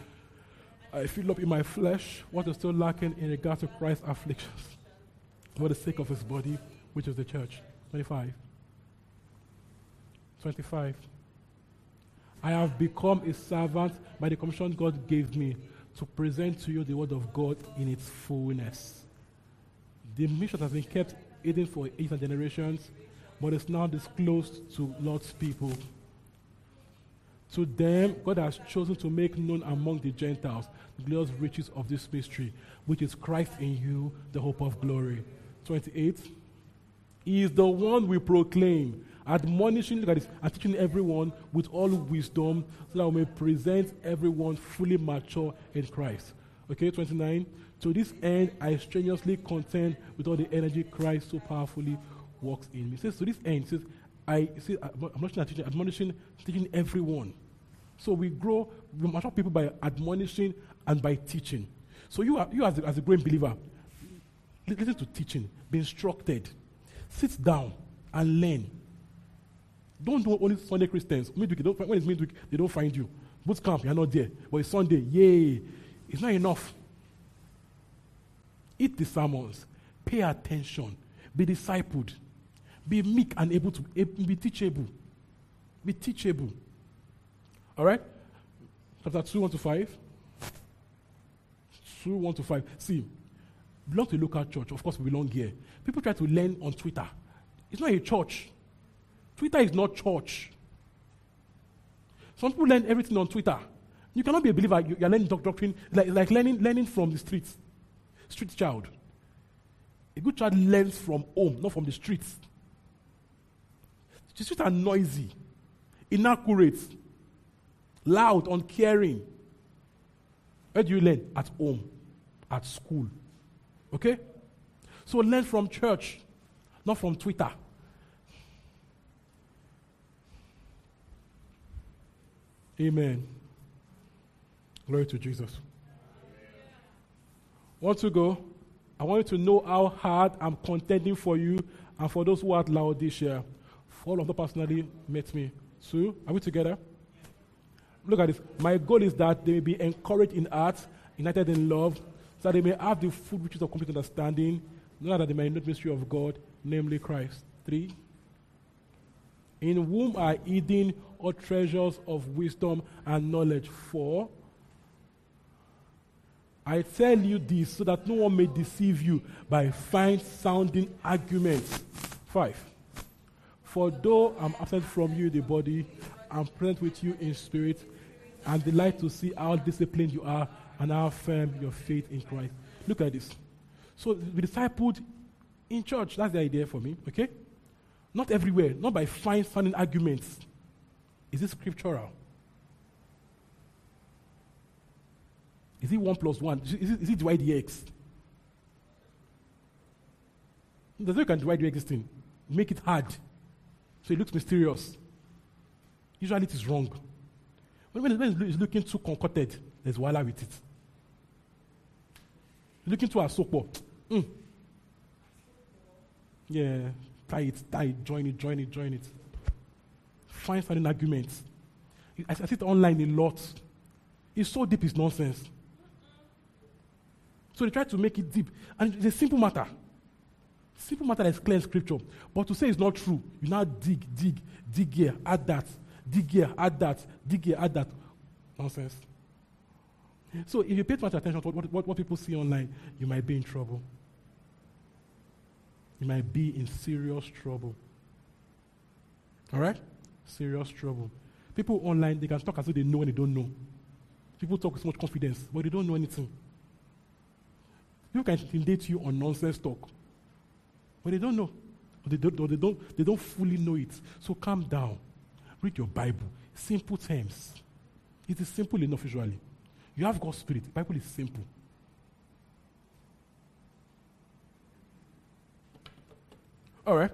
I feel up in my flesh what is still lacking in regard to Christ's afflictions for the sake of his body, which is the church. 25. 25. I have become a servant by the commission God gave me to present to you the word of God in its fullness. The mission has been kept hidden for ages and generations, but is now disclosed to Lord's people. To them, God has chosen to make known among the Gentiles the glorious riches of this mystery, which is Christ in you, the hope of glory. 28. He is the one we proclaim, admonishing, look at this, and teaching everyone with all wisdom, so that we may present everyone fully mature in Christ. Okay, 29. To this end, I strenuously contend with all the energy Christ so powerfully works in me. Says, to this end, says, I see, admonishing, teaching, admonishing, teaching everyone. So we grow, we mature people by admonishing and by teaching. So you, are, you as, a, as a growing believer, listen to teaching, be instructed, sit down and learn. Don't do only Sunday Christians. Midweek, don't, when it's midweek, they don't find you. Boot camp, you're not there. But it's Sunday, yay. It's not enough. Eat the sermons. Pay attention. Be discipled. Be meek and able to be teachable. Be teachable. All right? Chapter 2, 1 to 5. 2, 1 to 5. See, belong to a local church. Of course, we belong here. People try to learn on Twitter. It's not a church. Twitter is not church. Some people learn everything on Twitter. You cannot be a believer. You, are learning doctrine like, like learning, learning from the streets. Street child. A good child learns from home, not from the streets. The streets are noisy, inaccurate, loud, uncaring. Where do you learn? At home, at school. Okay? So learn from church, not from Twitter. Amen. Glory to Jesus. Want to go? I want you to know how hard I'm contending for you and for those who are at Laodicea. For all of them personally met me. Sue, are we together? Look at this. My goal is that they may be encouraged in art, united in love, so that they may have the food which is of complete understanding, know that they may know the mystery of God, namely Christ. Three. In whom are hidden all treasures of wisdom and knowledge. Four. I tell you this so that no one may deceive you by fine sounding arguments. Five. For though I'm absent from you in the body, I'm present with you in spirit, and delight to see how disciplined you are and how firm your faith in Christ. Look at this. So be discipled in church. That's the idea for me, okay? Not everywhere, not by fine sounding arguments. Is it scriptural? Is it one plus one? Is it, is it divide the x? There's no you can divide the thing. Make it hard. So it looks mysterious. Usually it is wrong. When, when it's looking too concocted, there's wala with it. Looking too asopo. Mm. Yeah, tie it, tie it, join it, join it, join it. Find finding arguments. I, I see it online a lot. It's so deep, it's nonsense. So they try to make it deep. And it's a simple matter. Simple matter that's clear in scripture. But to say it's not true, you now dig, dig, dig here, add that, dig here, add that, dig here, add that. Nonsense. So if you pay too much attention to what, what, what people see online, you might be in trouble. You might be in serious trouble. All right? Serious trouble. People online, they can talk as though they know and they don't know. People talk with so much confidence, but they don't know anything. People can intimidate you on nonsense talk, but they don't know. Or they don't, or they don't, they don't fully know it. So calm down. Read your Bible. Simple terms. It is simple enough usually. You have God's Spirit. Bible is simple. All right.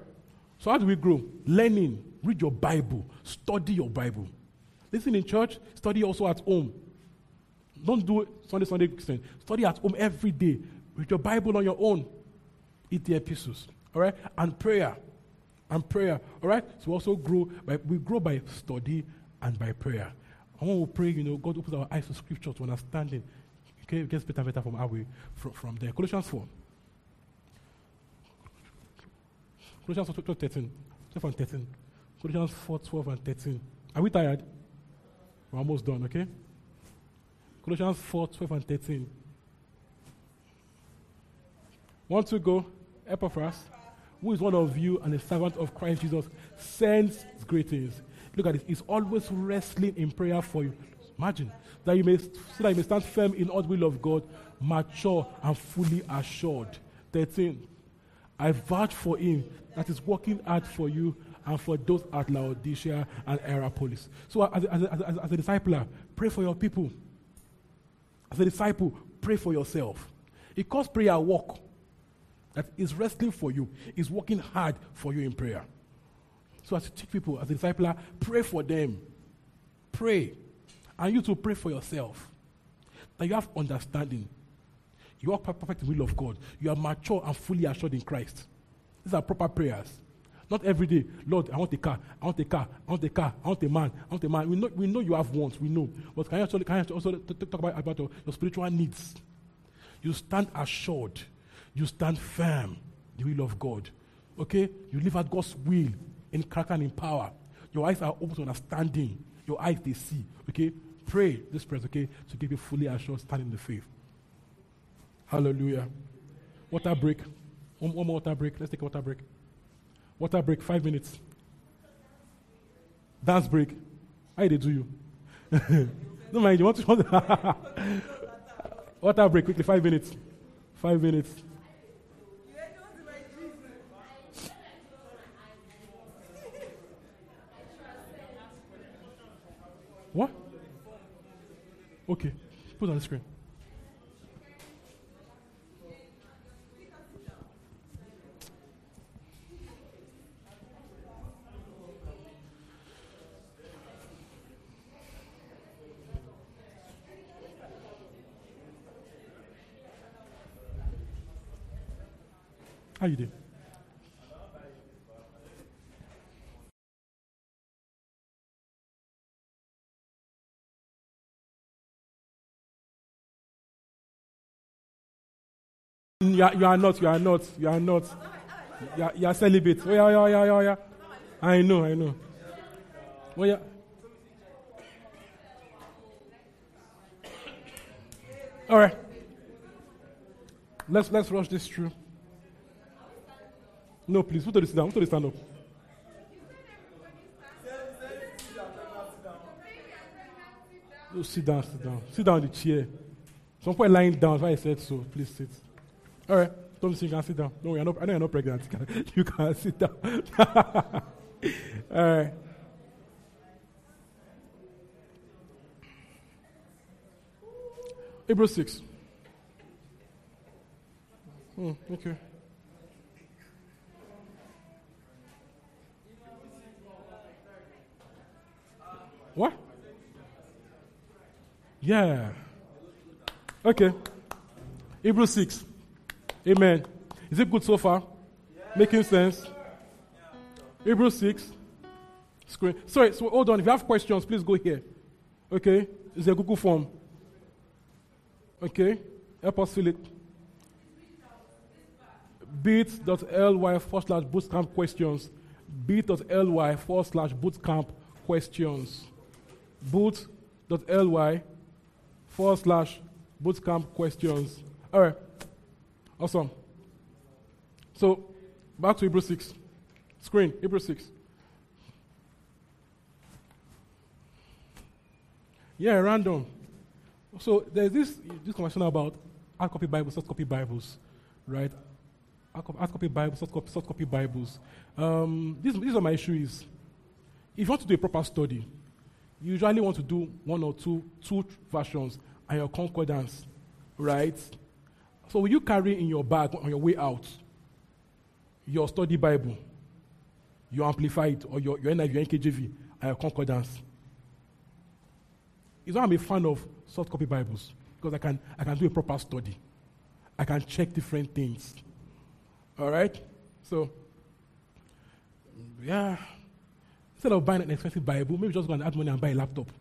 So how do we grow? Learning. Read your Bible. Study your Bible. Listen in church. Study also at home. Don't do Sunday, Sunday, Christian. Study at home every day. Read your Bible on your own. Eat the epistles. All right? And prayer. And prayer. All right? So we also grow by we grow by study and by prayer. And when we pray, you know, God opens our eyes to scripture to understanding. Okay, it gets better and better from how we from, from there. Colossians 4. Colossians 4, 12, 13. 12 and 13. Colossians 4, 12 and 13. Are we tired? We're almost done, okay? Colossians 4, 12 and 13. Want to go? Epaphras, who is one of you and a servant of Christ Jesus, sends greetings. Look at this. He's always wrestling in prayer for you. Imagine that you may so that you may stand firm in all the will of God, mature and fully assured. 13. I vouch for him that is working hard for you and for those at Laodicea and Hierapolis. So, as a, as, as, as a discipler, pray for your people. As a disciple, pray for yourself. It calls prayer work. That is wrestling for you, is working hard for you in prayer. So, as you teach people, as a discipler, pray for them. Pray. And you to pray for yourself. That you have understanding. You are perfect in the will of God. You are mature and fully assured in Christ. These are proper prayers. Not every day, Lord, I want a car, I want a car, I want a car, I want a man, I want a man. We know, we know you have wants, we know. But can you also, can you also talk about, about your, your spiritual needs? You stand assured, you stand firm, the will of God. Okay? You live at God's will in character and in power. Your eyes are open to understanding. Your eyes they see. Okay? Pray this prayer, okay, to give you fully assured standing in the faith. Hallelujah. Water break. One, one more water break. Let's take a water break. Water break, five minutes. Dance break. How they do you? *laughs* no mind, you want to *laughs* water break quickly, five minutes. Five minutes. What? Okay, put on the screen. How you doing? You are, you are not, you are not, you are not. You are, you are celibate. Oh, yeah, yeah, yeah, yeah, yeah. I know, I know. Oh, yeah. All right. Let's, let's rush this through. No, please, put the sit down. Put the stand up. Oh, sit down, sit down. Sit down in the chair. Some point lying down, why I said so. Please sit. All right. Don't you sit down. No, you're not, I know you're not pregnant. You *laughs* can, you can sit down. *laughs* All right. April 6. Hmm, okay. What? Yeah. Okay. Hebrew 6. Amen. Is it good so far? Making sense? Hebrew 6. Screen. Sorry, so hold on. If you have questions, please go here. Okay? It's a Google form. Okay? Help us fill it. bit.ly forward slash bootcamp questions. bit.ly forward slash bootcamp questions boot.ly forward slash bootcamp questions. All right. Awesome. So, back to Hebrew 6. Screen, Hebrew 6. Yeah, random. So, there's this, this conversation about hard copy Bibles, soft copy Bibles, right? Hard copy Bibles, soft copy, soft copy Bibles. Um, this, this is my issue is, if you want to do a proper study, you usually want to do one or two, two versions and your concordance, right? So will you carry in your bag on your way out your study Bible, your amplified, or your, your NIV, your NKJV, and your concordance? It's why I'm a fan of soft copy Bibles because I can, I can do a proper study. I can check different things. All right? So, yeah. Instead of buying an expensive Bible, maybe just go and add money and buy a laptop.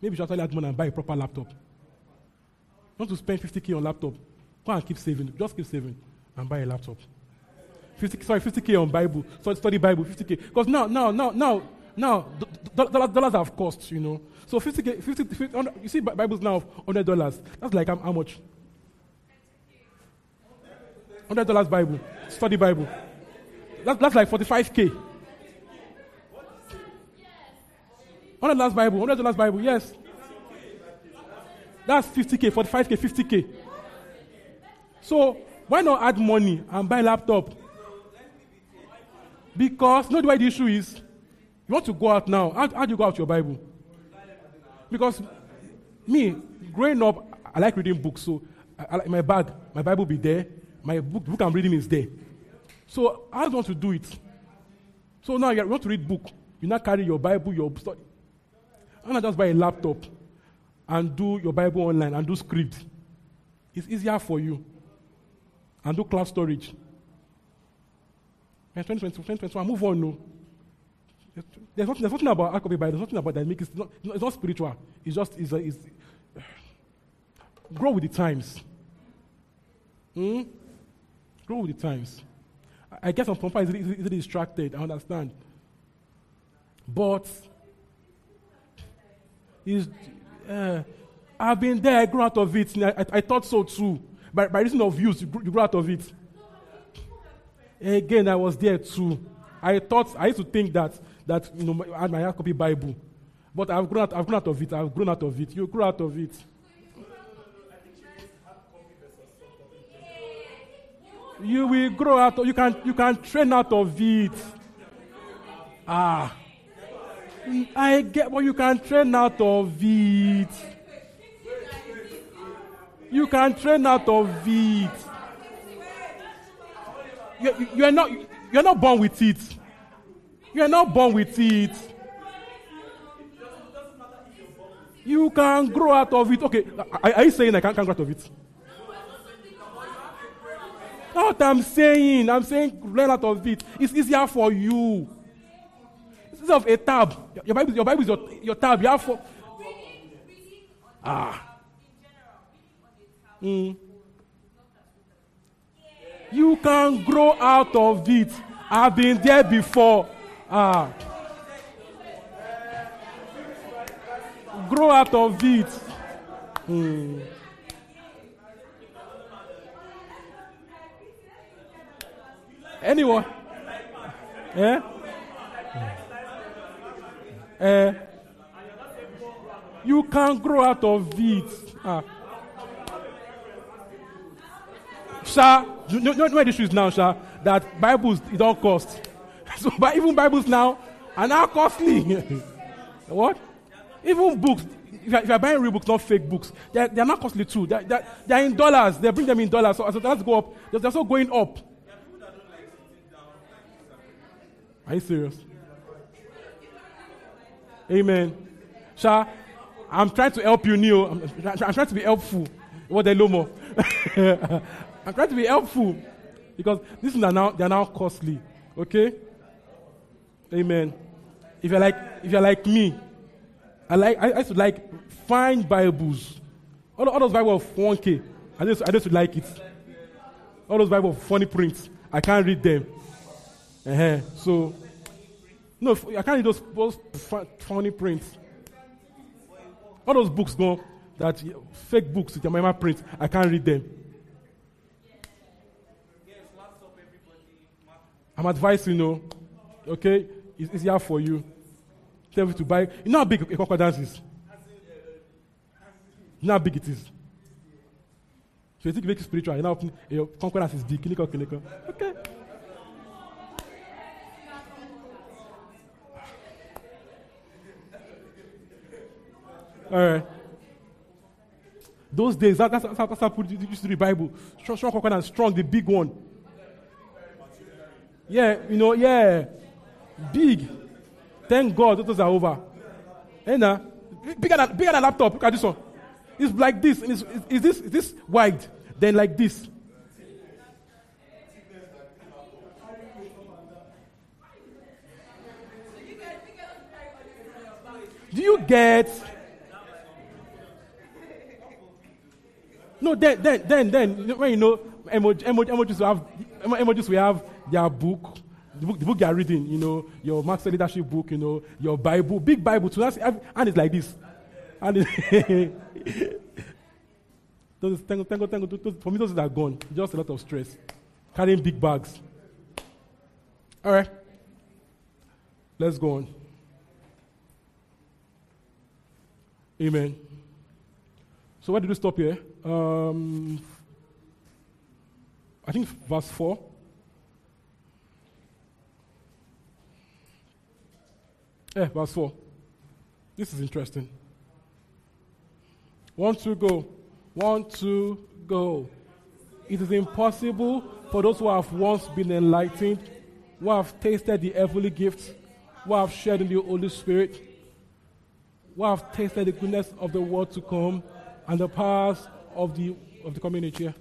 Maybe just add money and buy a proper laptop. Not to spend 50k on laptop. Go and keep saving. Just keep saving and buy a laptop. 50, sorry, 50k on Bible. So study Bible, 50k. Because now, now, now, now, now, dollars, dollars have cost, you know. So 50k, 50, 50 you see Bibles now hundred dollars. That's like how much? Hundred dollars Bible, study Bible. That's, that's like 45k. Hundred dollars Bible, hundred dollars Bible, yes. That's 50k, 45k, 50k. So Why not add money and buy laptop? Because, know why the issue is? You want to go out now. How, how do you go out your Bible? Because me, growing up, I like reading books. So I, I my bag, my Bible be there. My book, book I'm reading is there. So I want to do it. So now you want to read book. You now carry your Bible, your study. Why not just buy a laptop and do your Bible online and do script? It's easier for you. And do cloud storage. And 2020, 2021, move on, no. There's nothing, there's nothing about copy Bible. There's nothing about that. Make it, not, it's not spiritual. It's just, it's, it's, grow with the times. Hmm? Grow with the times. I, guess some people is easily distracted. I understand. But, is, uh, I've been there. I grew out of it. I, I, thought so too. By, by reason of use, you grew, you grew out of it. Again, I was there too. I thought I used to think that that you know I had my copy Bible, but I've grown out. I've grown out of it. I've grown out of it. You grew out of it. You will grow out. Of, you can you can train out of it. Ah, I get what you can train out of it. You can train out of it. You, you, are not you're not born with it. You are not born with it. You can grow out of it. Okay, are, are you saying I can't, can't grow out of it? What I'm saying. I'm saying learn out of it. It's easier for you. Instead of a tab, your Bible, your Bible is your, your tab. You have for, ah. Mm. You can grow out of it. I've been there before. Ah. Grow out of it. Mm. Anyone? Eh? Eh? You can't grow out of it. Ah. Sha, you know, you know where the issue is now, sir? That Bibles, it don't cost. *laughs* So, but even Bibles now are now costly. *laughs* what? Even books, if you're, if you're, buying real books, not fake books, they're, they're not costly too. They're, they're, they're, in dollars. They bring them in dollars. So, so that's go up. They're, they're also going up. Are you serious? Amen. Sha, I'm trying to help you, Neil. I'm, I'm trying to be helpful. What they more. *laughs* I'm trying to be helpful because these are now they are now costly. Okay? Amen. If you're like if you're like me, I like I, I used to like fine Bibles. All, all those Bibles of 1K. I just I just like it. All those Bibles funny prints. I can't read them. Uh-huh. So no, I can't read those, those funny prints. All those books go that fake books with your mama print. I can't read them. I'm advising you, know, okay? It's easier for you. Tell me to buy. You know how big a concordance is? You know how big it is? So you think you make it spiritual. You know, eh, your concordance is big. Okay. All right. Those days, that, that's, that's, how people used to the Bible. Strong, strong concordance, strong, the big one. Yeah, you know, yeah. Big. Thank God those are over. Hey, now, bigger than, bigger than laptop. Look at this one. It's like this. It's, is this, is this wide? Then like this. Do you get? No, then, then, then, then, when you know, emojis, emojis will have, emojis will have their book, the book, the book you are reading, you know, your master leadership book, you know, your Bible, big Bible, too. That's, and it's like this. And it, *laughs* those, thank, thank, thank, those, for me, those are gone. Just a lot of stress. Carrying big bags. All right. Let's go on. Amen. So why did we stop here? Um, I think verse 4. Yeah, verse 4. This is interesting. One, two, go. One, two, go. It is impossible for those who have once been enlightened, who have tasted the heavenly gifts, who have shared in the Holy Spirit, who have tasted the goodness of the world to come and the powers of the, of the community,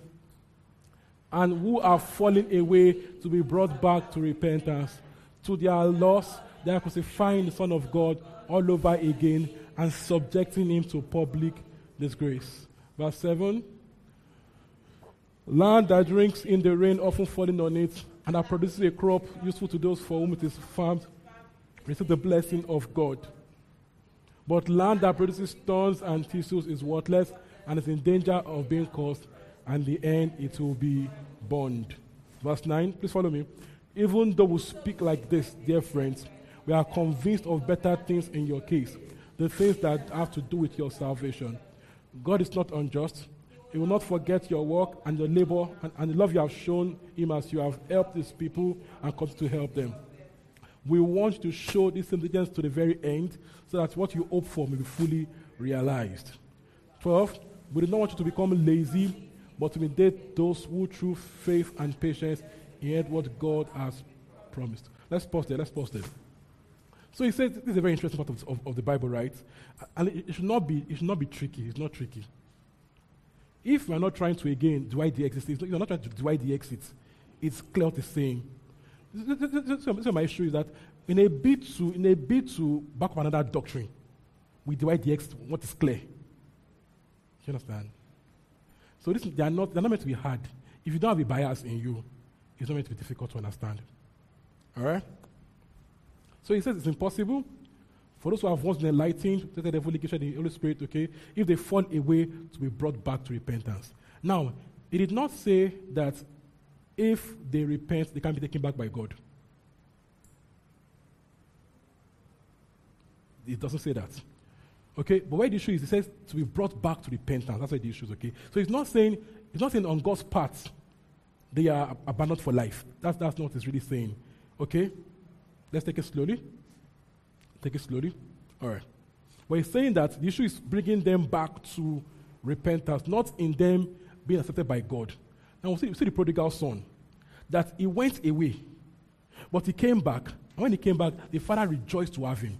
and who are falling away to be brought back to repentance. To their loss, they are crucifying the Son of God all over again and subjecting him to public disgrace. Verse 7 Land that drinks in the rain, often falling on it, and that produces a crop useful to those for whom it is farmed, receive the blessing of God. But land that produces thorns and thistles is worthless and is in danger of being cursed, and the end it will be burned. Verse 9, please follow me. Even though we speak like this, dear friends, we are convinced of better things in your case, the things that have to do with your salvation. God is not unjust. He will not forget your work and your labor and, and the love you have shown Him as you have helped these people and come to help them. We want to show this intelligence to the very end so that what you hope for may be fully realized. 12. We do not want you to become lazy, but to imitate those who, through faith and patience, inherit what God has promised. Let's pause there. Let's pause there. So he says this is a very interesting part of, of, of the Bible, right? And it, it, should not be it should not be tricky. It's not tricky. If we're not trying to again divide the exit, you're not trying to divide the exit. It's clear what it's saying. So, so my issue is that in a bit to in a bit to back up another doctrine, we divide the exit. What is clear? You understand? So this, they are not they're not meant to be hard. If you don't have a bias in you, it's not meant to be difficult to understand. All right. So he says it's impossible for those who have once been enlightened, the devil, the Holy Spirit, okay, if they fall away, to be brought back to repentance. Now, it did not say that if they repent, they can't be taken back by God. It doesn't say that. Okay, but where the issue is, it says to be brought back to repentance. That's why the issue is, okay? So it's not saying, it's not saying on God's part they are abandoned for life. That's, that's not what it's really saying. Okay? Let's take it slowly. Take it slowly. All right. But he's saying that the issue is bringing them back to repentance, not in them being accepted by God. Now, we see, see the prodigal son, that he went away, but he came back. And when he came back, the father rejoiced to have him.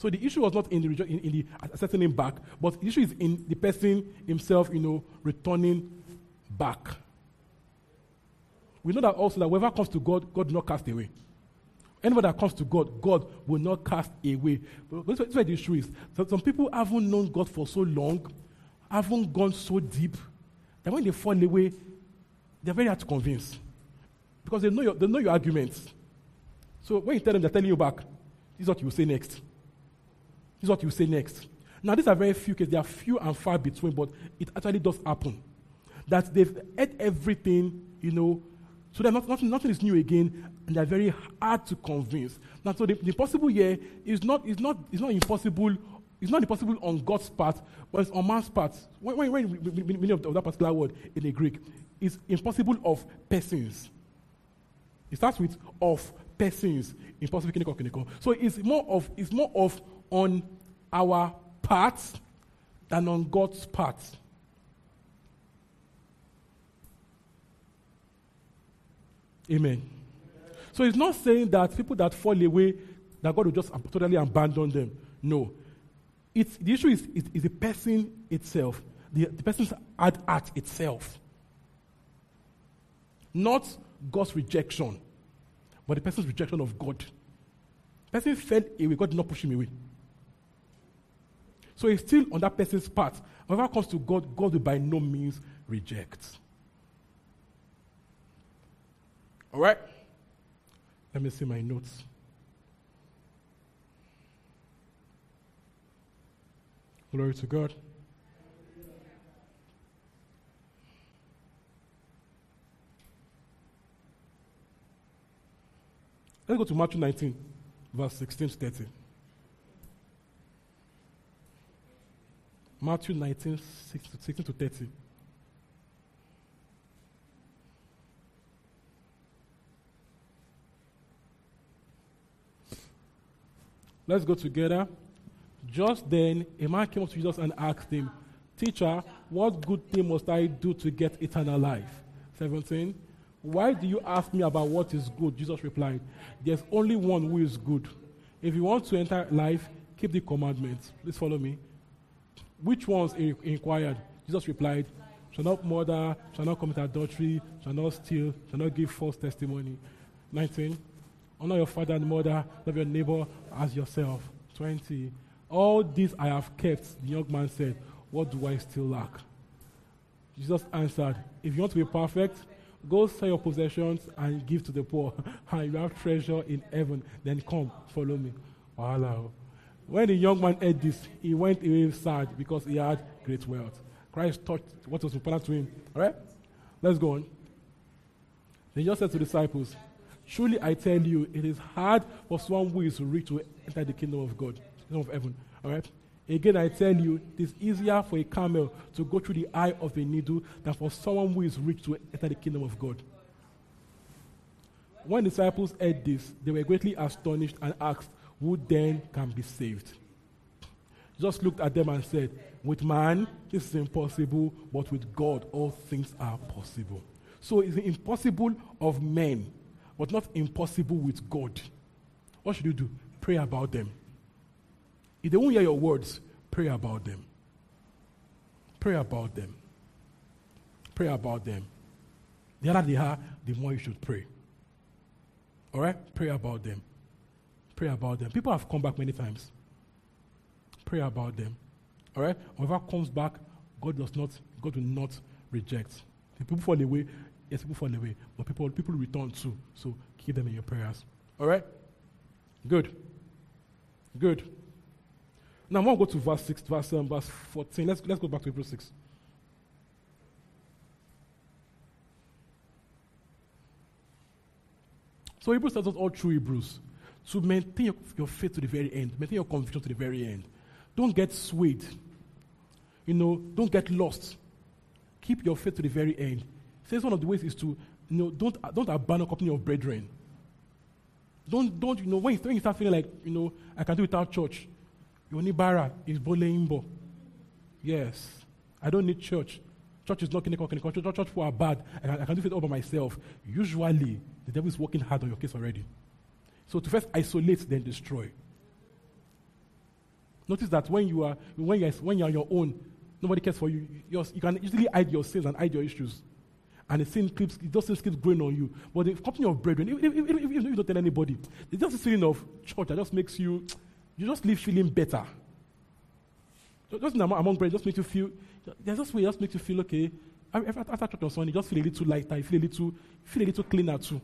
So the issue was not in the, in, in the accepting him back, but the issue is in the person himself, you know, returning back. We know that also that whoever comes to God, God will not cast away. Anyone that comes to God, God will not cast away. But this is where the issue is. So some people haven't known God for so long, haven't gone so deep, that when they fall away, they're very hard to convince. Because they know your, they know your arguments. So when you tell them, they're telling you back, this is what you say next. This is what you say next. Now, these are very few cases. They are few and far between, but it actually does happen. That they've had everything, you know, so that nothing, nothing is new again, and they're very hard to convince. Now, so the, the impossible here is not, is, not, is not impossible. It's not impossible on God's part, but it's on man's part. When, when, when of, of that particular word in the Greek, it's impossible of persons. It starts with of persons, impossible clinical clinical. So it's more of it's more of on our part than on God's part. Amen. So it's not saying that people that fall away, that God will just totally abandon them. No. It's, the issue is, is, is the person itself, the, the person's at, at itself. Not God's rejection, but the person's rejection of God. The person fell away, God did not push him away. So it's still on that person's part. Whenever it comes to God, God will by no means reject. All right? Let me see my notes. Glory to God. Let's go to Matthew 19, verse 16 to 30. Matthew 19, 16 to 30. Let's go together. Just then, a man came up to Jesus and asked him, Teacher, what good thing must I do to get eternal life? 17. Why do you ask me about what is good? Jesus replied, There's only one who is good. If you want to enter life, keep the commandments. Please follow me. Which ones? Inquired. Jesus replied, Shall not murder, shall not commit adultery, shall not steal, shall not give false testimony. 19. Honor your father and mother, love your neighbor as yourself. 20. All this I have kept, the young man said. What do I still lack? Jesus answered, If you want to be perfect, go sell your possessions and give to the poor, *laughs* and you have treasure in heaven. Then come, follow me. Wow. When the young man heard this, he went away sad because he had great wealth. Christ taught what was important to him. All right? Let's go on. Then Jesus said to the disciples, Truly I tell you, it is hard for someone who is rich to enter the kingdom of God, the kingdom of heaven. All right? Again, I tell you, it is easier for a camel to go through the eye of a needle than for someone who is rich to enter the kingdom of God. When the disciples heard this, they were greatly astonished and asked, Who then can be saved? Just looked at them and said, With man, this is impossible, but with God, all things are possible. So it's impossible of men, but not impossible with God. What should you do? Pray about them. If they won't hear your words, pray about them. Pray about them. Pray about them. The other they are, the more you should pray. All right? Pray about them. Pray about them. People have come back many times. Pray about them. All right? Whoever comes back, God does not, God will not reject. If people fall away, yes, people fall away, but people, people return too. So keep them in your prayers. All right? Good. Good. Now I want to go to verse 6, verse, 7, verse 14. Let's, let's go back to Hebrews 6. So Hebrews tells us all through Hebrews to maintain your, your faith to the very end, maintain your conviction to the very end. Don't get swayed. You know, don't get lost. Keep your faith to the very end. Says one of the ways is to, you know, don't, don't abandon company of brethren. Don't, don't, you know, when you, when you start feeling like, you know, I can do without church, your nibara is boleimbo. Yes. I don't need church. Church is not clinical, clinical. Church, church for are bad. I I can do it all by myself. Usually, the devil is working hard on your case already. So to first isolate, then destroy. Notice that when you are when you're, when you're on your own, nobody cares for you. You're, you can easily hide your sins and hide your issues. And the sin keeps, it just keeps growing on you. But the company of brethren, even, even, even, if you don't tell anybody, it's just a feeling of church that just makes you, you just leave feeling better. Just in among brethren, just makes you feel, there's just way, just makes you feel okay. After, church on Sunday, you just feel a little lighter, you feel a little, feel a little cleaner too.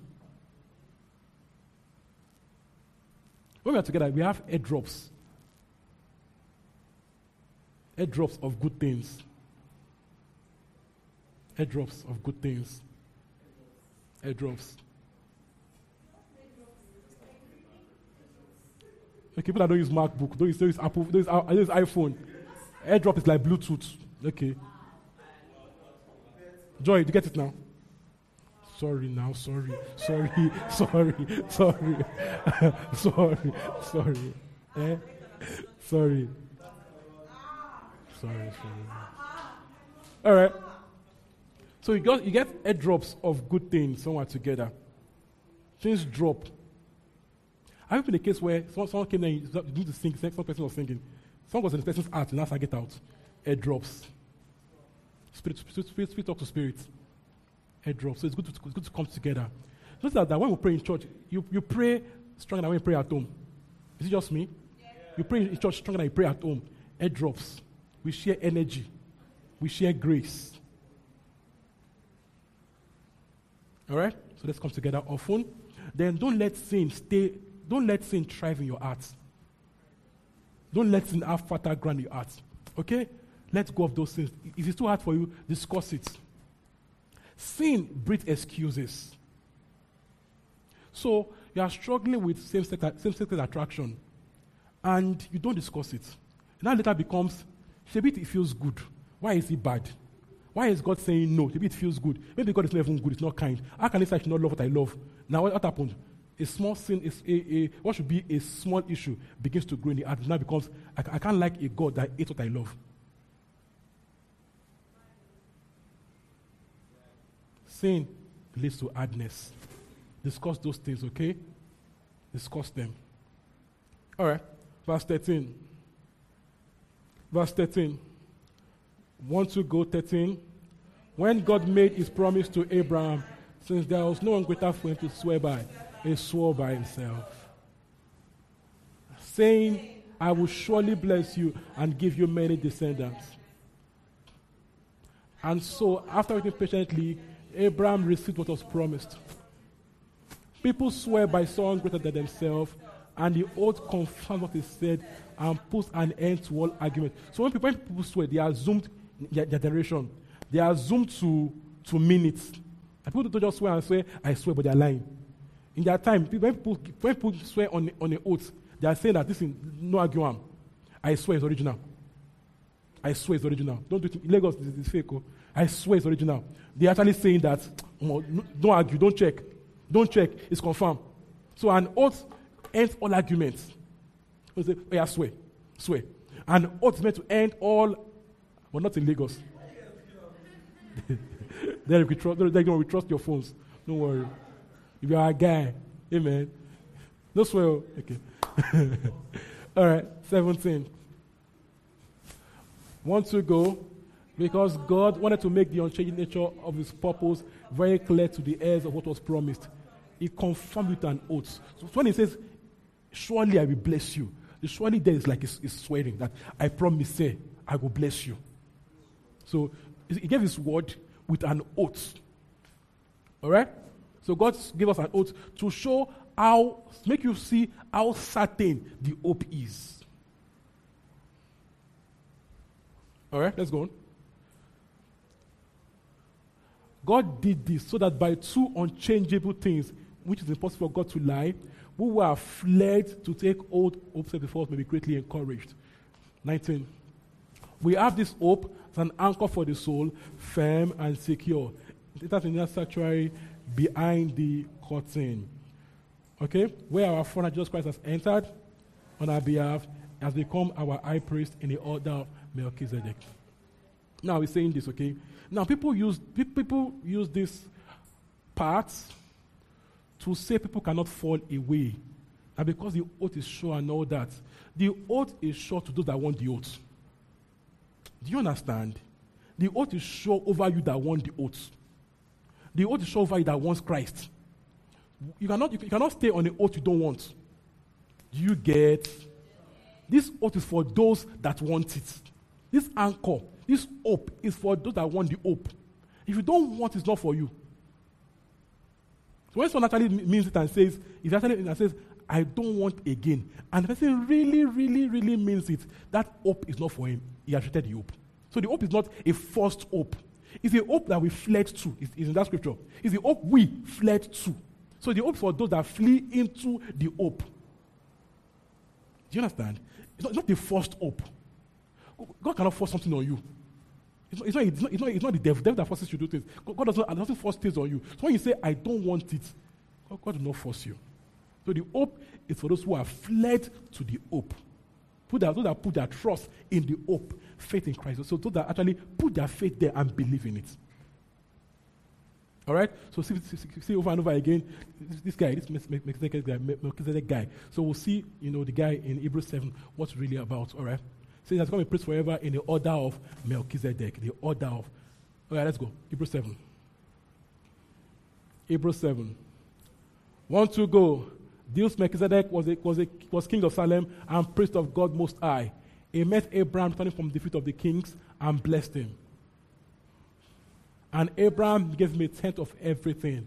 When we are together, we have airdrops airdrops of good things. Airdrops of good things. Airdrops. Okay, people that don't use MacBook, don't use, don't use Apple, don't use, uh, don't use iPhone. Airdrop is like Bluetooth. Okay. Joy, do you get it now? Sorry now, sorry, sorry, *laughs* sorry, sorry, *laughs* sorry, sorry, eh? sorry. Sorry, sorry. All right. So you got you get airdrops of good things somewhere together. Things drop. I've been a case where someone, someone came there, you need to sing, some person was singing. Someone was in the person's heart, and that's I get out. Airdrops. Spirit, spirit, spirit, spirit talk to spirit. Airdrops. So it's good to, it's good to come together. Just like that when we pray in church, you, you pray stronger than when you pray at home. Is it just me? Yeah. You pray in church stronger than you pray at home. Airdrops. We share energy. We share grace. All right? So let's come together often. Then don't let sin stay, don't let sin thrive in your heart. Don't let sin have fertile ground in your heart. Okay? Let go of those things. If it's too hard for you, discuss it. Sin breeds excuses. So you are struggling with same-sex, attraction, and you don't discuss it. That later becomes Maybe it feels good. Why is it bad? Why is God saying no? Maybe it feels good. Maybe God is not even good, it's not kind. How can I say I should not love what I love? Now, what, what happened? a small sin is a, a what should be a small issue begins to grow in the heart. Now becomes I, I can't like a God that hates what I love. Sin leads to hardness. Discuss those things, okay? Discuss them. All right, verse 13. Verse 13. Want to go 13? When God made his promise to Abraham, since there was no one greater for him to swear by, he swore by himself, saying, I will surely bless you and give you many descendants. And so, after waiting patiently, Abraham received what was promised. People swear by someone greater than themselves, and the oath confirms what is said and puts an end to all argument. So when people, when people swear, they are zoomed their, their generation. They are zoomed to, to minutes. And people don't just swear and say, I swear, but they're lying. In their time, people, when, people, when people swear on, on an oath, they are saying that this is no argument. I swear it's original. I swear it's original. Don't do it Lagos, this is fake. Oh. I swear it's original. They're actually saying that, mm, "Oh, don't argue, don't check. Don't check, it's confirmed. So an oath ends all arguments. You say, oh, yeah, swear, swear. An oath meant to end all, but not in Lagos. *laughs* then we trust, then we trust your phones. Don't worry. If you are a guy, amen. No swear. oh. Okay. *laughs* all right, 17. Want to go because God wanted to make the unchanging nature of his purpose very clear to the heirs of what was promised. He confirmed with an oath. So when he says, Surely I will bless you, the surely there is like he's, he's swearing that I promise, say, I will bless you. So he gave his word with an oath. All right? So God gave us an oath to show how, make you see how certain the hope is. All right, let's go on. God did this so that by two unchangeable things, which is impossible for God to lie, we were fled to take hold hope set before us may be greatly encouraged. 19. We have this hope as an anchor for the soul, firm and secure. That's in the sanctuary behind the curtain. Okay? Where our Father Jesus Christ has entered on our behalf, has become our high priest in the order of Melchizedek. Now we're saying this, okay? Now people use people use this part to say people cannot fall away. And because the oath is sure and all that. The oath is sure to those that want the oath. Do you understand? The oath is sure over you that want the oath. The oath is sure over you that wants Christ. You cannot, you cannot stay on the oath you don't want. Do you get? This oath is for those that want it. This anchor, this hope is for those that want the hope. If you don't want it's not for you. So when someone actually means it and says, if actually and says, I don't want again, and the person really, really, really means it, that hope is not for him. He has rejected the hope. So the hope is not a forced hope. It's a hope that we fled to. It's, it's in that scripture. It's the hope we fled to. So the hope for those that flee into the hope. Do you understand? It's not, it's not a forced hope. God cannot force something on you. It's not, it's not, it's not, it's not, it's not the devil, devil that forces you to do things. God, God doesn't, doesn't force things on you. So when you say, I don't want it, God, God will not force you. So the hope is for those who have fled to the hope. Put that, those that put their trust in the hope, faith in Christ. So those that actually put their faith there and believe in it. All right? So see, see, see- over and over again, this, this guy, this Mel- Melchizedek guy, Mel- Melchizedek guy. So we'll see, you know, the guy in Hebrews 7, what's really about. All right? He has come a priest forever in the order of Melchizedek, the order of. All right, let's go. Hebrews 7. Hebrews 7. One to go. Deus Melchizedek was, a, was, a, was king of Salem and priest of God Most High. He met Abraham turning from the of the kings and blessed him. And Abraham gave him a tenth of everything.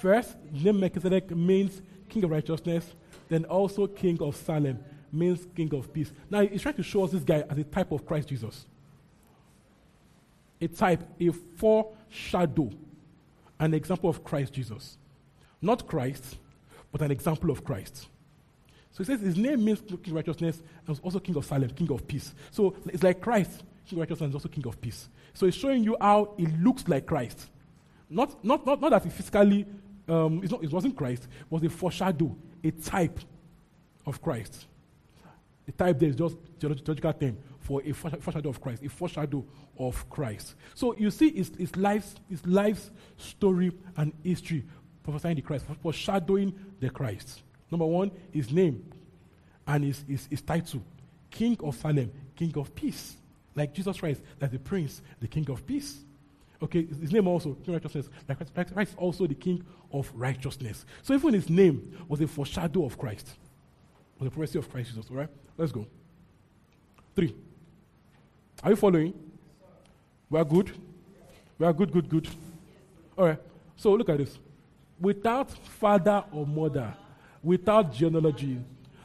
First, name Melchizedek means king of righteousness, then also king of Salem means king of peace. Now, he's trying to show us this guy as a type of Christ Jesus. A type, a foreshadow, an example of Christ Jesus. Not Christ, but an example of Christ. So he says his name means king of righteousness and was also king of Salem, king of peace. So it's like Christ, king of righteousness, and also king of peace. So he's showing you how he looks like Christ. Not, not, not, not that he physically um, it's not, it wasn't Christ, it was a foreshadow, a type of Christ. The type there is just theological term for a foreshadow of Christ, a foreshadow of Christ. So you see his, his, life's, his life's story and history prophesying the Christ, foreshadowing the Christ. Number one, his name and his, his, his title King of Salem, King of Peace. Like Jesus Christ, like the Prince, the King of Peace. Okay, his name also, King of Righteousness, like Christ also the King of Righteousness. So even his name was a foreshadow of Christ. A prophecy of Christ Jesus. All right, let's go. Three. Are you following? We are good. We are good, good, good. All right. So look at this. Without father or mother, without genealogy,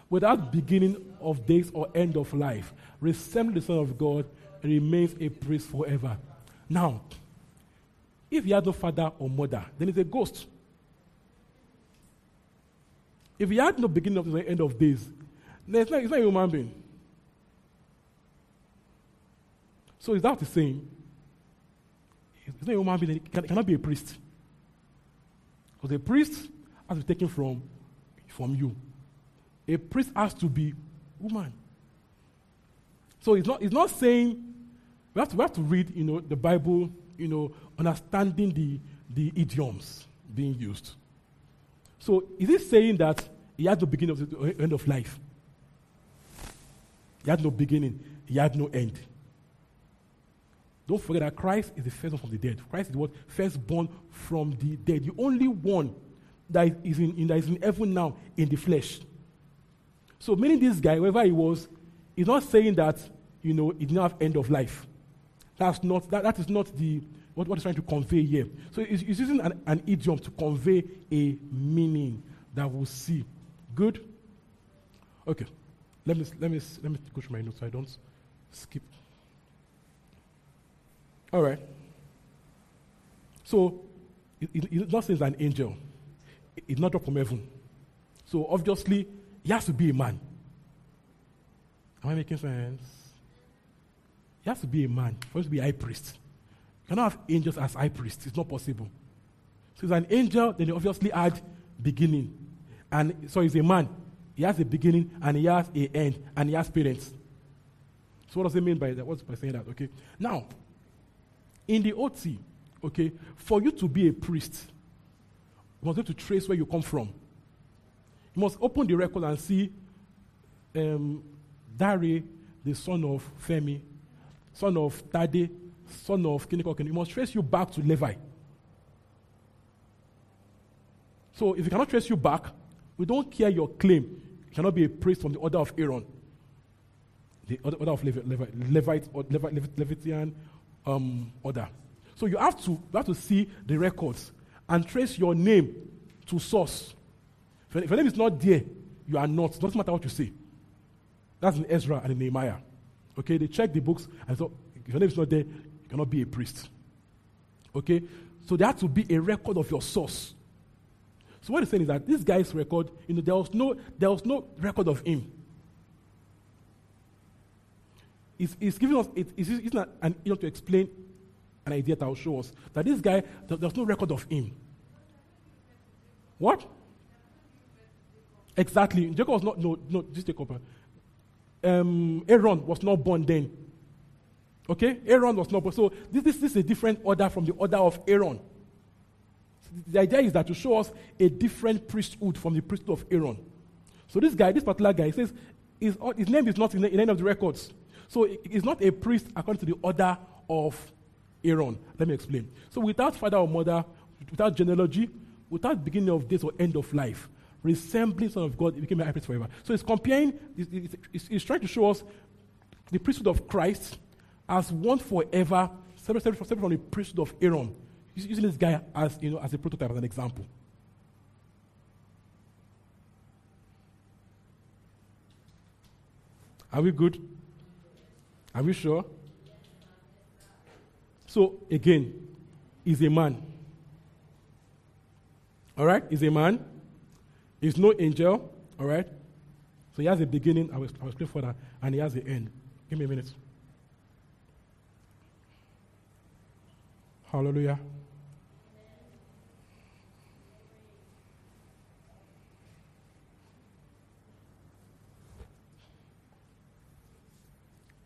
without beginning of days or end of life, resembling the Son of God, remains a priest forever. Now, if he had no father or mother, then he's a ghost. If he had no beginning of the end of days, then it's not, it's not a human being. So is that the same? It's not a human being, it cannot be a priest. Because a priest has to be taken from, from you. A priest has to be woman. So it's not, it's not saying we have, to, we have to read, you know, the Bible, you know, understanding the, the idioms being used. So is it saying that he had no beginning of the end of life? He had no beginning, he had no end. Don't forget that Christ is the first from the dead. Christ is what? Firstborn from the dead. The only one that is in, in, that is in heaven now in the flesh. So meaning this guy, wherever he was, is not saying that, you know, he didn't have end of life. That's not, that, that is not the, what, what he's trying to convey here. So he's, he's using an, an idiom to convey a meaning that we'll see. Good? Okay. Let me, let me, let me go through my notes so I don't skip all right. So, it, it, it's not saying an angel. It, it's not from heaven. So, obviously, he has to be a man. Am I making sense? He has to be a man for him to be a high priest. Cannot have angels as high priests. It's not possible. So, he's an angel, then he obviously had beginning. And so, he's a man. He has a beginning and he has a end and he has parents. So, what does it mean by that? What's by saying that? Okay. Now, in the OT, okay, for you to be a priest, you must have to trace where you come from. You must open the record and see um, Dari, the son of Femi, son of Tade, son of Kiniko. You must trace you back to Levi. So if you cannot trace you back, we don't care your claim. You cannot be a priest from the order of Aaron, the order of Levi, Levi, Levite, or Levi, Levitian um, order. So you have to you have to see the records and trace your name to source. If your name is not there, you are not. It doesn't matter what you say. That's in Ezra and in Nehemiah. Okay, they check the books and so if your name is not there, cannot be a priest. Okay, so there has to be a record of your source. So what he's saying is that this guy's record, you know, there was no there was no record of him. It's, it's giving us, it, it's, it's not an you know, to explain an idea that will show us that this guy, there's no record of him. What? Exactly. Jacob was not, no, no, just Jacob. Um, Aaron was not born then. Okay? Aaron was not. So this, this, this is a different order from the order of Aaron. The idea is that to show us a different priesthood from the priesthood of Aaron. So this guy, this particular guy, says his, his name is not in, in any of the records. So he's not a priest according to the order of Aaron. Let me explain. So without father or mother, without genealogy, without beginning of days or end of life, resembling Son of God, he became a high priest forever. So he's comparing, he's, he's, trying to show us the priesthood of Christ as one forever, separate, separate from the priesthood of Aaron. He's using this guy as, you know, as a prototype, as an example. Are we good? Are we sure? So, again, he's a man. All right? He's a man. He's no angel. All right? So he has a beginning. I will, I will explain further. And he has an end. Give me a minute. Hallelujah.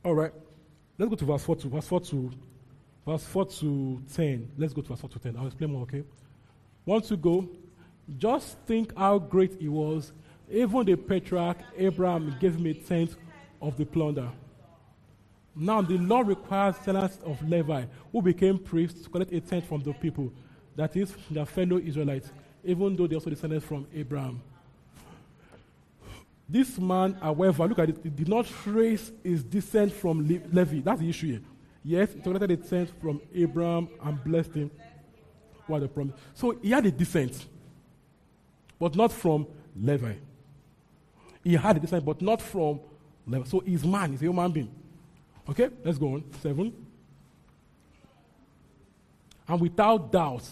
All right. Let's go to verse 4 to verse 4 to verse 4 to 10. Let's go to verse 4 to 10. I'll explain more, okay? Once you go, just think how great it was. Even the patriarch Abraham gave me a tenth of the plunder. Now the law requires descendants of Levi, who became priests, to collect a tenth from the people, that is, their fellow Israelites, even though they also descended from Abraham. This man, however, look at it, did not trace his descent from Le- Levi. That's the issue here. Yes, he collected a descent from Abraham and blessed him. What the promise. So he had a descent, but not from Levi. He had a descent, but not from Levi. So he's man, he's a human being. Okay, let's go on. Seven. And without doubt,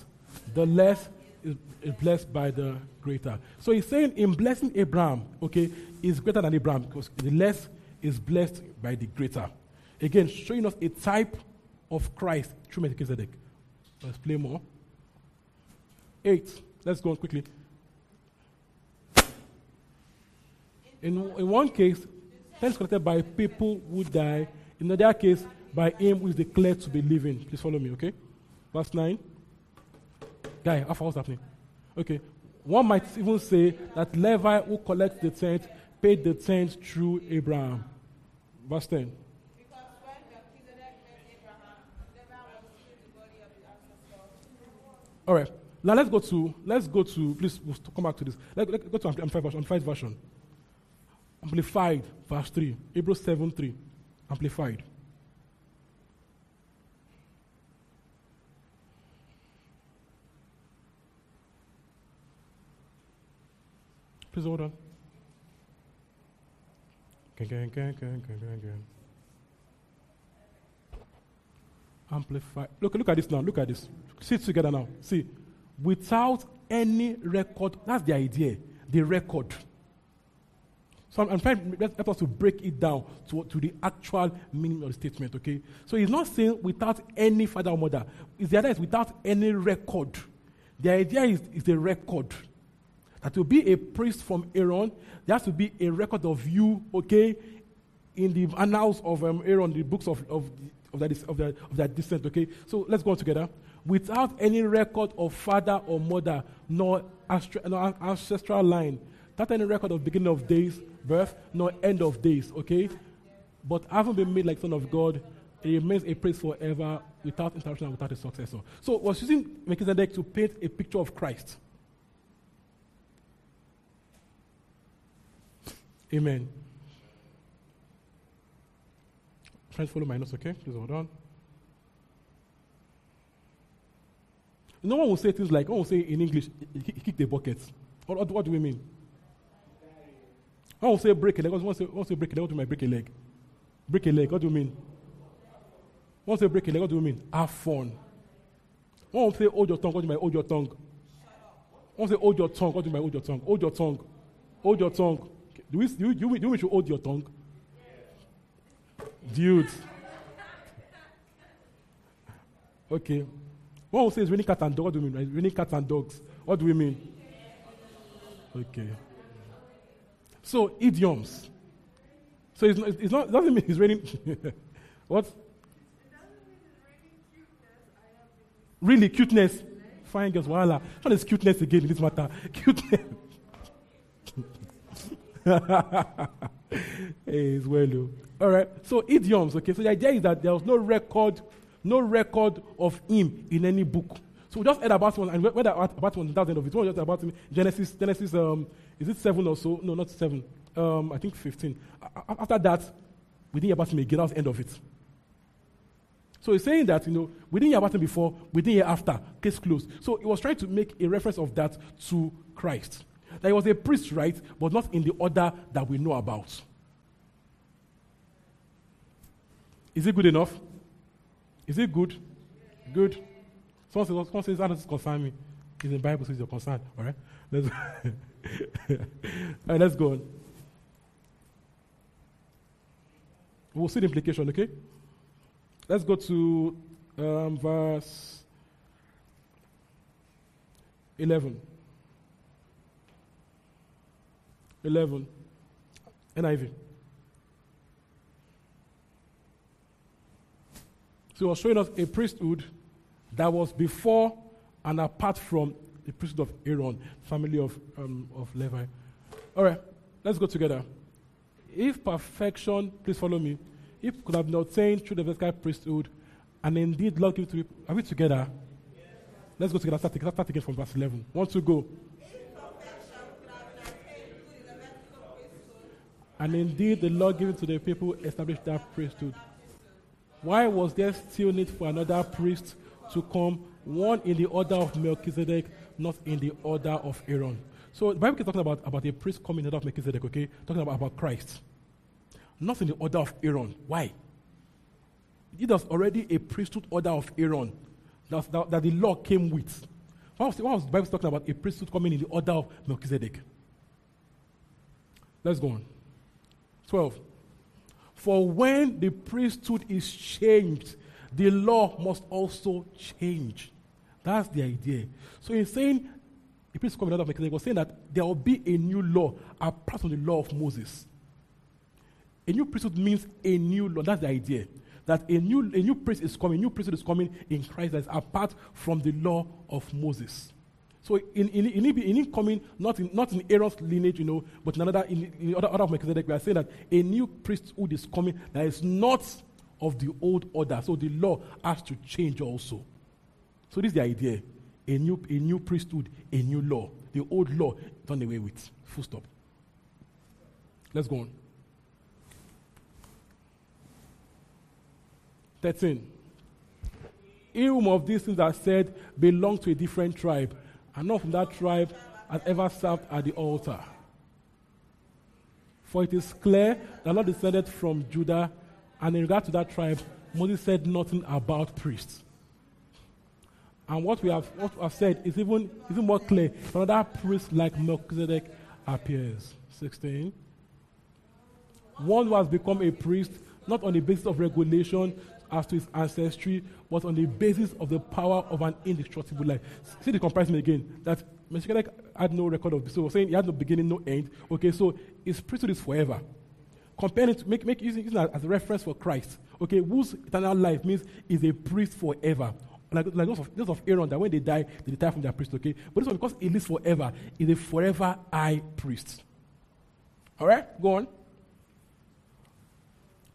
the less is, is blessed by the greater. So he's saying in blessing Abraham, okay, is greater than Abraham because the less is blessed by the greater. Again, showing us a type of Christ through Melchizedek. Let's play more. Eight. Let's go on quickly. In, in one case, thanks collected by people who die. In another case, by him who is declared to be living. Please follow me, okay? Verse 9. Guy, how far was happening? Okay. One might even say that Levi, who collects the tenth, paid the tenth through Abraham. Verse 10. All right. Now let's go to let's go to please we'll come back to this. Let, us go to amplified version. Amplified version. Amplified verse three. Hebrews seven three. Amplified. Please hold on. Amplify. Look, look at this now. Look at this. Sit together now. See, without any record. That's the idea. The record. So I'm, I'm trying to help us to break it down to, to the actual meaning of the statement. Okay. So he's not saying without any father or mother. It's the idea is without any record. The idea is, is the record. That to be a priest from Aaron, there has to be a record of you, okay, in the annals of um, Aaron, the books of, of, of, that, of, that, of that descent, okay? So let's go together. Without any record of father or mother, nor, nor ancestral line, not any record of beginning of days, birth, nor end of days, okay? But having been made like son of God, he remains a priest forever without interruption and without a successor. So was using Melchizedek to paint a picture of Christ. Amen. To follow my notes, okay? Please hold on. No one will say things like, oh, say in English, he kicked the bucket. What, what, do we mean? One will say break a leg. One will say, break a leg. What do you mean break a leg? Break a leg. What do you mean? Will say break a leg. What do you mean? Have fun. One will say hold your tongue. What do you mean hold your tongue? One will say hold your tongue. What do you mean hold your tongue? Hold your tongue. Hold your tongue. Do we, do, you, do we should hold your tongue? Dude. Okay. One will say it's raining cat and dog. What do we mean? Raining cats and dogs. What do we mean? Okay. So, idioms. So, it's not, it's not, it doesn't mean it's raining. *laughs* what? Really, cuteness. Fine girls, voila. What is cuteness again in this matter? *laughs* Cuteness. *laughs* hey, it's well. All right. So idioms. Okay. So the idea is that there was no record, no record of him in any book. So we just heard about one, and whether about one, that's the end of it. We just about. Genesis, Genesis. Um, is it seven or so? No, not seven. Um, I think fifteen. A- a- After that, we didn't hear about him again. That the end of it. So he's saying that, you know, we didn't hear about him before, we didn't hear after, case closed. So he was trying to make a reference of that to Christ. That he was a priest, right? But not in the order that we know about. Is it good enough? Is it good? Good. Someone says, someone says that doesn't concern me. It's in the Bible, so it's your concern. All right? Let's, *laughs* all right, let's go on. We'll see the implication, okay? Let's go to um, verse 11. 11. NIV. So he was showing us a priesthood that was before and apart from the priesthood of Aaron, family of, um, of Levi. All right, let's go together. If perfection, please follow me, if could have been obtained through the Levitical priesthood, and indeed Lord give to me, are we together? Let's go together. Start, start again from verse 11. One to go. And indeed, the Lord given to the people established that priesthood. Why was there still need for another priest to come, one in the order of Melchizedek, not in the order of Aaron? So the Bible is talking about, about a priest coming in the order of Melchizedek, okay? Talking about, about Christ. Not in the order of Aaron. Why? It was already a priesthood order of Aaron that, that, that the law came with. Why was, why was the Bible talking about a priesthood coming in the order of Melchizedek? Let's go on. 12. For when the priesthood is changed, the law must also change. That's the idea. So in saying the priest coming out of Melchizedek was saying that there will be a new law apart from the law of Moses. A new priesthood means a new law. That's the idea. That a new, a new priest is coming, a new priesthood is coming in Christ that is apart from the law of Moses. So in, in, in, in him coming, not in, not in Aaron's lineage, you know, but in another, in, in order, order of Melchizedek, we are saying that a new priesthood is coming that is not of the old order. So the law has to change also. So this is the idea. A new, a new priesthood, a new law. The old law done away with. Full stop. Let's go on. 13. In whom of these things are said belong to a different tribe, and none from that tribe has ever served at the altar. For it is clear that Lord descended from Judah, and in regard to that tribe, Moses said nothing about priests. And what we have, what have said is even, even more clear. Another priest like Melchizedek appears. 16. One who has become a priest, not on the basis of regulation as to his ancestry, but on the basis of the power of an indestructible life. See the comparison again. That Melchizedek had no record of this. So we're saying he had no beginning, no end. Okay, so his priesthood is forever. Comparing it, make, make using it as a reference for Christ. Okay, whose eternal life means is a priest forever. Like, like those, of, those of Aaron, that when they die, they die from their priest, okay? But this one, because he lives forever, is a forever high priest. All right, go on.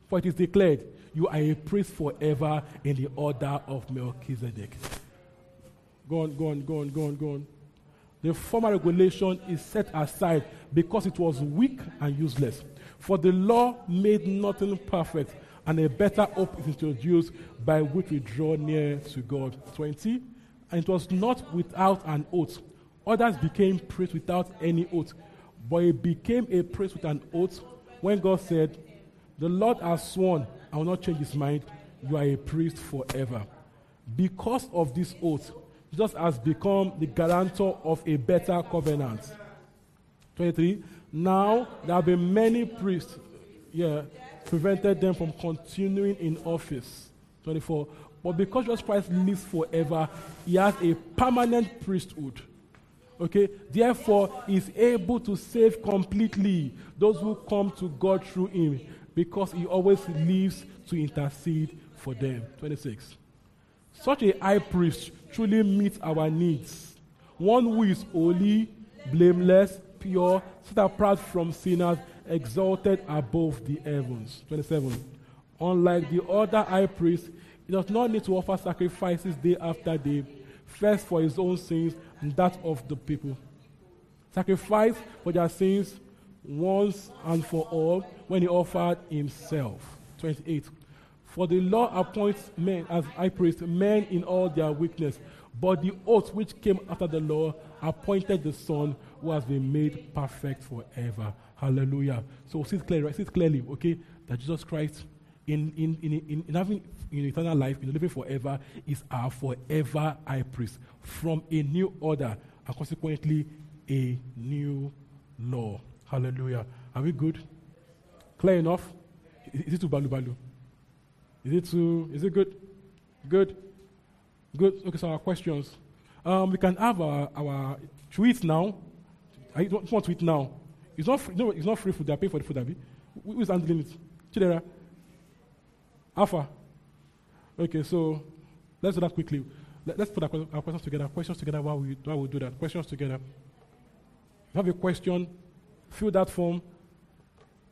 For it is declared, you are a priest forever in the order of Melchizedek. Go on, go on, go on, go on, go on. The former regulation is set aside because it was weak and useless. For the law made nothing perfect, and a better hope is introduced by which we draw near to God. 20. And it was not without an oath. Others became priests without any oath. But it became a priest with an oath when God said, The Lord has sworn, I will not change his mind. You are a priest forever. Because of this oath, Jesus has become the guarantor of a better covenant. 23. Now there have been many priests, yeah, prevented them from continuing in office. 24. But because Jesus Christ lives forever, he has a permanent priesthood. Okay, therefore, he's able to save completely those who come to God through him because he always lives to intercede for them. 26. Such a high priest truly meets our needs. One who is holy, blameless, pure, set apart from sinners, exalted above the heavens. 27. Unlike the other high priest, he does not need to offer sacrifices day after day, first for his own sins and that of the people. Sacrifice for their sins once and for all when he offered himself. 28. For the law appoints men as high priests, men in all their weakness. But the oath which came after the law appointed the Son who has been made perfect forever. Hallelujah. So see it clearly, see it clearly, okay, that Jesus Christ, in, in, in, in, in having in eternal life, in living forever, is our forever high priest from a new order and consequently a new law. Hallelujah. Are we good? Clear enough? Is it too balu balu? Is it too, is it good? Good? Good. Okay, so our questions. Um, we can have our, our tweets now. I don't want to eat now. It's not free, no, it's not free food. They're paying for the food, Abby. Who is handling it? Chidera? Alpha? Okay, so let's do that quickly. Let, us put our, questions together. Questions together while we, while we do that. Questions together. If you have a question, fill that form.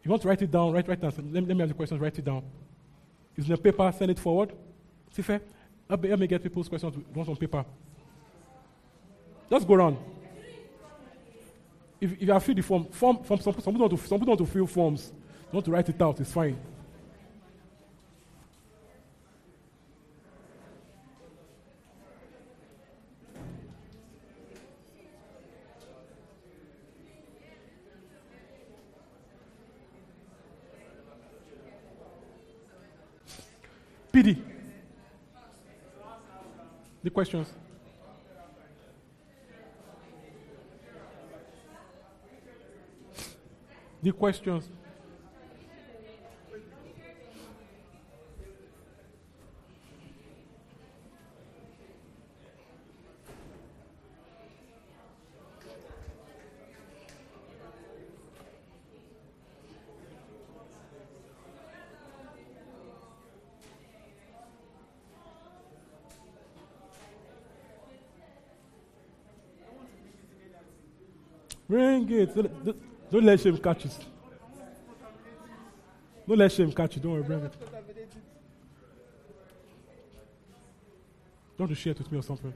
If you want to write it down, write, write down. Let, let me have the questions, write it down. It's in the paper, send it forward. See fair? Help me, get people's questions ones on paper. Just go around. If, if you have filled the form, form, form some, some, people want to, some people to fill forms. Want to write it out, it's fine. PD. The questions. The questions. Bring it. Don't, let shame catch you. Don't let shame catch you. Don't worry, bring it. Don't you share it with me or something?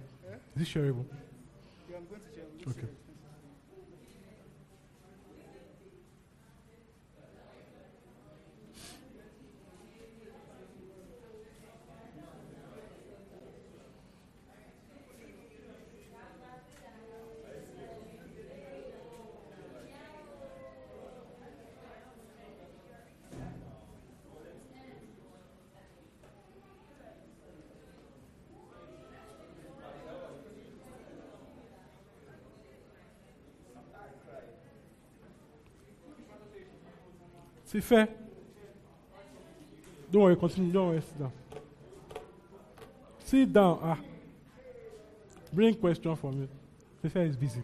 Is it shareable? Okay. C'est fait. Don't worry, continue. Don't worry, sit down. Sit down. Ah. Bring question for me. Fefe is busy.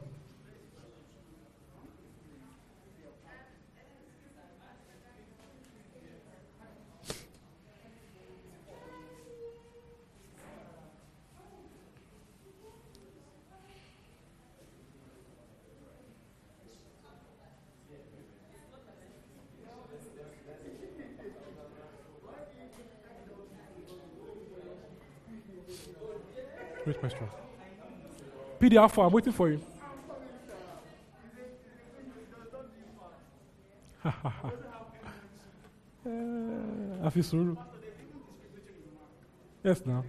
Great question. Alpha, I'm waiting for you. I feel sorrow. Yes, now.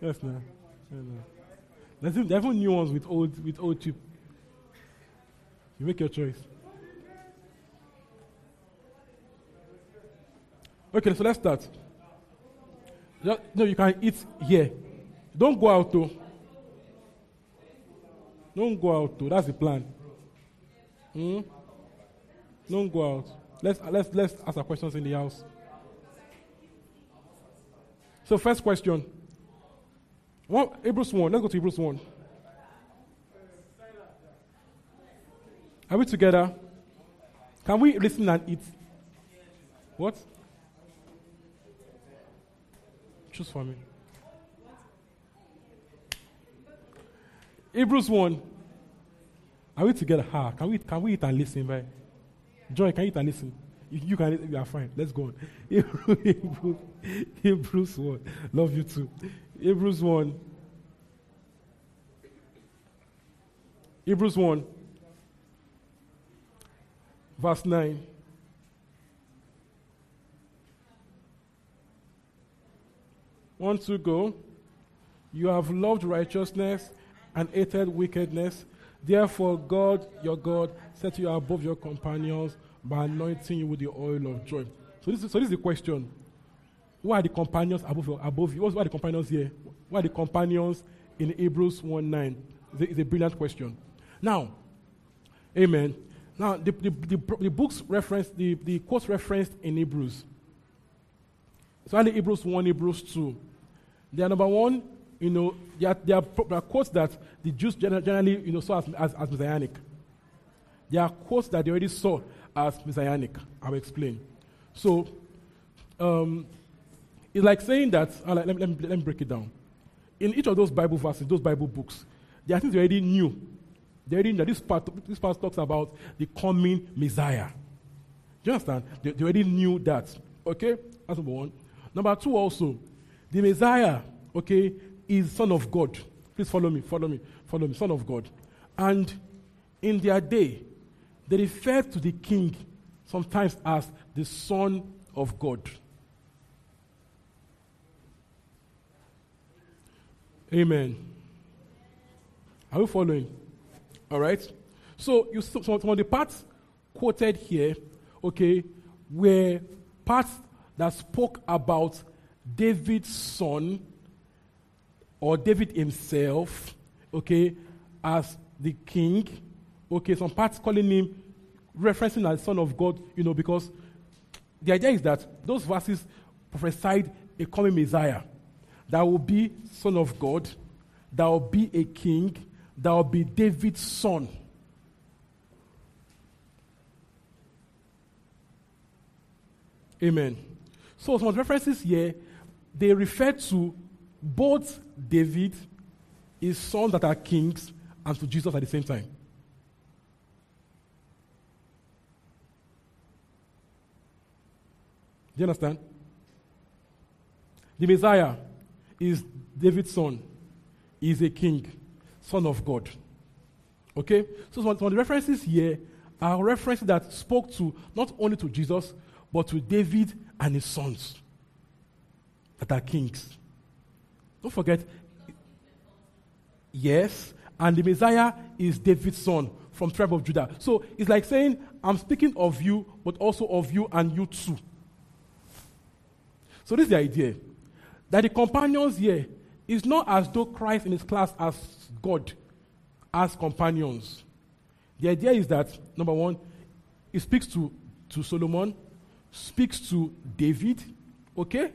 Yes, now. Yes. There's even, new ones with old with old chip. You make your choice. Okay, so let's start. No, you can eat here. Don't go out though. Don't go out too. That's the plan. Hmm? Don't go out. Let's let's let's ask our questions in the house. So first question. Well, Hebrews 1. Let's go to Hebrews 1. Are we together? Can we listen and eat? What? Choose for me. Hebrews 1. Are we together? Ha. Can we can we eat and listen, right? Joy, can you eat and listen? You can, you are fine. Let's go on. *laughs* Hebrews, Hebrews 1. Love you too. Hebrews 1. Hebrews 1. Verse 9. One, two, go. You have loved righteousness and hated wickedness. Therefore, God, your God, set you above your companions by anointing you with the oil of joy. So this is, so this is the question. Who are the companions above, your, above you? What are the companions here? Who are the companions in Hebrews 1 9? It's a, it's a brilliant question. Now, amen. Now, the, the, the, the books referenced, the, the quotes referenced in Hebrews. So, only Hebrews 1, Hebrews 2. They are number one, you know, there are, there are, quotes that the Jews generally, you know, saw as, as, as messianic. There are quotes that they already saw as messianic. I'll explain. So, um, It's like saying that, uh, let, me, let, me, let me break it down. In each of those Bible verses, those Bible books, there are things they already knew. They already knew. that This part, this part talks about the coming Messiah. Do you understand? They, they already knew that. Okay? That's number one. Number two, also, the Messiah, okay, is Son of God. Please follow me, follow me, follow me, Son of God. And in their day, they referred to the king sometimes as the Son of God. Amen. Are you following? All right. So you some of the parts quoted here, okay, were parts that spoke about David's son or David himself, okay, as the king. Okay, some parts calling him, referencing as son of God, you know, because the idea is that those verses prophesied a coming Messiah that will be son of God, that will be a king, that will be David's son. Amen. So some references here, they refer to both David, his sons that are kings, and to Jesus at the same time. Do you understand? The Messiah is David's son. He is a king, son of God. Okay? So some of the references here are references that spoke to not only to Jesus, but to David and his sons that are kings. Don't forget, yes, and the Messiah is David's son from tribe of Judah. So it's like saying, I'm speaking of you, but also of you and you too. So this is the idea. That the companions here is not as though Christ in his class as God, as companions. The idea is that, number one, he speaks to, to Solomon, speaks to David, okay?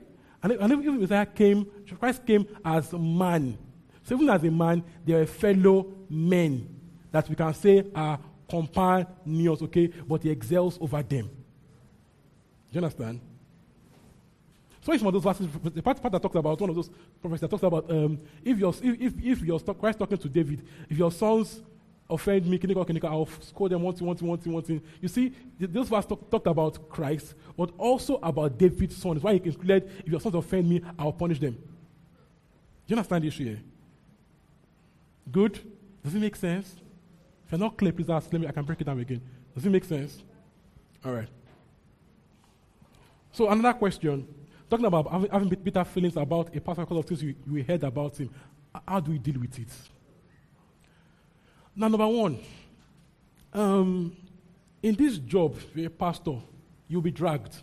And, and even Messiah came, Christ came as man. So even as a man, they are fellow men that we can say are companions, okay? But he excels over them. Do you understand? So it's one of those verses, the part, part that talks about, one of those prophets that talks about um, if, your, if, if, if your Christ talking to David, if your sons offend me, kinika, kinika, I'll score them one thing, one thing. You see, those verses talk, talked about Christ, but also about David's sons. Why he included, if your sons offend me, I'll punish them. Do you understand the issue here? Good? Does it make sense? If you're not clear, please ask me. I can break it down again. Does it make sense? All right. So another question Talking about having, bitter feelings about a because of things you, you heard about him. How do we deal with it? Now, number one, um, in this job, you're a pastor, you'll be dragged,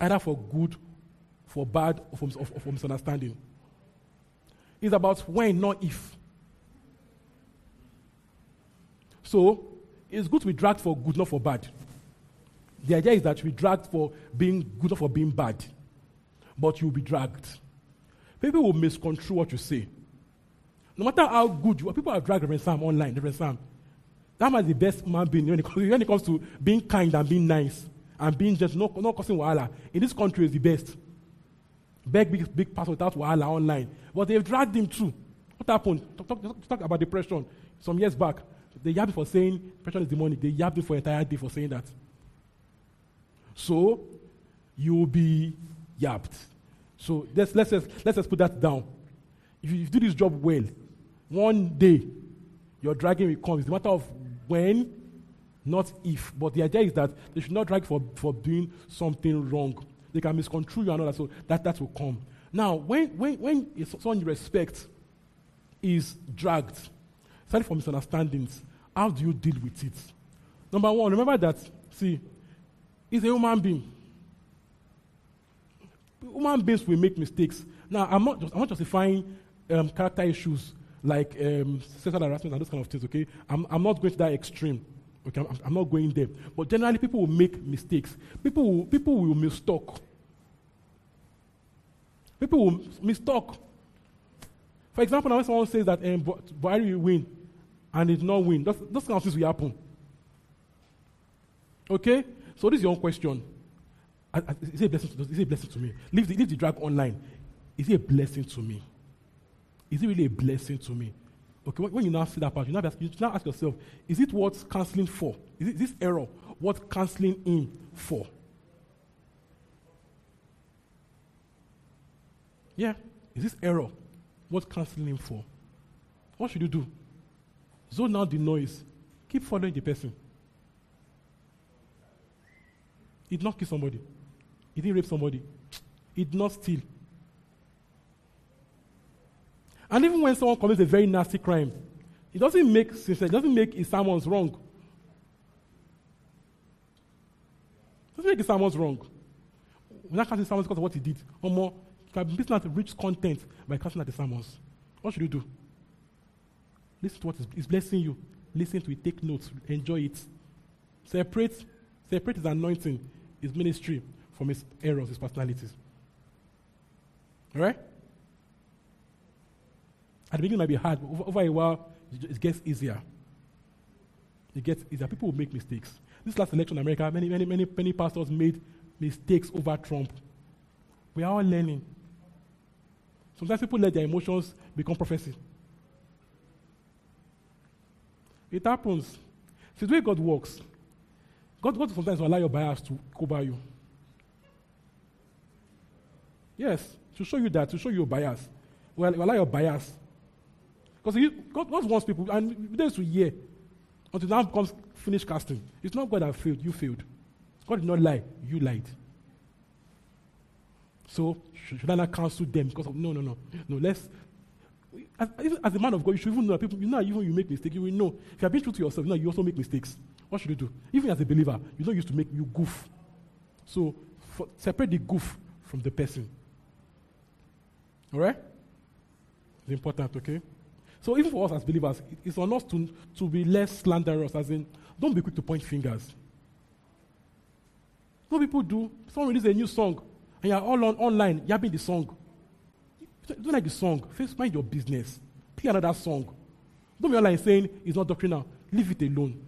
either for good, for bad, or for, or for misunderstanding. It's about when, not if. So, it's good to be dragged for good, not for bad. The idea is that we dragged for being good, not for being bad but you'll be dragged. People will misconstrue what you say. No matter how good you are, people have dragged Reverend Sam online, Reverend Sam. That man is the best man being when it, comes, when it comes to being kind and being nice and being just not, not causing wahala. In this country is the best. Big, big, big pass without wahala online. But they've dragged him through. What happened? Talk, talk, talk about depression some years back. They yabbed for saying depression is demonic. They yabbed him for entire day for saying that. So, you will be yapped. So let's, let's, just, let's just put that down. If you, do this job well, one day your dragging will come. It's a matter of when, not if. But the idea is that they should not drag for, for doing something wrong. They can misconstrue you and all that, so that, that will come. Now, when, when, when someone you respect is dragged, starting from misunderstandings, how do you deal with it? Number one, remember that, see, he's a human being human beings will make mistakes. Now, I'm not, just, I'm not justifying um, character issues like um, sexual harassment and those kind of things, okay? I'm, I'm not going to that extreme. Okay, I'm, I'm, not going there. But generally, people will make mistakes. People will, people will mistalk. People will mistalk. For example, now someone says that um, Buhari will win and it not win, those, those kind of things will happen. Okay? So this is your own question. Is it a blessing to, is it a blessing to me? Leave the, leave the drag online. Is it a blessing to me? Is it really a blessing to me? Okay, when, you now see that part, you now, ask, you now ask yourself, is it worth canceling for? Is this error worth canceling in for? Yeah, is this error worth canceling in for? What should you do? Zone out the noise. Keep following the person. He did not kill somebody. He didn't rape somebody. He did not steal. And even when someone commits a very nasty crime, it doesn't make sense. It doesn't make his sermons wrong. It doesn't make his sermons wrong. We're not casting sermons because of what he did. Or more, you can be to rich content by casting at the sermons. What should you do? Listen to what is, is blessing you. Listen to it, take notes, enjoy it. Separate, separate his anointing, his ministry from his errors, his personalities. All right? At the beginning, it might be hard, but over, over a while, it gets easier. It gets easier. People will make mistakes. This last election in America, many, many, many, many pastors made mistakes over Trump. We are all learning. Sometimes people let their emotions become prophecy. It happens. See, the way God works, God, God sometimes will allow your bias to cover you. Yes, to show you that, to show you your bias. Well, allow your bias. Because God, God wants people, and there's to hear until now comes, finished casting. It's not God that failed, you failed. God did not lie, you lied. So, should, I not counsel them? Because of, no, no, no. No, let's. As, as a man of God, you should even know that people, you know, even you make mistakes, you will know. If you are been true to yourself, you know, you also make mistakes. What should you do? Even as a believer, you don't used to make you goof. So, for, separate the goof from the person. All right? It's important, okay? So even for us as believers, it's on us to, to be less slanderous, as in, don't be quick to point fingers. Some people do. Someone releases a new song, and you're all on online, yapping the song. Don't- like the song. First, mind your business. Pick another song. Don't be online saying it's not doctrinal. Leave it alone.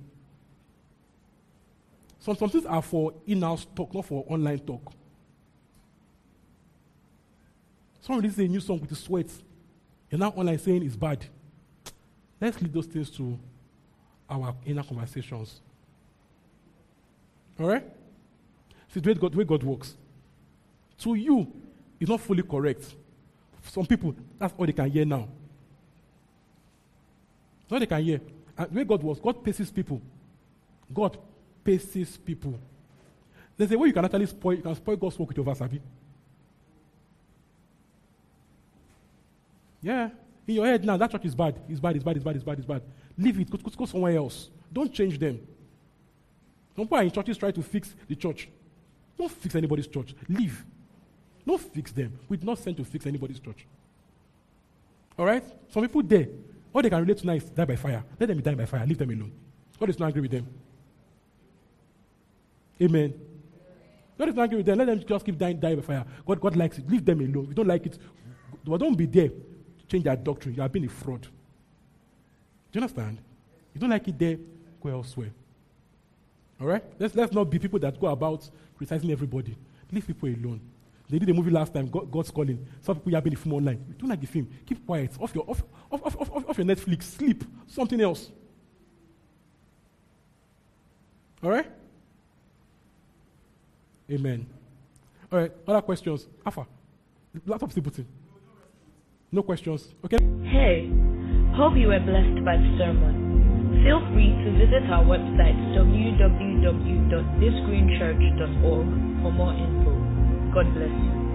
Some, some things are for in-house talk, not for online talk. Someone releases a new song with the sweat. You're now online saying it's bad. Let's leave those things to our inner conversations. All right? See, the way God, the way God works. To you, it's not fully correct. Some people, that's all they can hear now. That's all they can hear. And the way God works, God paces people. God paces people. There's a way you can actually spoil, you can spoil God's work with your verse. Yeah. In your head now, that church is bad. It's bad, it's bad, it's bad, it's bad, it's bad. Leave it. Go, go, go somewhere else. Don't change them. Some people in churches trying to fix the church. Don't fix anybody's church. Leave. Don't fix them. We're not sent to fix anybody's church. All right? Some people there, all they can relate to now is die by fire. Let them be dying by fire. Leave them alone. God is not angry with them. Amen. God is not angry with them. Let them just keep dying, dying by fire. God, God likes it. Leave them alone. If you don't like it, don't be there. Change their doctrine. You have been a fraud. Do you understand? You don't like it there, go elsewhere. All right? Let's, let's not be people that go about criticizing everybody. Leave people alone. They did a movie last time, God, God's Calling. Some people have been the film online. You don't like the film. Keep quiet. Off your, off, off, off, off, off your Netflix. Sleep. Something else. All right? Amen. All right. Other questions? Alpha. Lots of simpleton. No questions. Okay? Hey, hope you were blessed by the sermon. Feel free to visit our website www.thisgreenchurch.org for more info. God bless you.